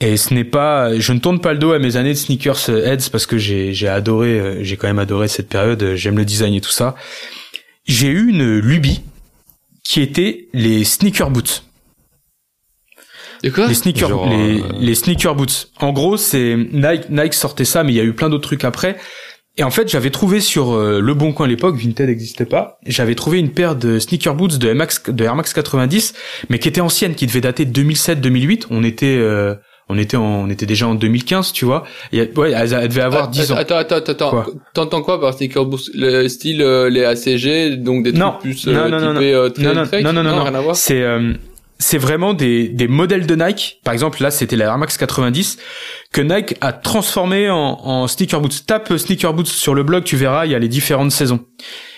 Et ce n'est pas, je ne tourne pas le dos à mes années de sneakers euh, heads parce que j'ai, j'ai adoré, euh, j'ai quand même adoré cette période. euh, J'aime le design et tout ça. J'ai eu une lubie qui était les sneaker boots. De quoi? Les sneakers, Genre, les, euh, les sneaker boots. En gros, c'est Nike, Nike sortait ça, mais il y a eu plein d'autres trucs après. Et en fait, j'avais trouvé sur euh, Le Bon Coin à l'époque, Vinted n'existait pas. J'avais trouvé une paire de sneaker boots de, MX, de Air Max 90, mais qui était ancienne, qui devait dater de 2007-2008. On était, euh, on était, en, on était déjà en 2015, tu vois. A- ouais, elle, elle devait avoir Ah, 10 ans. Attends, attends, attends, T'entends quoi par sneaker boost Le style euh, les ACG, donc des Non. trucs plus Non, euh, non, non, typés euh, non, non, non, non, non, non. rien à voir? C'est euh, c'est vraiment des, modèles de Nike. Par exemple, là, c'était la Air Max 90 que Nike a transformé en, en sneaker boots. Tape sneaker boots sur le blog, tu verras, il y a les différentes saisons.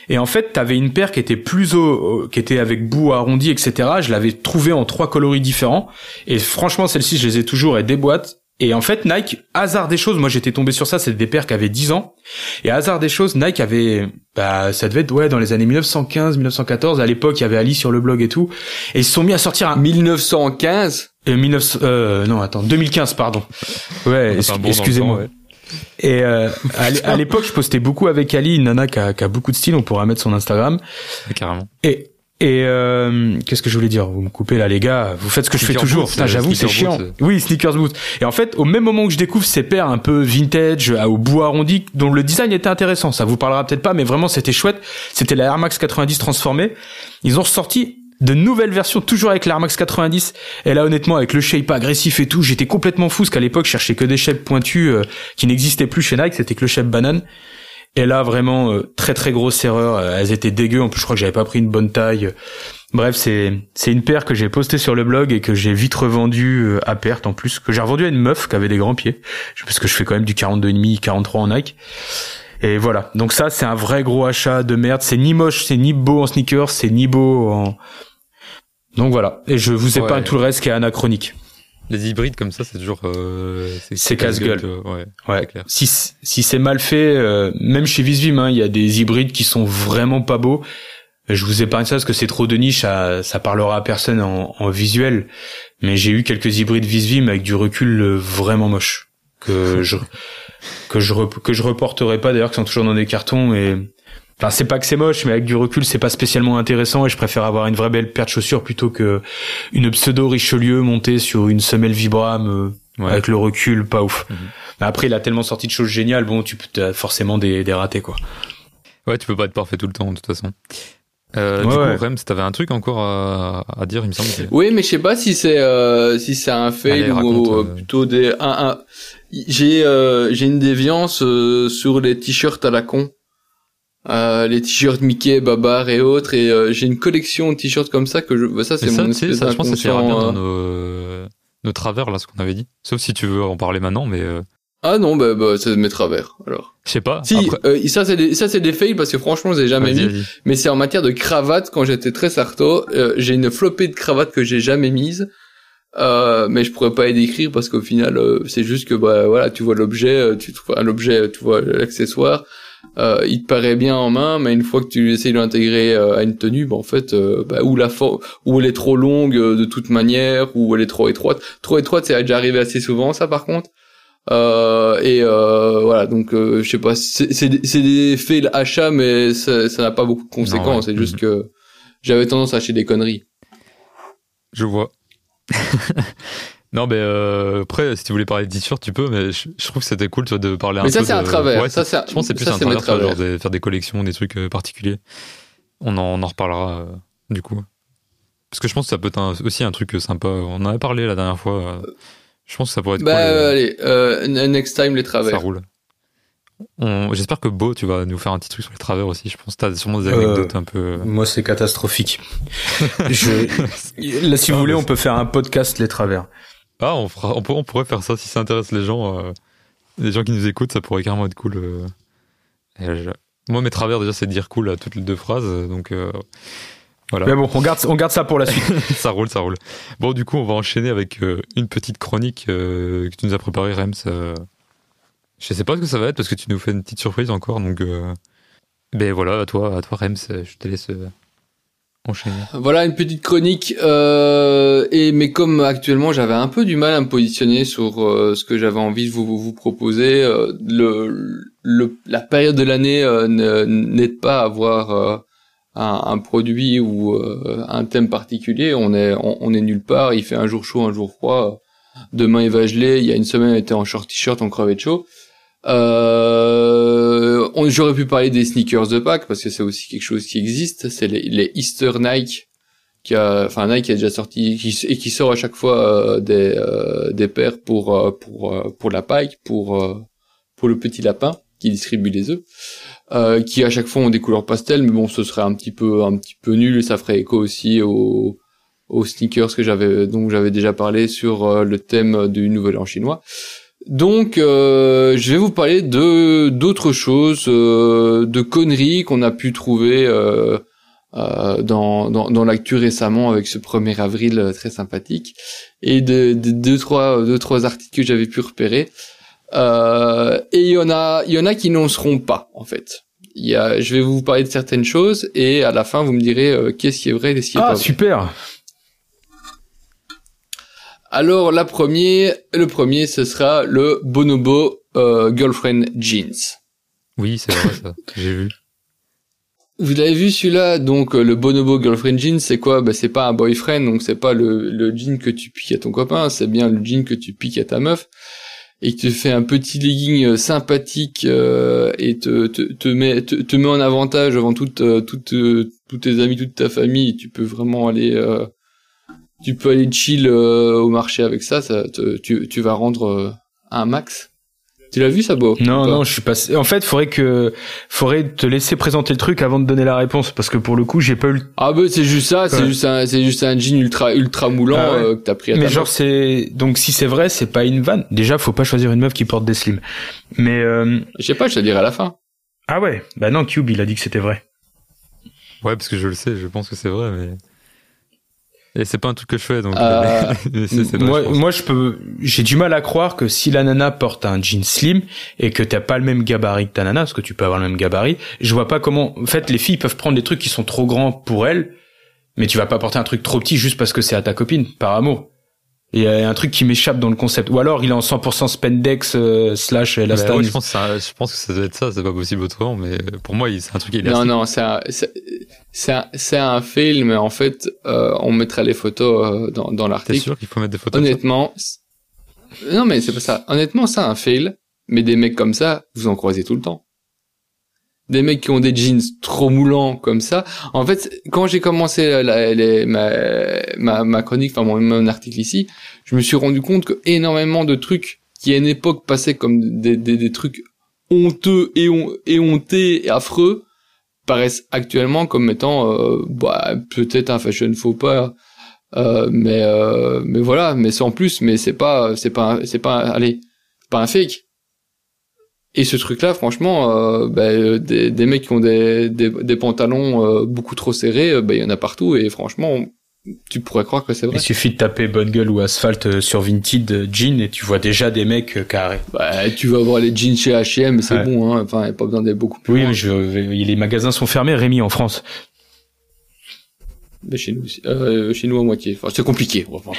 Et en fait, t'avais une paire qui était plus au, au- qui était avec bout arrondi, etc. Je l'avais trouvée en trois coloris différents. Et franchement, celle-ci, je les ai toujours et des boîtes. Et en fait, Nike, hasard des choses, moi j'étais tombé sur ça, c'est des paires qui avaient 10 ans. Et hasard des choses, Nike avait, bah, ça devait être, ouais, dans les années 1915, 1914, à l'époque, il y avait Ali sur le blog et tout. Et ils se sont mis à sortir un, 1915 euh, 1900, euh, non, attends, 2015, pardon. Ouais, excusez-moi. Et euh, à l'é- à l'époque, je postais beaucoup avec Ali, une nana qui a, qui a beaucoup de style, on pourra mettre son Instagram. Carrément. Et et euh, qu'est-ce que je voulais dire? Vous me coupez là, les gars. Vous faites ce que je fais toujours. boots, Putain, euh, j'avoue, c'est chiant. boots, Oui, sneakers boots. Et en fait, au même moment que je découvre ces paires un peu vintage, à- au bout arrondi, dont le design était intéressant, ça vous parlera peut-être pas, mais vraiment c'était chouette. C'était la Air Max 90 transformée. Ils ont sorti de nouvelles versions, toujours avec la Air Max 90. Et là, honnêtement, avec le shape agressif et tout, j'étais complètement fou, parce qu'à l'époque, je cherchais que des shapes pointus euh, qui n'existaient plus chez Nike. C'était que le shape banane. Et là, vraiment, euh, très très grosse erreur. Euh, Elles étaient dégueu. En plus, je crois que j'avais pas pris une bonne taille. Bref, c'est c'est une paire que j'ai postée sur le blog et que j'ai vite revendue euh, à perte en plus, que j'ai revendue à une meuf qui avait des grands pieds, parce que je fais quand même du 42,5, 43 en Nike. Et voilà. Donc ça, c'est un vrai gros achat de merde. C'est ni moche, c'est ni beau en sneakers, c'est ni beau en. Donc voilà. Et je vous épargne Ouais. tout le reste qui est anachronique. Les hybrides comme ça, c'est toujours. Euh, C'est casse-gueule. Ouais, Ouais. clair. Si si c'est mal fait, euh, même chez Visvim, hein, il y a des hybrides qui sont vraiment pas beaux. Je vous épargne ça parce que c'est trop de niche, ça, ça parlera à personne en, en visuel. Mais j'ai eu quelques hybrides Visvim avec du recul euh, vraiment moche que je que je que je reporterai pas d'ailleurs, qui sont toujours dans des cartons et enfin c'est pas que c'est moche, mais avec du recul c'est pas spécialement intéressant et je préfère avoir une vraie belle paire de chaussures plutôt que une pseudo Richelieu montée sur une semelle Vibram. euh, Ouais. avec le recul, pas ouf. Mais après, il a tellement sorti de choses géniales, bon, tu peux as forcément des, des ratés, quoi. Ouais, tu peux pas être parfait tout le temps, de toute façon. Euh, Ouais, du ouais. coup, Rems, t'avais un truc encore à, à dire, il me semble. que- Oui, mais je sais pas si c'est euh, si c'est un fail Allez, ou raconte, euh, euh. plutôt des un, un- j'ai euh, j'ai une déviance euh, sur les t-shirts à la con. Euh, les t-shirts Mickey, Babar et autres et euh, j'ai une collection de t-shirts comme ça que je bah, ça c'est mon espèce ça, je pense que ça ira bien dans euh. nos, nos travers, là, ce qu'on avait dit. Sauf si tu veux en parler maintenant, mais euh, Ah non, bah, bah c'est mes travers alors. je sais pas. Si Après- euh, ça c'est des ça c'est des fails parce que franchement, je les ai jamais mis mais c'est en matière de cravate quand j'étais très sarto, euh, j'ai une flopée de cravates que j'ai jamais mise. Euh, mais je pourrais pas les décrire parce qu'au final euh, c'est juste que bah voilà tu vois l'objet euh, tu trouves un objet tu vois l'accessoire euh, il te paraît bien en main mais une fois que tu essayes de l'intégrer euh, à une tenue bah en fait euh, bah, ou la ou elle est trop longue euh, de toute manière ou elle est trop étroite trop étroite c'est déjà arrivé assez souvent ça par contre euh, et euh, voilà donc euh, je sais pas c'est c'est des- faits achats mais ça n'a pas beaucoup de conséquences ouais. c'est juste Mhm. que j'avais tendance à acheter des conneries Je vois. non, mais euh, après, si tu voulais parler de t-shirt, tu peux, mais je, je trouve que c'était cool tu vois, de parler un mais peu ça c'est de... un travers Ouais, ça c'est je pense que c'est plus ça, un travers, genre de faire des collections, des trucs euh, particuliers. On en, on en reparlera, euh, du coup. Parce que je pense que ça peut être un- aussi un truc sympa. On en avait parlé la dernière fois. Je pense que ça pourrait être Bah cool. euh, allez, euh, next time les ça travers. roule. On- J'espère que Beau, tu vas nous faire un petit truc sur les travers aussi. Je pense que t'as sûrement des Euh, anecdotes un peu. Moi, c'est catastrophique. je... Là, si vous voulez, mais on peut faire un podcast les travers. Ah, on, fera, on, pour- on pourrait faire ça si ça intéresse les gens. euh, les gens qui nous écoutent, ça pourrait carrément être cool. euh. Je- Moi, mes travers, déjà, c'est de dire cool à toutes les deux phrases. Donc, euh, voilà. Mais bon, on garde, on garde ça pour la suite. ça roule, ça roule. Bon, du coup, on va enchaîner avec une petite chronique que tu nous as préparée, Rems. Je sais pas ce que ça va être parce que tu nous fais une petite surprise encore. Donc, ben voilà, à toi, à toi, Rems, je te laisse Voilà une petite chronique. Euh, et mais comme actuellement j'avais un peu du mal à me positionner sur euh, ce que j'avais envie de vous, proposer, euh, la période de l'année n'aide pas à avoir un, produit ou un thème particulier. On est on, on est nulle part. Il fait un jour chaud, un jour froid. Demain il va geler. Il y a une semaine on était en short t-shirt, on crevait de chaud. Euh, J'aurais pu parler des sneakers de Pâques parce que c'est aussi quelque chose qui existe. C'est les, Easter Nike qui a, enfin Nike a déjà sorti qui, et qui sort à chaque fois euh, des euh, des paires pour euh, pour euh, pour la Pâques, pour pour le petit lapin qui distribue les œufs, qui à chaque fois ont des couleurs pastel, mais bon ce serait un petit peu un petit peu nul et ça ferait écho aussi aux aux sneakers que j'avais dont j'avais déjà parlé sur le thème du nouvel an chinois. Donc, euh, je vais vous parler de d'autres choses, euh, de conneries qu'on a pu trouver euh, euh, dans, dans, dans l'actu récemment avec ce 1er avril euh, très sympathique, et de, de deux trois deux trois articles que j'avais pu repérer. Euh, et il y en a il y en a qui n'en seront pas en fait. Il y a, je vais vous parler de certaines choses et à la fin vous me direz qu'est-ce qui est vrai et qu'est-ce qui est Ah, pas vrai. super. Alors la première, le premier, ce sera le Bonobo euh, Girlfriend Jeans. Oui, c'est vrai ça. J'ai vu. Vous l'avez vu celui-là, donc euh, le Bonobo Girlfriend Jeans, c'est quoi? Bah, C'est pas un boyfriend, donc c'est pas le, le jean que tu piques à ton copain, c'est bien le jean que tu piques à ta meuf et qui te fait un petit legging euh, sympathique euh, et te, te, te, met, te, te met en avantage devant toute, euh, toute, euh, tous tes amis, toute ta famille. Tu peux vraiment aller, euh, tu peux aller chill euh, au marché avec ça. ça te- tu, tu vas rendre euh, un max. Tu l'as vu ça, Beau Non, non, je suis passé. En fait, faudrait que, faudrait te laisser présenter le truc avant de donner la réponse, parce que pour le coup, j'ai pas eu. le- Ah bah c'est juste ça, c'est juste un, c'est juste un jean ultra, ultra moulant Ah ouais. euh, que t'as pris à ta Mais genre, c'est donc si c'est vrai, c'est pas une vanne. Déjà, faut pas choisir une meuf qui porte des slims. Mais euh... Je sais pas, je te dirai à la fin. ah ouais, bah non, Cube, il a dit que c'était vrai. Ouais, parce que je le sais, je pense que c'est vrai, mais. Et c'est pas un truc que je fais, donc. Euh, mais c'est- moi, je moi, je peux, j'ai du mal à croire que si la nana porte un jean slim et que t'as pas le même gabarit que ta nana, parce que tu peux avoir le même gabarit, je vois pas comment. En fait, les filles peuvent prendre des trucs qui sont trop grands pour elles, mais tu vas pas porter un truc trop petit juste parce que c'est à ta copine, par amour. Il y a un truc qui m'échappe dans le concept. Ou alors, il est en 100% spandex euh, slash Bah elastane. ouais, je pense, que ça- je pense que ça doit être ça, c'est pas possible autrement, mais pour moi, c'est un truc élastique. Non, non, c'est un, c'est, c'est un, c'est un fail, mais en fait, euh, on mettra les photos euh, dans, dans T'es l'article. sûr qu'il faut mettre des photos Honnêtement, c'est- non mais c'est pas ça. Honnêtement, c'est un fail, mais des mecs comme ça, vous en croisez tout le temps. Des mecs qui ont des jeans trop moulants comme ça. En fait, quand j'ai commencé ma, chronique, enfin mon, article ici, je me suis rendu compte que énormément de trucs qui à une époque passaient comme des, trucs honteux et hon- éhontés et affreux paraissent actuellement comme étant euh, bah, peut-être un fashion faux pas euh, mais euh, mais voilà mais sans plus mais c'est pas c'est pas c'est pas allez pas un fake et ce truc là franchement euh, bah, euh, des, des mecs qui ont des des, des pantalons euh, beaucoup trop serrés euh, bah, il y en a partout et franchement tu pourrais croire que c'est vrai Il suffit de taper bonne gueule ou asphalte euh, sur Vinted jean et tu vois déjà des mecs carrés. bah, tu vas voir les jeans chez H&M c'est Ouais. bon hein enfin y a pas besoin d'être beaucoup plus Oui, mais je, les magasins sont fermés, Rémi, en France. mais chez nous aussi. Euh, chez nous à moitié enfin c'est compliqué on va.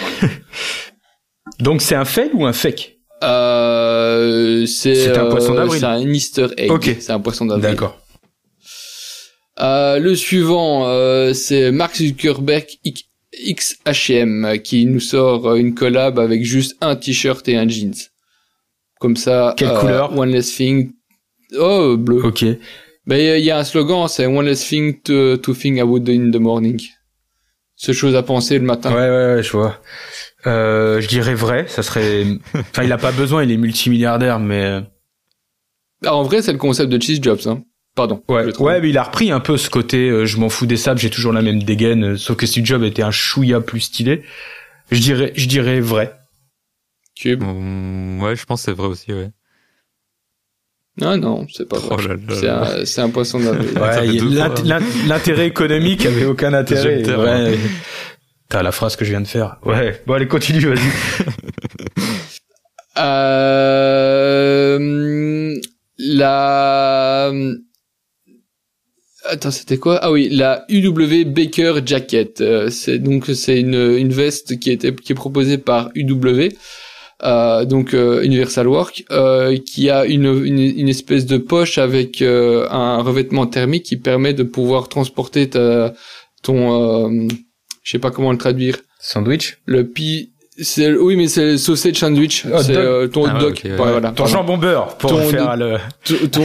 Donc c'est un fail ou un fake? Euh, c'est C'est un poisson euh, d'avril. c'est un Easter egg Ok. c'est un poisson d'avril D'accord. Euh, le suivant, euh, c'est Mark Zuckerberg XHM qui nous sort euh, une collab avec juste un t-shirt et un jeans. Comme ça. Quelle euh, couleur? One less thing. Oh, bleu. Ok. Mais il y a un slogan, c'est One less thing to, to think about in the morning. Ce chose à penser le matin. Ouais, ouais, ouais, je vois. Euh, je dirais vrai, ça serait... Enfin, il a pas besoin, il est multimilliardaire, mais... euh, Ah, en vrai, c'est le concept de Cheese Jobs. Hein. Pardon. Ouais, ouais, mais il a repris un peu ce côté euh, je m'en fous des sables, j'ai toujours la même dégaine, euh, sauf que Steve Jobs était un chouïa plus stylé. Je dirais, je dirais vrai. Cube. Hum, ouais, je pense que c'est vrai aussi, ouais. Non, non, c'est pas vrai. Oh C'est un, c'est un poisson d'avril. Ouais, l'intérêt économique avait aucun intérêt. T'as la phrase que je viens de faire. Ouais. Bon, allez, continue, vas-y. Euh, la attends, c'était quoi? Ah oui, la UW Baker Jacket. Euh, c'est donc c'est une, une veste qui était qui est proposée par UW. Euh, donc euh, Universal Work, euh, qui a une, une, une, espèce de poche avec euh, un revêtement thermique qui permet de pouvoir transporter ta, ton, je sais pas comment le traduire. Sandwich. Le pi, c'est oui mais c'est le sausage sandwich, Ah, c'est euh, ton hot Ah ouais, dog. ouais. Ouais, voilà, Ton pardon. jambon beurre pour Ton- faire le. Ton-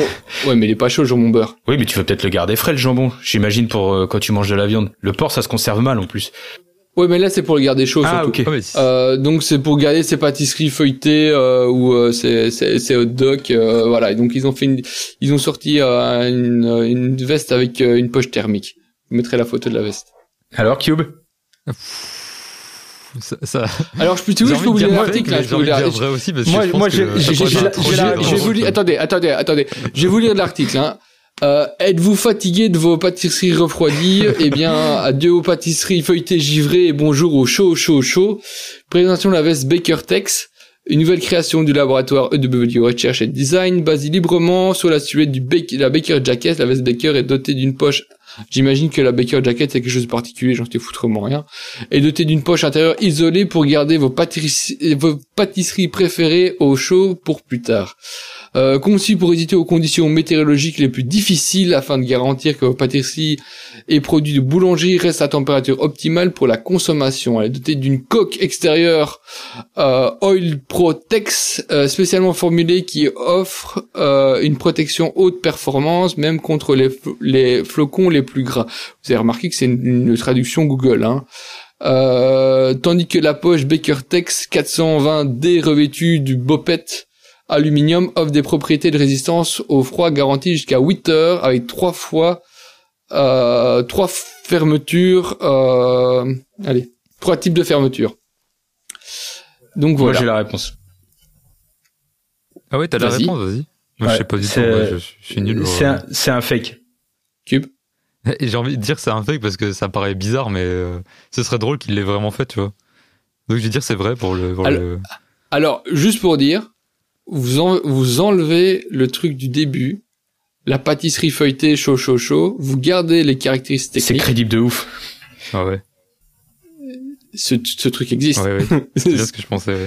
Ouais mais il est pas chaud le jambon beurre. Oui, mais tu veux peut-être le garder frais le jambon. J'imagine pour euh, quand tu manges de la viande. Le porc, ça se conserve mal en plus. Ouais mais là c'est pour le garder chaud Ah, surtout. ok. Ah, Euh, donc c'est pour garder ces pâtisseries feuilletées euh, ou euh, ces, ces, ces hot dogs euh, voilà et donc ils ont fait une, ils ont sorti euh, une, une veste avec euh, une poche thermique je mettrai la photo de la veste Alors, Cube ça, ça- alors je peux veux je peux vous lire l'article là je peux vous lire- vrai aussi parce que Moi- je pense moi, que je, vais vous lire attendez attendez attendez je vais vous lire l'article hein. Euh, êtes-vous fatigué de vos pâtisseries refroidies? Eh bien, adieu aux pâtisseries feuilletées givrées et bonjour au chaud, chaud, chaud. Présentation de la veste Baker Tex, une nouvelle création du laboratoire EW Research and Design, basée librement sur la silhouette du Baker, la Baker Jacket. La veste Baker est dotée d'une poche. J'imagine que la Baker Jacket c'est quelque chose de particulier, j'en sais foutrement rien. Est dotée d'une poche intérieure isolée pour garder vos pâtisseries, préférées au chaud pour plus tard. Euh, conçu pour résister aux conditions météorologiques les plus difficiles afin de garantir que vos pâtisseries et produits de boulangerie restent à température optimale pour la consommation. Elle est dotée d'une coque extérieure euh, Oil Protex euh, spécialement formulée qui offre euh, une protection haute performance même contre les, les flocons les plus gras. Vous avez remarqué que c'est une, une traduction Google. Hein. Euh, tandis que la poche Baker Tex 420D revêtue du Bopet aluminium offre des propriétés de résistance au froid garanties jusqu'à 8 heures avec trois fois euh, trois fermetures euh, allez trois types de fermetures donc Moi, voilà j'ai la réponse. Ah ouais, t'as la réponse, vas-y. Moi, Ouais, je sais pas du tout. c'est- moi, je, je suis nul. C'est un, c'est un fake. cube Et j'ai envie de dire c'est un fake parce que ça paraît bizarre, mais euh, ce serait drôle qu'il l'ait vraiment fait, tu vois. Donc je vais dire c'est vrai pour le. Pour Alors- le... alors juste pour dire vous en- vous enlevez le truc du début la pâtisserie feuilletée chaud chaud chaud vous gardez les caractéristiques C'est crédible de ouf. Ah ouais. ce, ce truc existe Ouais, ouais. C'est bien ce que je pensais. ouais.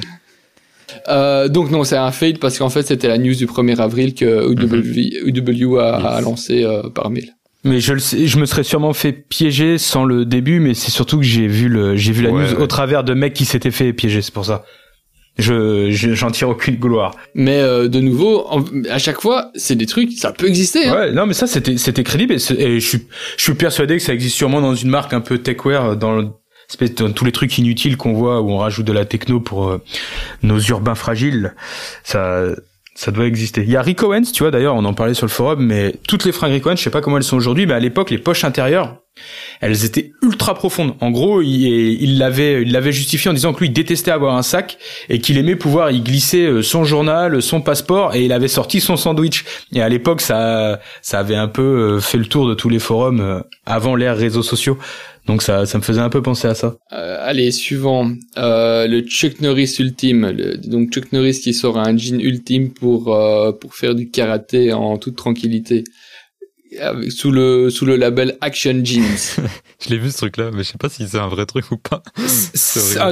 Euh, donc non, c'est un fail parce qu'en fait c'était la news du 1er avril que UW, UW a, a lancé euh, par mail. Mais je le sais, je me serais sûrement fait piéger sans le début, mais c'est surtout que j'ai vu le, j'ai vu la Ouais, news ouais. au travers de mecs qui s'étaient fait piéger, c'est pour ça. Je, je- j'en tire aucune gloire. Mais euh, de nouveau, en- à chaque fois, c'est des trucs, ça peut exister. Hein. Ouais, non, mais ça, c'était, c'était crédible et je suis, je suis persuadé que ça existe sûrement dans une marque un peu techwear, dans le, espèce de- tous les trucs inutiles qu'on voit où on rajoute de la techno pour euh, nos urbains fragiles. Ça, ça doit exister. Il y a Rick tu vois, d'ailleurs, on en parlait sur le forum, mais toutes les fringues Rick Owens, je sais pas comment elles sont aujourd'hui, mais à l'époque, les poches intérieures, elles étaient ultra profondes. En gros, il il l'avait, il l'avait justifié en disant que lui, il détestait avoir un sac et qu'il aimait pouvoir y glisser euh, son journal, son passeport, et il avait sorti son sandwich. Et à l'époque, ça, ça avait un peu euh, fait le tour de tous les forums euh, avant l'ère réseaux sociaux. Donc ça, ça me faisait un peu penser à ça. Euh, allez, suivant. Euh, le Chuck Norris Ultime. Le- donc Chuck Norris qui sort un jean ultime pour euh, pour faire du karaté en toute tranquillité. Avec- sous le sous le label Action Jeans. Je l'ai vu ce truc-là, mais je sais pas si c'est un vrai truc ou pas. Ah,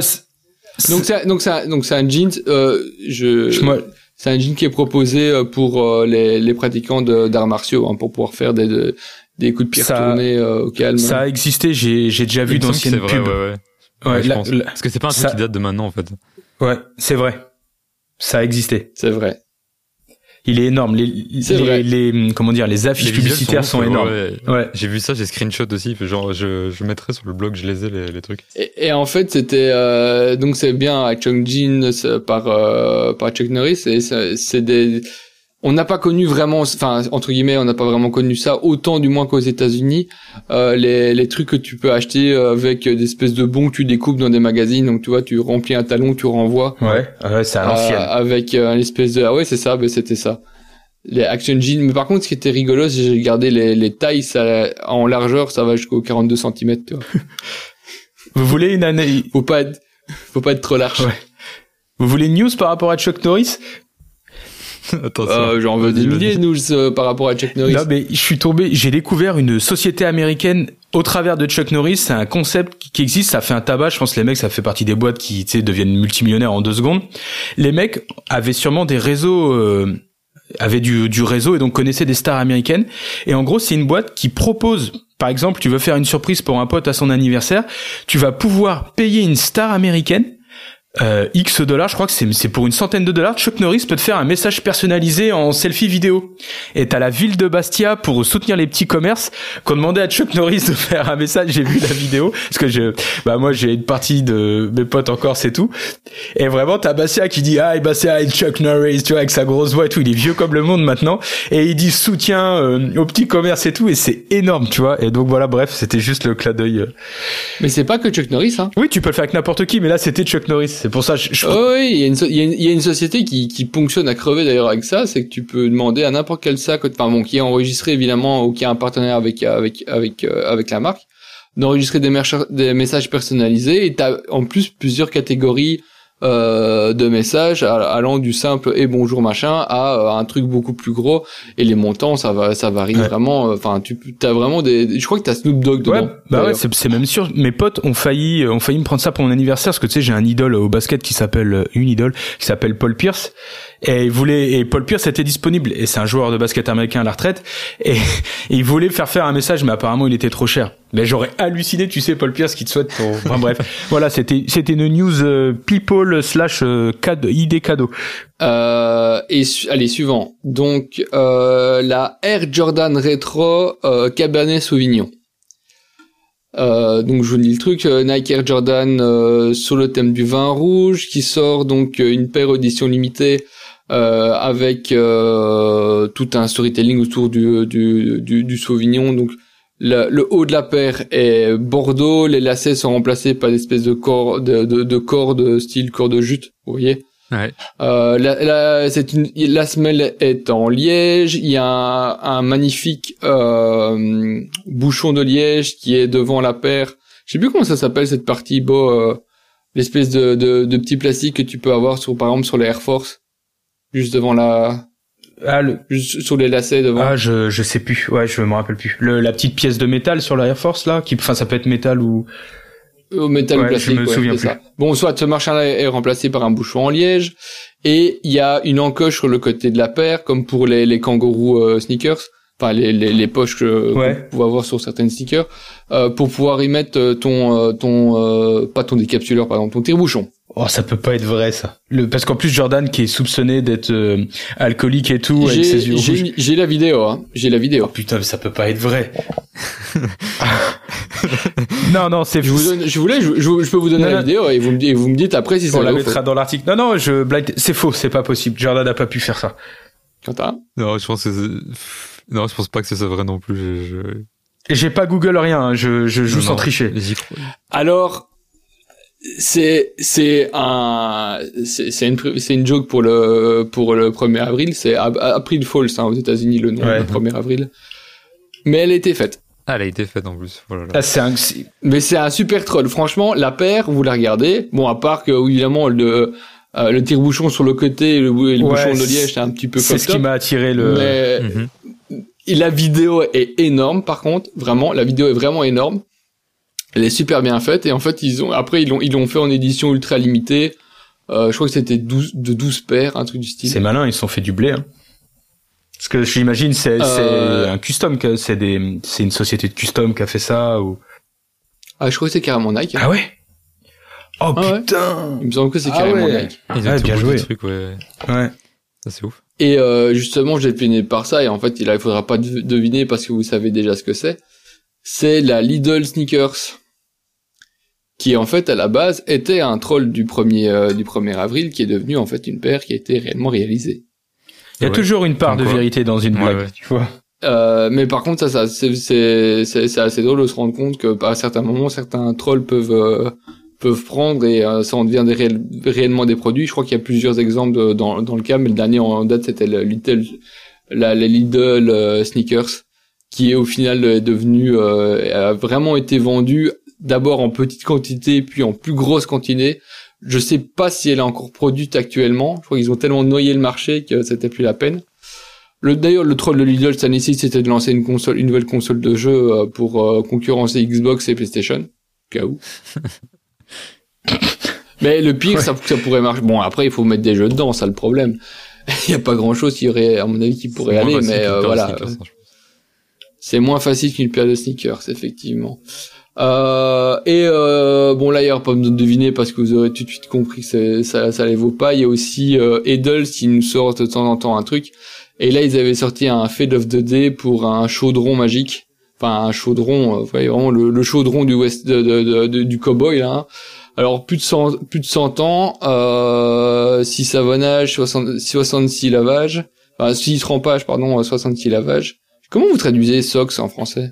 donc c'est donc c'est donc c'est un jeans. Euh, je je- C'est un jean qui est proposé euh, pour euh, les, les pratiquants d'arts martiaux, hein, pour pouvoir faire des, de- des coups de pied Ça- retournés euh, au calme. ça a existé. J'ai, j'ai déjà vu d'anciennes c'est vrai, pubs. ouais, ouais. Ouais, Ouais, je la- pense. la- Parce que c'est pas un truc ça- qui date de maintenant, en fait. ouais, c'est vrai. Ça a existé. C'est vrai. Il est énorme. Les, C'est les, vrai. les- comment dire, les affiches Les publicitaires sont, énormes. ouais. Ouais. J'ai vu ça, j'ai screenshot aussi. Genre, je, je mettrai sur le blog, je les ai, les, les trucs. Et, et en fait, c'était euh, donc c'est bien Action Jeans euh, par euh, par Chuck Norris et c'est des on n'a pas connu vraiment, enfin entre guillemets, on n'a pas vraiment connu ça autant du moins qu'aux États-Unis. Euh, les, les trucs que tu peux acheter avec des espèces de bons que tu découpes dans des magazines. Donc tu vois, tu remplis un talon, tu renvoies. Ouais, ouais, c'est à Euh, avec euh, un espèce de ah ouais c'est ça ben c'était ça les action jeans mais par contre ce qui était rigolo c'est que j'ai regardé les, les tailles ça en largeur ça va jusqu'au 42 cm tu vois Vous voulez une année, faut pas être faut pas être trop large Ouais. vous voulez une news par rapport à Chuck Norris? Euh, J'en veux des milliers, nous, euh, par rapport à Chuck Norris. Là, mais je suis tombé, j'ai découvert une société américaine au travers de Chuck Norris. C'est un concept qui- qui existe. Ça fait un tabac. Je pense que les mecs, ça fait partie des boîtes qui, tu sais, deviennent multimillionnaires en deux secondes. Les mecs avaient sûrement des réseaux, euh, avaient du, du réseau et donc connaissaient des stars américaines. Et en gros, c'est une boîte qui propose, par exemple, tu veux faire une surprise pour un pote à son anniversaire, tu vas pouvoir payer une star américaine euh, X dollars, je crois que c'est c'est pour une centaine de dollars. Chuck Norris peut te faire un message personnalisé en selfie vidéo. Et t'as la ville de Bastia pour soutenir les petits commerces qu'on demandait à Chuck Norris de faire un message. J'ai vu la vidéo parce que je, bah moi j'ai une partie de mes potes en Corse et tout. Et vraiment t'as Bastia qui dit ah Bastia et Chuck Norris, tu vois avec sa grosse voix et tout. Il est vieux comme le monde maintenant et il dit soutien euh, aux petits commerces et tout. Et c'est énorme, tu vois. Et donc voilà, bref, c'était juste le clin d'œil. euh. Mais c'est pas que Chuck Norris, hein. Oui, tu peux le faire avec n'importe qui, mais là c'était Chuck Norris. C'est pour ça. Je, je- Oh oui, il y, a une so- il y a une- il y a une société qui, qui ponctionne à crever d'ailleurs avec ça, c'est que tu peux demander à n'importe quel sac, enfin bon, qui est enregistré évidemment ou qui a un partenaire avec avec avec euh, avec la marque, d'enregistrer des, des messages personnalisés et t'as en plus plusieurs catégories euh, de messages allant du simple et bonjour machin à euh, un truc beaucoup plus gros et les montants ça va ça varie Ouais. vraiment. euh, Enfin tu as vraiment des, je crois que t'as Snoop Dogg dedans. Ouais, bah ouais, c'est c'est même sûr. Mes potes ont failli, ont failli me prendre ça pour mon anniversaire parce que tu sais, j'ai un idole au basket qui s'appelle une idole qui s'appelle Paul Pierce et il voulait et Paul Pierce était disponible et c'est un joueur de basket américain à la retraite et, et il voulait faire faire un message mais apparemment il était trop cher. Mais j'aurais halluciné, tu sais, Paul Pierce qui te souhaite pour. Enfin bref, voilà, c'était c'était une news euh, people slash euh, cadeau, idée cadeau. Euh, et su- allez suivant. Donc euh, la Air Jordan Retro euh, Cabernet Sauvignon. Euh, donc je vous dis le truc, euh, Nike Air Jordan euh, sur le thème du vin rouge qui sort donc euh, une paire édition limitée euh, avec euh, tout un storytelling autour du du, du, du Sauvignon. Donc le, le haut de la paire est bordeaux, les lacets sont remplacés par des espèces de cordes de, de, de cordes style corde jute, vous voyez. Ouais. Euh, la, la, c'est une, la semelle est en liège. Il y a un, un magnifique euh, bouchon de liège qui est devant la paire. Je sais plus comment ça s'appelle cette partie, beau, euh, l'espèce de, de, de petit plastique que tu peux avoir sur, par exemple, sur les Air Force, juste devant la, Ah, le, juste sur les lacets devant. ah je je sais plus. Ouais, je me rappelle plus. Le, la petite pièce de métal sur la Air Force là, qui, enfin ça peut être métal ou. Au métal ou plastique, je me ouais, souviens plus. ça. Bon, soit ce machin-là est remplacé par un bouchon en liège, et il y a une encoche sur le côté de la paire, comme pour les, les kangourous euh, sneakers, enfin les, les, les poches que Ouais. qu'on pouvait avoir sur certaines sneakers, euh, pour pouvoir y mettre euh, ton, euh, ton euh, pas ton décapsuleur, pardon, ton tire-bouchon. Oh, ça peut pas être vrai ça. Le parce qu'en plus Jordan qui est soupçonné d'être euh, alcoolique et tout avec J'ai ses yeux rouges. j'ai- j'ai la vidéo, hein. J'ai la vidéo. Oh putain, mais ça peut pas être vrai. non non, c'est Je vous donne, je voulais, je, je- je peux vous donner Non, la non. vidéo et vous me, dites- et vous me dites après si on c'est la faux. mettra dans l'article. Non non, je blague, c'est faux, c'est pas possible. Jordan n'a pas pu faire ça. Quentin Non, je pense que c'est- non, je pense pas que c'est vrai non plus. Je, j'ai pas Google rien, hein, je je joue Non, sans non, tricher. crois. Alors, c'est c'est un c'est c'est une c'est une joke pour le pour le 1er avril. C'est Ap- April Falls hein, aux États-Unis le nom Ouais. le 1er avril. Mais elle a été faite. Ah, elle a été faite en plus. Voilà. Ah, c'est un c'est- Mais c'est un super troll. Franchement, la paire, vous la regardez. Bon, à part que évidemment le euh, le tire-bouchon sur le côté et le, et le Ouais, bouchon de liège, c'est un petit peu c'est ce qui m'a attiré le Mais Mhm. et la vidéo est énorme par contre, vraiment, la vidéo est vraiment énorme. Elle est super bien faite et en fait ils ont après ils l'ont ils l'ont fait en édition ultra limitée. Euh, je crois que c'était 12 de 12 paires, un truc du style. C'est malin, ils se sont fait du blé. Hein. Parce que j'imagine c'est Euh, c'est un custom, que c'est des c'est une société de custom qui a fait ça ou. Ah, je crois que c'est carrément Nike. hein. Ah ouais? Oh Ah ouais. putain. Il me semble que c'est Ah carrément ouais. Nike. Ils ont Ouais, été bien joué. truc, ouais. Ouais. Ça, c'est ouf. Et euh, justement, j'ai deviné par ça et en fait, il, il faudra pas dev- deviner parce que vous savez déjà ce que c'est. C'est la Lidl Sneakers qui en fait à la base était un troll du 1er euh, du 1er avril qui est devenu en fait une paire qui a été réellement réalisée. Il y a Ouais. toujours une part Comme de quoi. vérité dans une blague, ouais. tu vois. Euh, mais par contre, ça, ça c'est c'est c'est c'est assez drôle de se rendre compte que à certains moments, certains trolls peuvent euh, peuvent prendre et euh, ça en devient des réel- réellement des produits. Je crois qu'il y a plusieurs exemples de- dans dans le cas, mais le dernier en date c'était le Little la, la Lidl euh, sneakers qui est au final euh, devenu euh, a vraiment été vendu d'abord en petite quantité puis en plus grosse quantité Je sais pas si elle est encore produite actuellement. Je crois qu'ils ont tellement noyé le marché que c'était plus la peine. Le d'ailleurs le troll de Lidl cette année c'était de lancer une console, une nouvelle console de jeu euh, pour euh, concurrencer Xbox et PlayStation. Cas où. Mais le pire, ça, ça pourrait marcher. Bon, après, il faut mettre des jeux dedans, ça le problème. Il y a pas grand chose qui aurait, à mon avis, qui pourrait aller, mais euh, voilà. hein. C'est moins facile qu'une paire de sneakers, effectivement. Euh, et euh, bon là, il n'y aura pas besoin de deviner parce que vous aurez tout de suite compris que ça, ça les vaut pas. Il y a aussi euh, Edels qui nous sort de temps en temps un truc. Et là, ils avaient sorti un Fade of the Day pour un chaudron magique. Enfin, un chaudron, euh, vous voyez, vraiment le, le chaudron du West, de- de- du cowboy là. hein. Alors plus de 100, plus de 100 ans, euh, 6 savonnages, 60, 66 lavages, enfin 6 trempages, pardon, 66 lavages. Comment vous traduisez socks en français?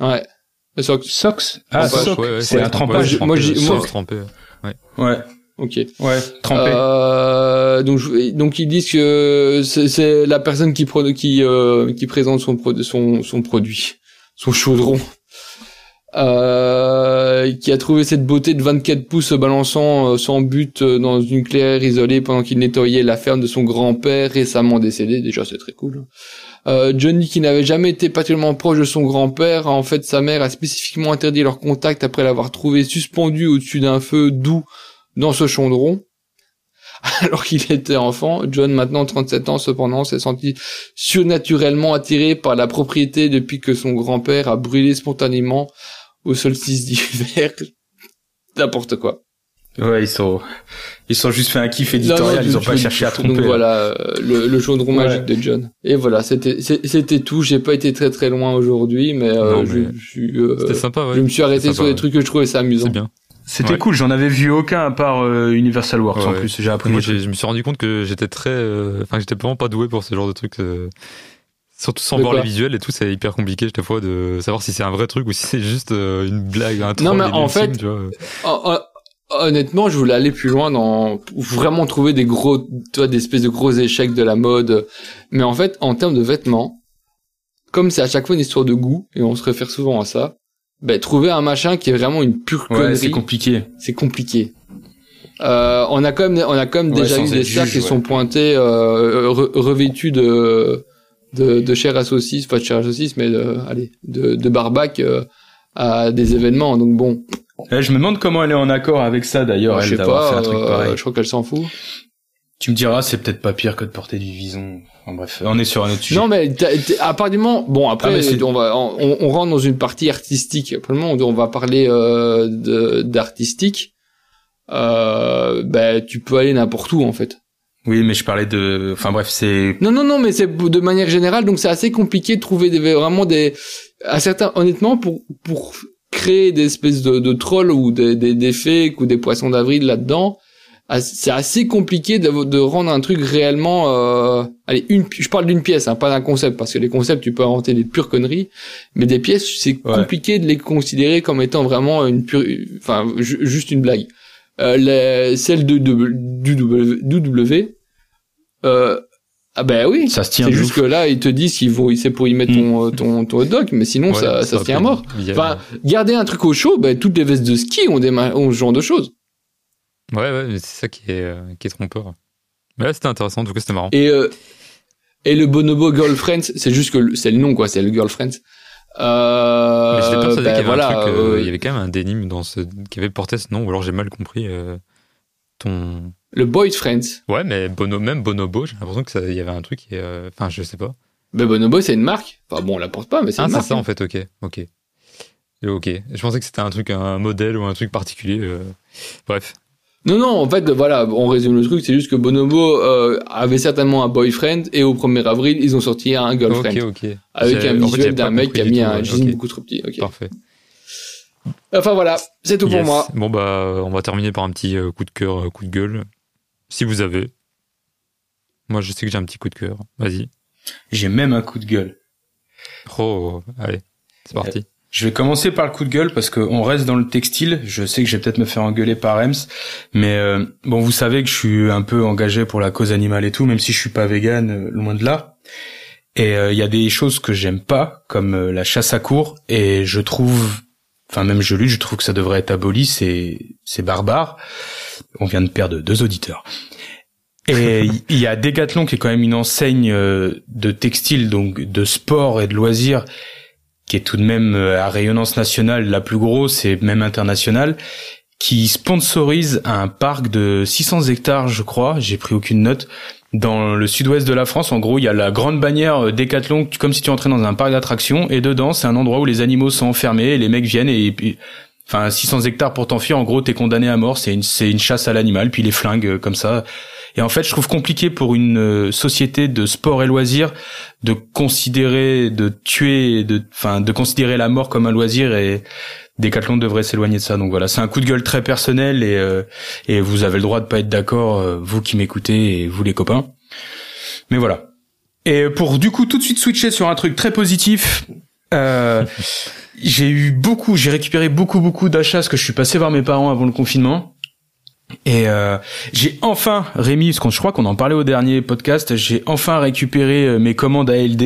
Ouais. Le socks. Socks. Ah. Ouais, ouais, c'est un ouais, trempage. Moi, j'ai- trempé, moi- sauce trempée. Ouais. Ok. Ouais. Trempé. Euh, donc, je- donc ils disent que c'est- c'est la personne qui pro- qui euh, qui présente son pro- son son produit, son chaudron, euh, qui a trouvé cette beauté de 24 pouces se balançant euh, sans but euh, dans une clairière isolée pendant qu'il nettoyait la ferme de son grand-père récemment décédé. Déjà, c'est très cool. Euh, Johnny, qui n'avait jamais été particulièrement proche de son grand-père, en fait, sa mère a spécifiquement interdit leur contact après l'avoir trouvé suspendu au-dessus d'un feu doux dans ce chaudron. Alors qu'il était enfant, John, maintenant 37 ans, cependant, s'est senti surnaturellement attiré par la propriété depuis que son grand-père a brûlé spontanément au solstice d'hiver. N'importe quoi. Ouais, ils sont, ils sont juste fait un kiff éditorial, non, ils ont pas cherché à tromper. Donc là. voilà, euh, le, le chaudron Ouais. magique de John. Et voilà, c'était c'était tout. J'ai pas été très très loin aujourd'hui, mais, euh, Non, je, mais je suis, euh, C'était sympa, ouais. je me suis arrêté sur des trucs que je trouvais ça amusant. C'est bien. C'était Ouais. cool, j'en avais vu aucun à part euh, Universal Works en Ouais. plus. J'ai appris. Moi, je me suis rendu compte que j'étais très, euh, enfin, j'étais vraiment pas doué pour ce genre de trucs. euh, Surtout sans voir les visuels et tout, c'est hyper compliqué chaque fois de savoir si c'est un vrai truc ou si c'est juste euh, une blague, un troll Non, mais en fait- Honnêtement, je voulais aller plus loin dans vraiment trouver des gros, tu vois, des espèces de gros échecs de la mode. Mais en fait, en termes de vêtements, comme c'est à chaque fois une histoire de goût et on se réfère souvent à ça, ben trouver un machin qui est vraiment une pure Ouais, connerie, c'est compliqué. c'est compliqué. Euh, on a quand même, on a quand même Ouais, déjà eu des juge, qui ouais. sont pointés euh, re- revêtus de de, de chair à saucisse, pas de chair à saucisse, mais de, allez, de, de barbac euh, à des événements. Donc bon, je me demande comment elle est en accord avec ça d'ailleurs, je sais d'avoir fait un truc euh, pareil. je crois qu'elle s'en fout. Tu me diras, c'est peut-être pas pire que de porter du vison. Enfin bref, on est sur un autre sujet. Non, mais t'as- t'as- à part du moment, bon Ah, après, c'est- on va, on, on rentre dans une partie artistique. Après le moment, on va parler euh, de- d'artistique. Euh, ben, tu peux aller n'importe où en fait. Oui, mais je parlais de. Enfin bref, c'est. Non, non, non, mais c'est de manière générale, donc c'est assez compliqué de trouver des, vraiment des, à certains, honnêtement, pour pour créer des espèces de, de trolls ou des, des, des fakes ou des poissons d'avril là-dedans, as- c'est assez compliqué de, de rendre un truc réellement, euh, allez, une, je parle d'une pièce, hein, pas d'un concept, parce que les concepts, tu peux inventer des pures conneries, mais des pièces, c'est Ouais. compliqué de les considérer comme étant vraiment une pure, enfin, ju- juste une blague. Euh, les, celle de, de, du W, du W, euh, ah ben oui, Ça se tient. c'est juste que là, ils te disent qu'ils vont, c'est pour y mettre ton, euh, ton, ton hot dog, mais sinon, Ouais, ça, ça se tient à mort. a- Enfin, garder un truc au chaud, ben, toutes les vestes de ski ont des, ont ce genre de choses. ouais, ouais, mais c'est ça qui est, euh, qui est trompeur. Mais là, c'était intéressant, en tout cas, c'était marrant. Et, euh, et le bonobo girlfriend, c'est juste que c'est le nom, quoi, c'est le girlfriend. Euh, mais j'étais persuadé ben, qu'il y avait voilà, un truc, euh, il y avait quand même un dénime dans ce, qui avait porté ce nom, ou alors j'ai mal compris euh, ton. le boyfriend. Ouais, mais Bono, même Bonobo, j'ai l'impression que ça, il y avait un truc, euh, enfin, je sais pas. Ben, bonobo, c'est une marque. Enfin, bon, on la porte pas, mais c'est Ah, une c'est marque. ça hein. en fait, ok, ok. Ok, je pensais que c'était un truc, un modèle ou un truc particulier. euh, Bref, Non, non, en fait, voilà, on résume le truc, c'est juste que Bonobo euh, avait certainement un boyfriend et au 1er avril, ils ont sorti un girlfriend. ok, ok. Avec un visuel d'un mec qui a mis un jean beaucoup trop petit. Ok. Parfait. Enfin voilà, c'est tout pour moi. Bon bah, on va terminer par un petit euh, coup de cœur, euh, coup de gueule, si vous avez. Moi, je sais que j'ai un petit coup de cœur. Vas-y. J'ai même un coup de gueule. Oh, allez, c'est parti. Je vais commencer par le coup de gueule parce qu'on reste dans le textile. Je sais que je vais peut-être me faire engueuler par Ems, mais euh, bon, vous savez que je suis un peu engagé pour la cause animale et tout, même si je suis pas vegan, euh, loin de là. Et euh, il y a des choses que j'aime pas, comme euh, la chasse à cours, et je trouve enfin même je lutte, je trouve que ça devrait être aboli, c'est c'est barbare. On vient de perdre deux auditeurs. Et il y a Decathlon qui est quand même une enseigne euh, de textile, donc de sport et de loisirs, qui est tout de même euh, à rayonnance nationale la plus grosse et même internationale, qui sponsorise un parc de 600 hectares, je crois, j'ai pris aucune note, dans le sud-ouest de la France. En gros, il y a la grande bannière euh, Decathlon, comme si tu entrais dans un parc d'attractions, et dedans, c'est un endroit où les animaux sont enfermés, et les mecs viennent et, puis enfin 600 hectares pour t'enfuir, en gros, t'es condamné à mort, c'est une, chasse à l'animal, puis les flingues comme ça. Et en fait, je trouve compliqué pour une euh, société de sport et loisirs de considérer, de tuer, de, enfin, de considérer la mort comme un loisir et Decathlon devrait s'éloigner de ça. Donc voilà, c'est un coup de gueule très personnel et euh, et vous avez le droit de pas être d'accord, euh, vous qui m'écoutez et vous les copains. Mais voilà. Et pour du coup tout de suite switcher sur un truc très positif. Euh, j'ai eu beaucoup, j'ai récupéré beaucoup beaucoup d'achats parce que je suis passé voir mes parents avant le confinement. Et euh, j'ai enfin, Rémi, parce que je crois qu'on en parlait au dernier podcast, j'ai enfin récupéré euh, mes commandes ALD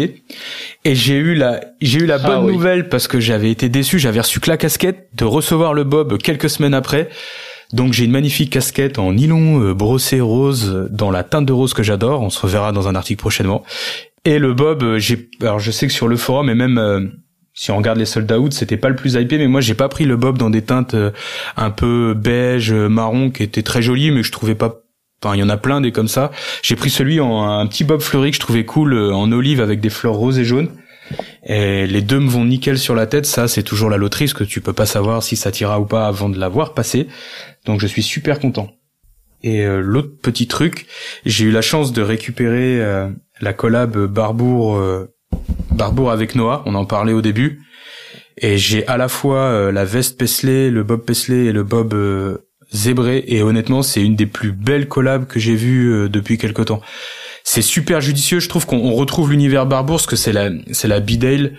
et j'ai eu la, j'ai eu la Ah bonne oui. nouvelle parce que j'avais été déçu, j'avais reçu que la casquette de recevoir le bob quelques semaines après. Donc j'ai une magnifique casquette en nylon euh, brossé rose dans la teinte de rose que j'adore. On se reverra dans un article prochainement. Et le bob, euh, j'ai, alors je sais que sur le forum et même euh, si on regarde les sold out, c'était pas le plus hypé, mais moi j'ai pas pris le bob dans des teintes euh, un peu beige, euh, marron, qui étaient très jolies, mais je trouvais pas. Enfin, il y en a plein des comme ça. J'ai pris celui en un petit bob fleuri que je trouvais cool euh, en olive avec des fleurs roses et jaunes. Et les deux me vont nickel sur la tête. Ça, c'est toujours la loterie, parce que tu peux pas savoir si ça t'ira ou pas avant de l'avoir passé. Donc je suis super content. Et l'autre petit truc, j'ai eu la chance de récupérer la collab Barbour Barbour avec Noah, on en parlait au début. Et j'ai à la fois euh, la veste Paisley, le bob Paisley et le bob euh, zébré. Et honnêtement, c'est une des plus belles collabs que j'ai vues euh, depuis quelque temps. C'est super judicieux. Je trouve qu'on on retrouve l'univers Barbour, parce que c'est la, c'est la Bidale.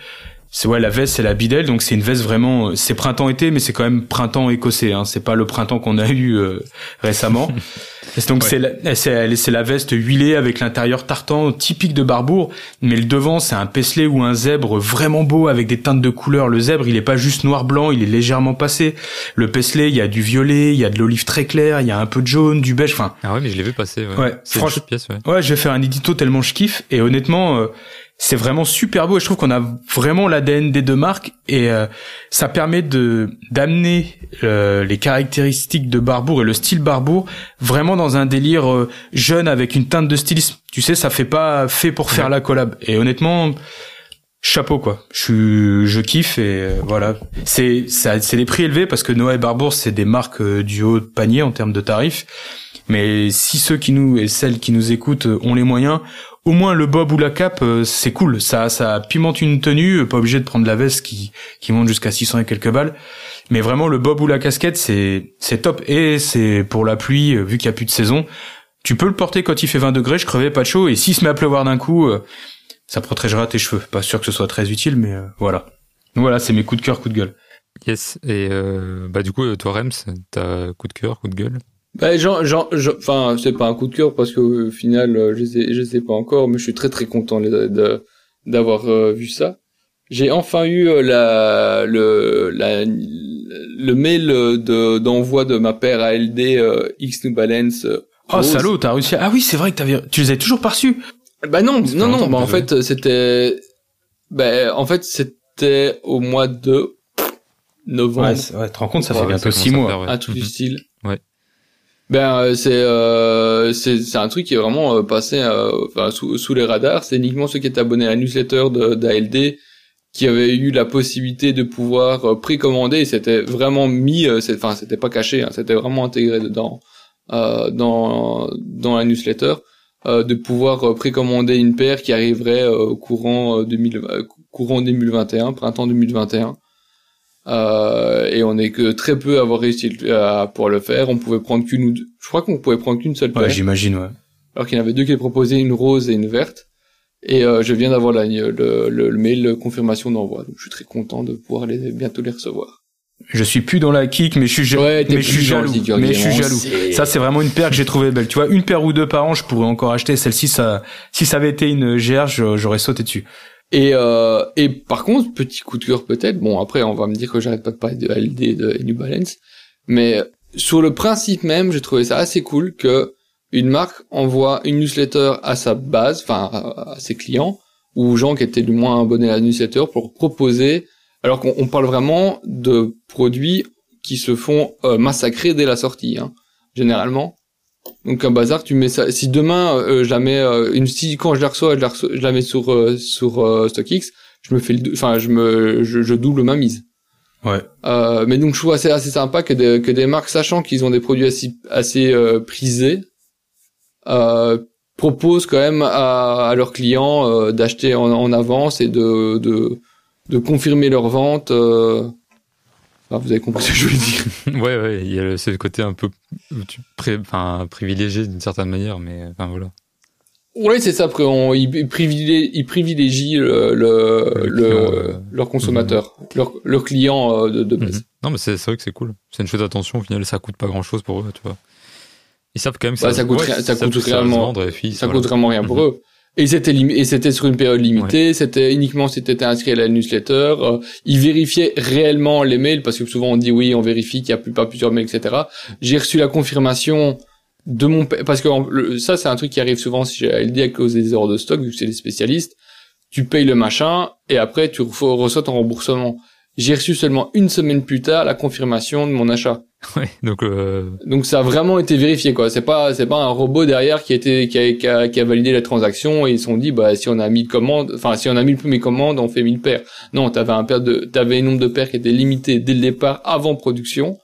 C'est ouais, la veste, c'est la Bidale, donc c'est une veste vraiment. euh, C'est printemps-été, mais c'est quand même printemps écossais. Hein. C'est pas le printemps qu'on a eu euh, récemment. Donc c'est la, c'est, est- c'est la veste huilée avec l'intérieur tartan typique de Barbour, mais le devant c'est un paisley ou un zèbre vraiment beau avec des teintes de couleurs. Le zèbre il est pas juste noir blanc, il est légèrement passé. Le paisley il y a du violet, il y a de l'olive très clair, il y a un peu de jaune, du beige. Enfin Ah ouais, mais je l'ai vu passer. Ouais, Ouais, c'est une franch- chouette pièce, ouais. Ouais, je vais faire un édito tellement je kiffe et honnêtement euh, c'est vraiment super beau et je trouve qu'on a vraiment l'ADN des deux marques et euh, ça permet de d'amener euh, les caractéristiques de Barbour et le style Barbour vraiment dans un délire euh, jeune avec une teinte de stylisme. Tu sais, ça fait pas fait pour faire la collab et honnêtement chapeau quoi. Je je kiffe et euh, voilà. C'est ça c'est des prix élevés parce que Noah et Barbour c'est des marques euh, du haut de panier en termes de tarifs. Mais si ceux qui nous et celles qui nous écoutent ont les moyens, au moins le bob ou la cape, euh, c'est cool. Ça, ça pimente une tenue. euh, Pas obligé de prendre la veste qui monte jusqu'à 600 et quelques balles. Mais vraiment le bob ou la casquette, c'est top. Et c'est pour la pluie, euh, vu qu'il y a plus de saison, tu peux le porter quand il fait 20 degrés. Je crevais pas de chaud. Et s'il se met à pleuvoir d'un coup, ça protégera tes cheveux. Pas sûr que ce soit très utile, mais voilà. Voilà, c'est mes coups de cœur, coups de gueule. Yes. Et bah du coup, toi Rems, t'as coup de cœur, coup de gueule? Bah, genre, genre, enfin, c'est pas un coup de cœur parce que au final, euh, je sais, je sais pas encore, mais je suis très très content de- de- d'avoir euh, vu ça. J'ai enfin eu euh, la, le, la, le mail de, d'envoi de ma paire ALD euh, X New Balance. euh, Oh rose. salaud, t'as réussi. à- Ah oui, c'est vrai que t'avais. Tu les avais toujours pas reçus. Bah non, non, non, bah en fait, c'était, bah, en fait, c'était au mois de novembre. Ouais, ouais, tu te rends compte, ça Ouais, fait bientôt six mois. faire, ouais. un truc du Mhm. style. Ben euh, c'est euh, c'est un truc qui est vraiment euh, passé euh, enfin, sous sous les radars. C'est uniquement ceux qui étaient abonnés à la newsletter d'ALD qui avaient eu la possibilité de pouvoir euh, précommander. C'était vraiment mis, enfin c'était pas caché, hein, c'était vraiment intégré dedans euh, dans dans la newsletter de pouvoir précommander une paire qui arriverait au courant euh, 2000 euh, courant 2021, printemps 2021. Euh, et on est que très peu à avoir réussi à pouvoir le faire. On pouvait prendre qu'une ou deux. Je crois qu'on pouvait prendre qu'une seule paire. Ouais, j'imagine, ouais. alors qu'il y en avait deux qui proposaient une rose et une verte. Et euh, je viens d'avoir la- le, le, le mail confirmation d'envoi. Donc je suis très content de pouvoir les, bientôt les recevoir. Je suis plus dans la kick, mais je suis, ja- Ouais, mais je suis jaloux. mais je suis jaloux. Ça, c'est vraiment une paire que j'ai trouvée belle. Tu vois, une paire ou deux par an, je pourrais encore acheter. Celle-ci, ça, si ça avait été une GR, j'aurais sauté dessus. Et, euh, et par contre, petit coup de cœur peut-être, bon après on va me dire que j'arrête pas de parler de LD de New Balance, mais sur le principe même, j'ai trouvé ça assez cool que une marque envoie une newsletter à sa base, enfin à ses clients, ou aux gens qui étaient du moins abonnés à la newsletter pour proposer, alors qu'on parle vraiment de produits qui se font euh, massacrer dès la sortie, hein, généralement. Donc un bazar, tu mets ça. Si demain euh, je la mets, euh, une, si quand je la reçois, je la, je la mets sur euh, sur StockX, je me fais, le, enfin je me, je, je, double ma mise. Ouais. mais donc je trouve assez assez sympa que des que des marques sachant qu'ils ont des produits assez assez prisés, proposent quand même à, à leurs clients d'acheter en, en, avance et de de de confirmer leur vente vous avez compris ce que je veux dire. ouais, ouais, il y a ce côté un peu pré, enfin, privilégié d'une certaine manière, mais enfin voilà. Ouais, c'est ça. Après, on, ils, privilégient, ils privilégient le, le, le, euh, leur consommateur, mhm. leur, leur client euh, de, de base. Mhm. Non, mais c'est vrai que c'est cool. C'est une chose d'attention. Au final, ça coûte pas grand chose pour eux, tu vois. Ils savent quand même que ça, ça coûte, ça, ça, coûte réellement, ça, coûte vraiment rien pour mhm. eux. Et c'était et c'était sur une période limitée, c'était uniquement si t'étais inscrit à la newsletter. Euh, ils vérifiaient réellement les mails parce que souvent on dit oui, on vérifie qu'il y a plus pas plusieurs mails, etc. J'ai reçu la confirmation de mon parce que ça c'est un truc qui arrive souvent si j'ai dit à cause des erreurs de stock vu que c'est des spécialistes. Tu payes le machin et après tu reçois ton remboursement. J'ai reçu seulement une semaine plus tard la confirmation de mon achat. Ouais, donc euh... donc ça a vraiment été vérifié quoi. C'est pas c'est pas un robot derrière qui a été qui a, qui a, qui a validé la transaction et ils se sont dit bah si on a mis commandes, enfin si on a mis le premier commande, on fait 1000 paires. Non, t'avais un paire de t'avais un nombre de paires qui était limité dès le départ avant production.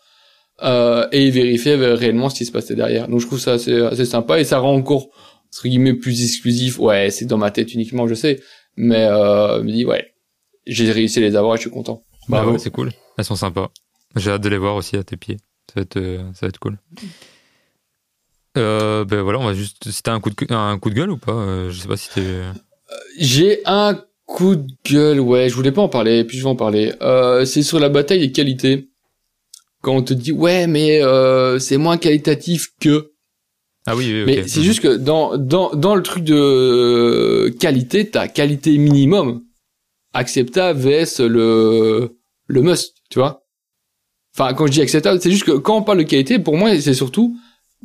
Euh, et ils vérifiaient réellement ce qui se passait derrière. Donc je trouve ça assez, assez sympa et ça rend encore entre guillemets plus exclusif. Ouais, c'est dans ma tête uniquement, je sais, mais euh, je me dis ouais, j'ai réussi à les avoir, et je suis content. Bah ouais, c'est cool. Elles sont sympas. J'ai hâte de les voir aussi à tes pieds. Ça va être, euh, ça va être cool. Euh, ben voilà, on va juste. Si t'as un coup de un coup de gueule ou pas euh, Je sais pas si t'es. J'ai un coup de gueule, ouais. Je voulais pas en parler, puis je vais en parler. Euh, c'est sur la bataille des qualités. Quand on te dit ouais, mais euh, c'est moins qualitatif que. Ah oui, oui Mais c'est juste que dans dans dans le truc de qualité, t'as qualité minimum acceptable vs le le must, tu vois. Enfin, quand je dis acceptable, c'est juste que quand on parle de qualité, pour moi, c'est surtout,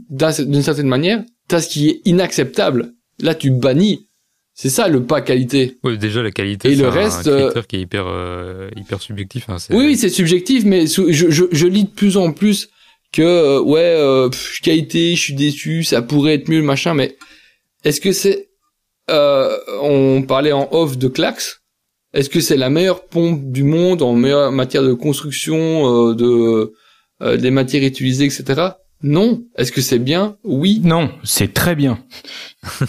d'une certaine manière, t'as ce qui est inacceptable. Là, tu bannis. C'est ça le pas qualité. Oui, déjà la qualité. Et le reste, un euh, critère qui est hyper euh, hyper subjectif. Hein, oui, oui, c'est subjectif, mais je, je, je, lis de plus en plus que euh, ouais, euh, qualité, je suis déçu, ça pourrait être mieux, machin. Mais est-ce que c'est On parlait en off de Clax? Est-ce que c'est la meilleure pompe du monde en matière de construction, euh, de euh, des matières utilisées, etc. Non. Est-ce que c'est bien? Oui. Non, c'est très bien.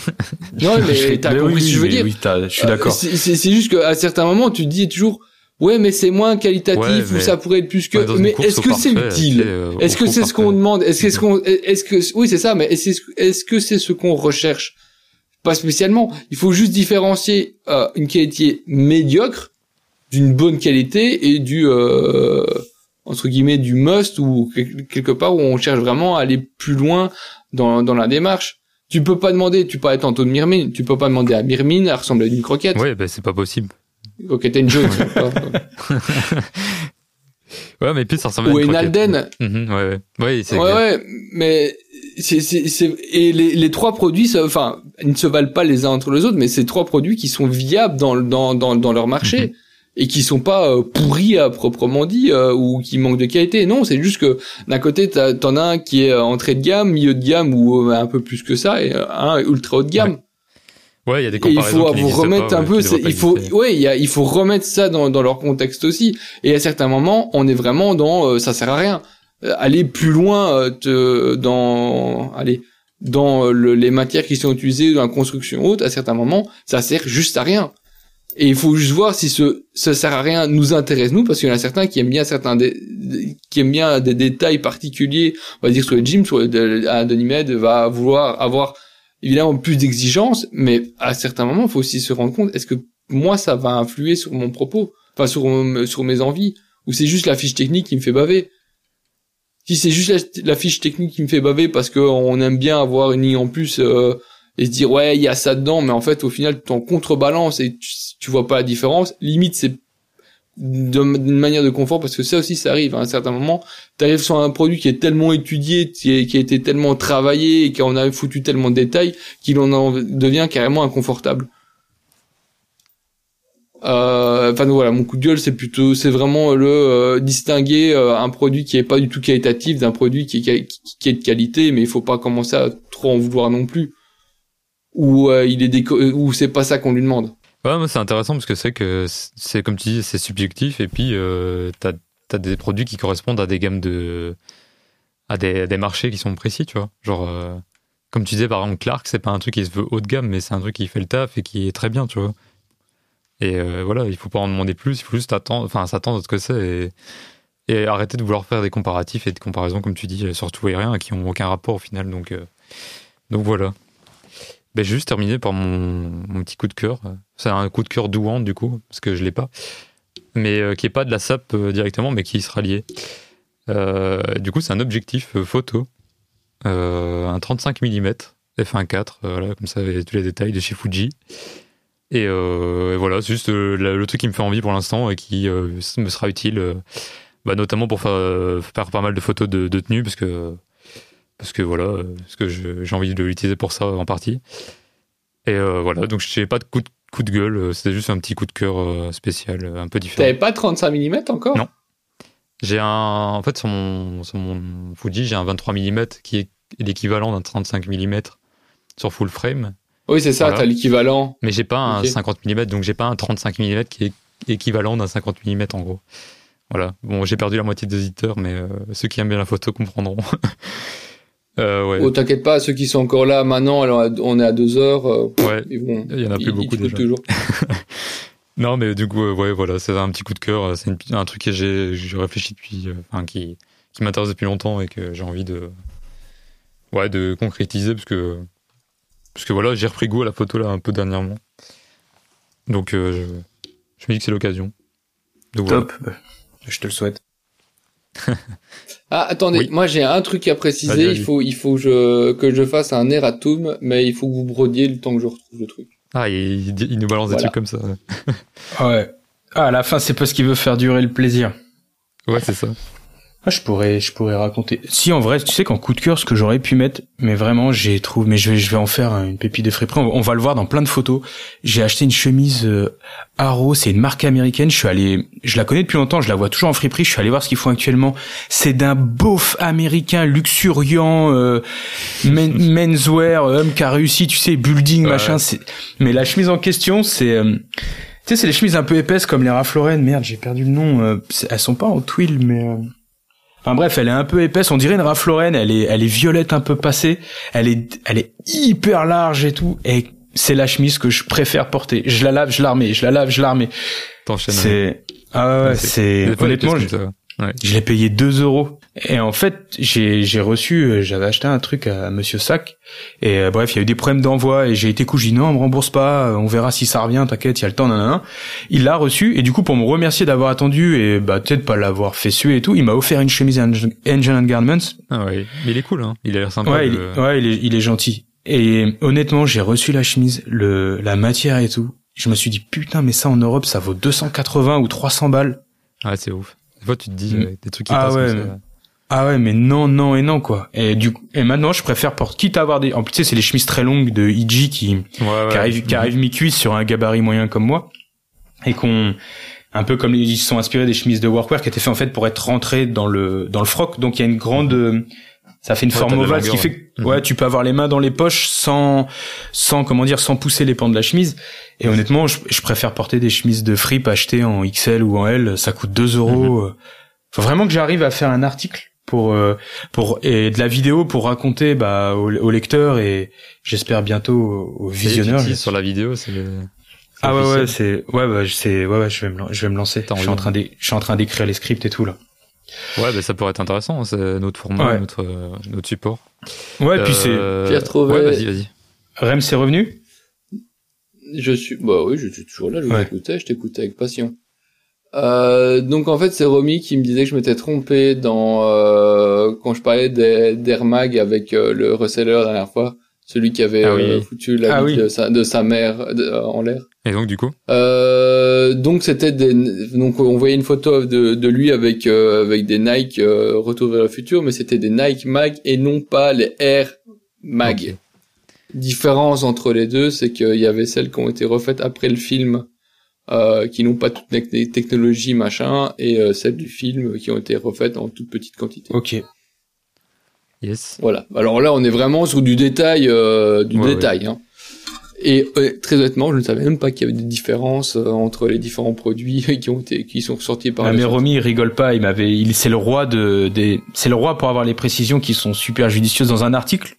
non, mais t'as compris ce que je veux dire. Oui, je suis d'accord. Euh, c'est juste qu'à certains moments, tu te dis toujours, ouais, mais c'est moins qualitatif ou ça pourrait être plus que. mais est-ce que c'est utile Est-ce que c'est ce qu'on demande? Est-ce qu'on, est-ce que, oui, c'est ça, mais est-ce que c'est ce qu'on recherche? Pas spécialement. Il faut juste différencier euh, une qualité médiocre d'une bonne qualité et du euh, entre guillemets du must ou quelque part où on cherche vraiment à aller plus loin dans, dans la démarche. Tu peux pas demander, tu peux être en de Myrmine, tu peux pas demander à Myrmine à ressembler à une croquette. Ouais, ben c'est pas possible. T'es une jeune. ouais, mais puis ça ressemble à une, Alden. Mhm, ouais, ouais. Ouais, ouais, ouais, mais c'est, c'est, c'est, et les, les trois produits, enfin, ils ne se valent pas les uns entre les autres, mais c'est trois produits qui sont viables dans, dans, dans, dans leur marché. Mhm. Et qui sont pas euh, pourris à proprement dit euh, ou qui manquent de qualité. Non, c'est juste que d'un côté t'en as un qui est entrée de gamme, milieu de gamme ou euh, un peu plus que ça, et un ultra haut de gamme. Ouais, il y a des comparaisons. Il faut vous remettre un peu, il faut, ouais, il y a, il faut remettre ça dans, dans leur contexte aussi. Et à certains moments, on est vraiment dans, ça sert à rien. Euh, aller plus loin euh, te, dans aller dans euh, les matières qui sont utilisées dans la construction haute à certains moments ça sert juste à rien et il faut juste voir si ce ça sert à rien nous intéresse nous parce qu'il y en a certains qui aiment bien certains qui aiment bien des détails particuliers on va dire sur le gym sur le, un Denimed va vouloir avoir évidemment plus d'exigences mais à certains moments il faut aussi se rendre compte est-ce que moi ça va influer sur mon propos? Enfin sur mes envies? Ou c'est juste la fiche technique qui me fait baver? Si c'est juste la, fiche technique qui me fait baver parce qu'on aime bien avoir une ligne en plus, euh, et se dire ouais il y a ça dedans mais en fait au final tu en contrebalance et tu, tu vois pas la différence. Limite c'est d'une manière de confort parce que ça aussi ça arrive à un certain moment. Tu arrives sur un produit qui est tellement étudié qui, a été tellement travaillé et qu'on a foutu tellement de détails qu'il en devient carrément inconfortable. Euh, enfin voilà mon coup de gueule c'est plutôt c'est vraiment le euh, distinguer euh, un produit qui est pas du tout qualitatif d'un produit qui est, qui est de qualité mais il faut pas commencer à trop en vouloir non plus. Ou il est ou c'est pas ça qu'on lui demande Ouais, c'est intéressant parce que c'est que c'est comme tu dis, c'est subjectif et puis euh, t'as as des produits qui correspondent à des gammes de à des, des marchés qui sont précis, tu vois. Genre euh, comme tu disais par exemple Clark, c'est pas un truc qui se veut haut de gamme, mais c'est un truc qui fait le taf et qui est très bien, tu vois. Et euh, voilà, il faut pas en demander plus, il faut juste attendre, enfin s'attendre à ce que c'est et, arrêter de vouloir faire des comparatifs et des comparaisons comme tu dis sur tout et rien qui ont aucun rapport au final. Donc euh, donc voilà. Ben, je vais juste terminer par mon, petit coup de cœur. C'est un coup de cœur douant, du coup, parce que je l'ai pas. Mais euh, qui est pas de la SAP euh, directement, mais qui sera lié. Euh, du coup, c'est un objectif photo. un 35 mm, f1.4, voilà, comme ça, avec tous les détails de chez Fuji. Et, voilà, c'est juste le, truc qui me fait envie pour l'instant et qui me sera utile, bah, notamment pour faire, faire, pas mal de photos de, de tenue, parce que parce que voilà, parce que j'ai envie de l'utiliser pour ça en partie. Et euh, voilà, donc j'ai pas de coup de, coup de gueule, c'était juste un petit coup de cœur euh, spécial, un peu différent. T'avais pas 35 mm encore? Non. J'ai un, en fait, sur mon, sur mon Fuji, j'ai un 23 mm qui est l'équivalent d'un 35 mm sur full frame. Oui, c'est ça, voilà. t'as l'équivalent. Mais j'ai pas un okay. 50 mm, donc j'ai pas un 35 mm qui est équivalent d'un 50 mm en gros. Voilà. Bon, j'ai perdu la moitié des auditeurs, mais euh, ceux qui aiment bien la photo comprendront. Euh, ouais. Oh, t'inquiète pas, ceux qui sont encore là maintenant, alors on est à deux heures. Euh, ouais. Vont, il y en a plus ils, beaucoup ils déjà. toujours. non, mais du coup, euh, ouais, voilà, c'est un petit coup de cœur. C'est un truc que j'ai, j'ai réfléchi depuis, enfin, qui, qui m'intéresse depuis longtemps et que j'ai envie de, ouais, de concrétiser parce que, parce que voilà, j'ai repris goût à la photo là un peu dernièrement. Donc, je, je me dis que c'est l'occasion. Top. Voilà. Je te le souhaite. ah attendez, oui. moi j'ai un truc à préciser. Il faut, il faut que je, que je fasse un erratum, mais il faut que vous brodiez le temps que je retrouve le truc. Ah, il, il nous balance voilà. des trucs comme ça. ouais. Ah, à la fin, c'est parce qu'il veut faire durer le plaisir. Ouais, c'est ça. Ah, je pourrais, je pourrais raconter. Si, en vrai, tu sais qu'en coup de cœur, ce que j'aurais pu mettre, mais vraiment, j'ai trouvé, mais je vais, je vais en faire une pépite de friperie. On, on va le voir dans plein de photos. J'ai acheté une chemise euh, Arrow, c'est une marque américaine. Je suis allé, je la connais depuis longtemps, je la vois toujours en friperie. Je suis allé voir ce qu'ils font actuellement. C'est d'un beauf américain luxuriant, euh, men, menswear, homme qui a réussi, tu sais, building, ouais. machin. C'est, mais la chemise en question, c'est, euh, tu sais, c'est les chemises un peu épaisses comme les Ralph Lauren. Merde, j'ai perdu le nom. Euh, elles sont pas en twill, mais Enfin bref, elle est un peu épaisse, on dirait une Ralph Lauren, elle est, elle est violette un peu passée, elle est, elle est hyper large et tout, et c'est la chemise que je préfère porter. Je la lave, je la remets, je la lave, je la remets. C'est, ah ouais, c'est, honnêtement, je, ouais. je l'ai payé 2 euros. Et en fait, j'ai, j'ai reçu, j'avais acheté un truc à Monsieur Sac, et euh, bref, il y a eu des problèmes d'envoi, et j'ai été couché, non, on me rembourse pas, on verra si ça revient, t'inquiète, il y a le temps, nanana. Il l'a reçu, et du coup, pour me remercier d'avoir attendu, et bah, peut-être pas l'avoir fait suer et tout, il m'a offert une chemise Engine and Garments. Ah ouais, mais il est cool, hein, il a l'air sympa. Ouais, le... il, ouais il, est, il est gentil. Et honnêtement, j'ai reçu la chemise, le, la matière et tout. Je me suis dit, putain, mais ça en Europe, ça vaut 280 ou 300 balles. Ah, c'est ouf. Des fois, tu te dis, mmh. des trucs qui ah passent ouais, comme ça. Ah ouais, mais non, non et non, quoi. Et du et maintenant, je préfère porter, quitte à avoir des, en plus, tu sais, c'est les chemises très longues de IG qui, ouais, ouais. qui arrivent, qui arrivent mi-cuisse sur un gabarit moyen comme moi. Et qu'on, un peu comme ils se sont inspirés des chemises de workwear qui étaient fait en fait pour être rentrées dans le, dans le froc. Donc, il y a une grande, mmh ça fait une ouais, forme ovale, ce qui fait que ouais, mmh. tu peux avoir les mains dans les poches sans, sans comment dire, sans pousser les pans de la chemise. Et honnêtement, je, je préfère porter des chemises de fripe achetées en XL ou en L. Ça coûte 2 euros. Mmh. Faut vraiment que j'arrive à faire un article pour euh, pour et de la vidéo pour raconter bah au, au lecteur et j'espère bientôt aux visionneurs. Sur la vidéo, c'est ah ouais ouais c'est ouais bah c'est ouais, ouais je vais me je vais me lancer. Je suis en train de je suis en train d'écrire les scripts et tout là. Ouais, bah ça pourrait être intéressant, c'est notre format, ouais. notre, notre support. Ouais, euh, puis c'est. Pierre Trouvé. Ouais, vas-y, vas-y. Rem, c'est revenu? Je suis. Bah oui, je suis toujours là, je ouais. t'écoutais, je t'écoutais avec passion. Euh, donc en fait, c'est Romy qui me disait que je m'étais trompé dans euh, quand je parlais d'Air Mag avec euh, le reseller la dernière fois. celui qui avait Ah oui. euh, foutu la Ah oui. de, sa, de sa mère de- en l'air. Et donc, du coup? Euh, donc c'était des, donc on voyait une photo de, de lui avec avec des Nike Retour vers le futur, mais c'était des Nike Mag et non pas les Air Mag. Ok. Différence entre les deux, c'est qu'il y avait celles qui ont été refaites après le film, euh, qui n'ont pas toutes les technologies machin, et euh, celles du film qui ont été refaites en toute petite quantité. Ok. Yes. Voilà. Alors là, on est vraiment sur du détail, euh, du Ouais, détail. Hein. Et euh, très honnêtement, je ne savais même pas qu'il y avait des différences euh, entre les différents produits qui ont été, qui sont sortis par Ah, mais. Romy, il rigole pas. Il m'avait, il, c'est le roi de, des, c'est le roi pour avoir les précisions qui sont super judicieuses dans un article.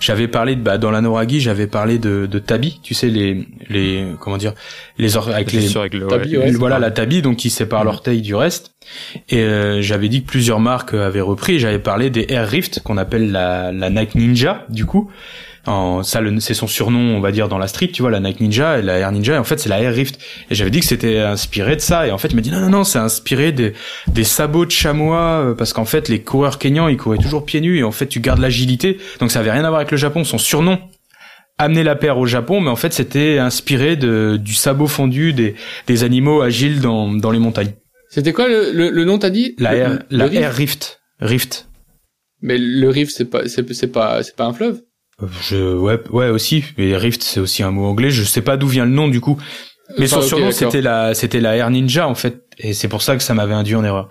J'avais parlé de, bah, dans l'anoragi, j'avais parlé de, de tabi. Tu sais, les, les, comment dire, les, or- avec les, avec le, Tabi, ouais, voilà la tabi donc qui sépare Mhm. l'orteil du reste et euh, j'avais dit que plusieurs marques avaient repris j'avais parlé des Air Rift qu'on appelle la, la Nike Ninja du coup en, ça le- c'est son surnom on va dire dans la street tu vois la Nike Ninja et la Air Ninja. Et en fait c'est la Air Rift. Et j'avais dit que c'était inspiré de ça. Et en fait il m'a dit non non non c'est inspiré des, des sabots de chamois euh, parce qu'en fait les coureurs kenyans ils couraient toujours pieds nus. Et en fait tu gardes l'agilité. Donc ça avait rien à voir avec le Japon. Son surnom amener la paire au Japon, mais en fait c'était inspiré de, du sabot fondu des, des animaux agiles dans, dans les montagnes. C'était quoi le, le, le nom t'as dit? La Le- Air, la Rift? Air Rift. Rift. Mais le Rift, c'est pas, c'est pas, c'est pas un fleuve? Je, ouais, ouais aussi. Mais Rift c'est aussi un mot anglais. Je sais pas d'où vient le nom du coup. Mais Enfin, son surnom c'était la, c'était la Air Ninja en fait. Et c'est pour ça que ça m'avait induit en erreur.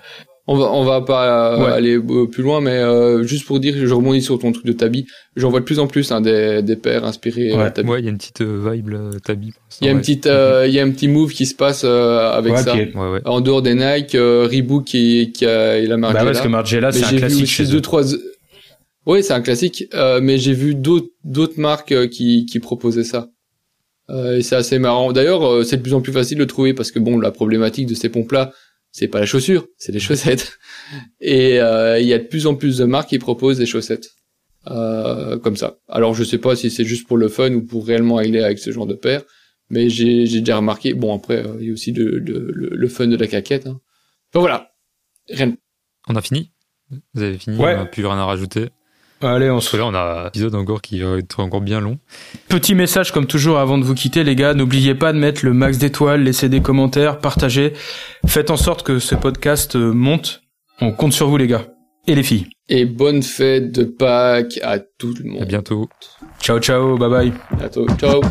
On va, on va pas euh, Ouais. aller euh, plus loin, mais euh, juste pour dire, je rebondis sur ton truc de Tabi. J'en vois de plus en plus hein, des, des paires inspirés Ouais. euh, Tabi. Ouais, il y a une petite euh, vibe Tabi. Il y a une petite, euh, il y a un petit move qui se passe euh, avec Ouais, ça. ouais. Ouais, ouais. En dehors des Nike, euh, Reebok qui, qui a et la marque. Bah ouais, parce que Margiela c'est un classique chez deux eux. trois. Oui, c'est un classique. euh, mais j'ai vu d'autres d'autres marques euh, qui qui proposaient ça. Euh, et c'est assez marrant. D'ailleurs, euh, c'est de plus en plus facile de trouver parce que bon, la problématique de ces pompes-là, c'est pas la chaussure, c'est les chaussettes. Et euh, il y a de plus en plus de marques qui proposent des chaussettes euh, comme ça. Alors je sais pas si c'est juste pour le fun ou pour réellement aller avec ce genre de paire, mais j'ai j'ai déjà remarqué. Bon après, euh, il y a aussi le, le, le, le fun de la caquette. Hein. Enfin voilà. Rien de On a fini? Vous avez fini? Ouais. On n'a plus rien à rajouter. Allez, on Parce se que là, on a un épisode encore qui va être encore bien long. Petit message comme toujours avant de vous quitter les gars, n'oubliez pas de mettre le max d'étoiles, laissez des commentaires, partagez. Faites en sorte que ce podcast euh, monte. On compte sur vous les gars. Et les filles. Et bonne fête de Pâques à tout le À monde. bientôt. Ciao ciao, bye bye. À bientôt. Ciao.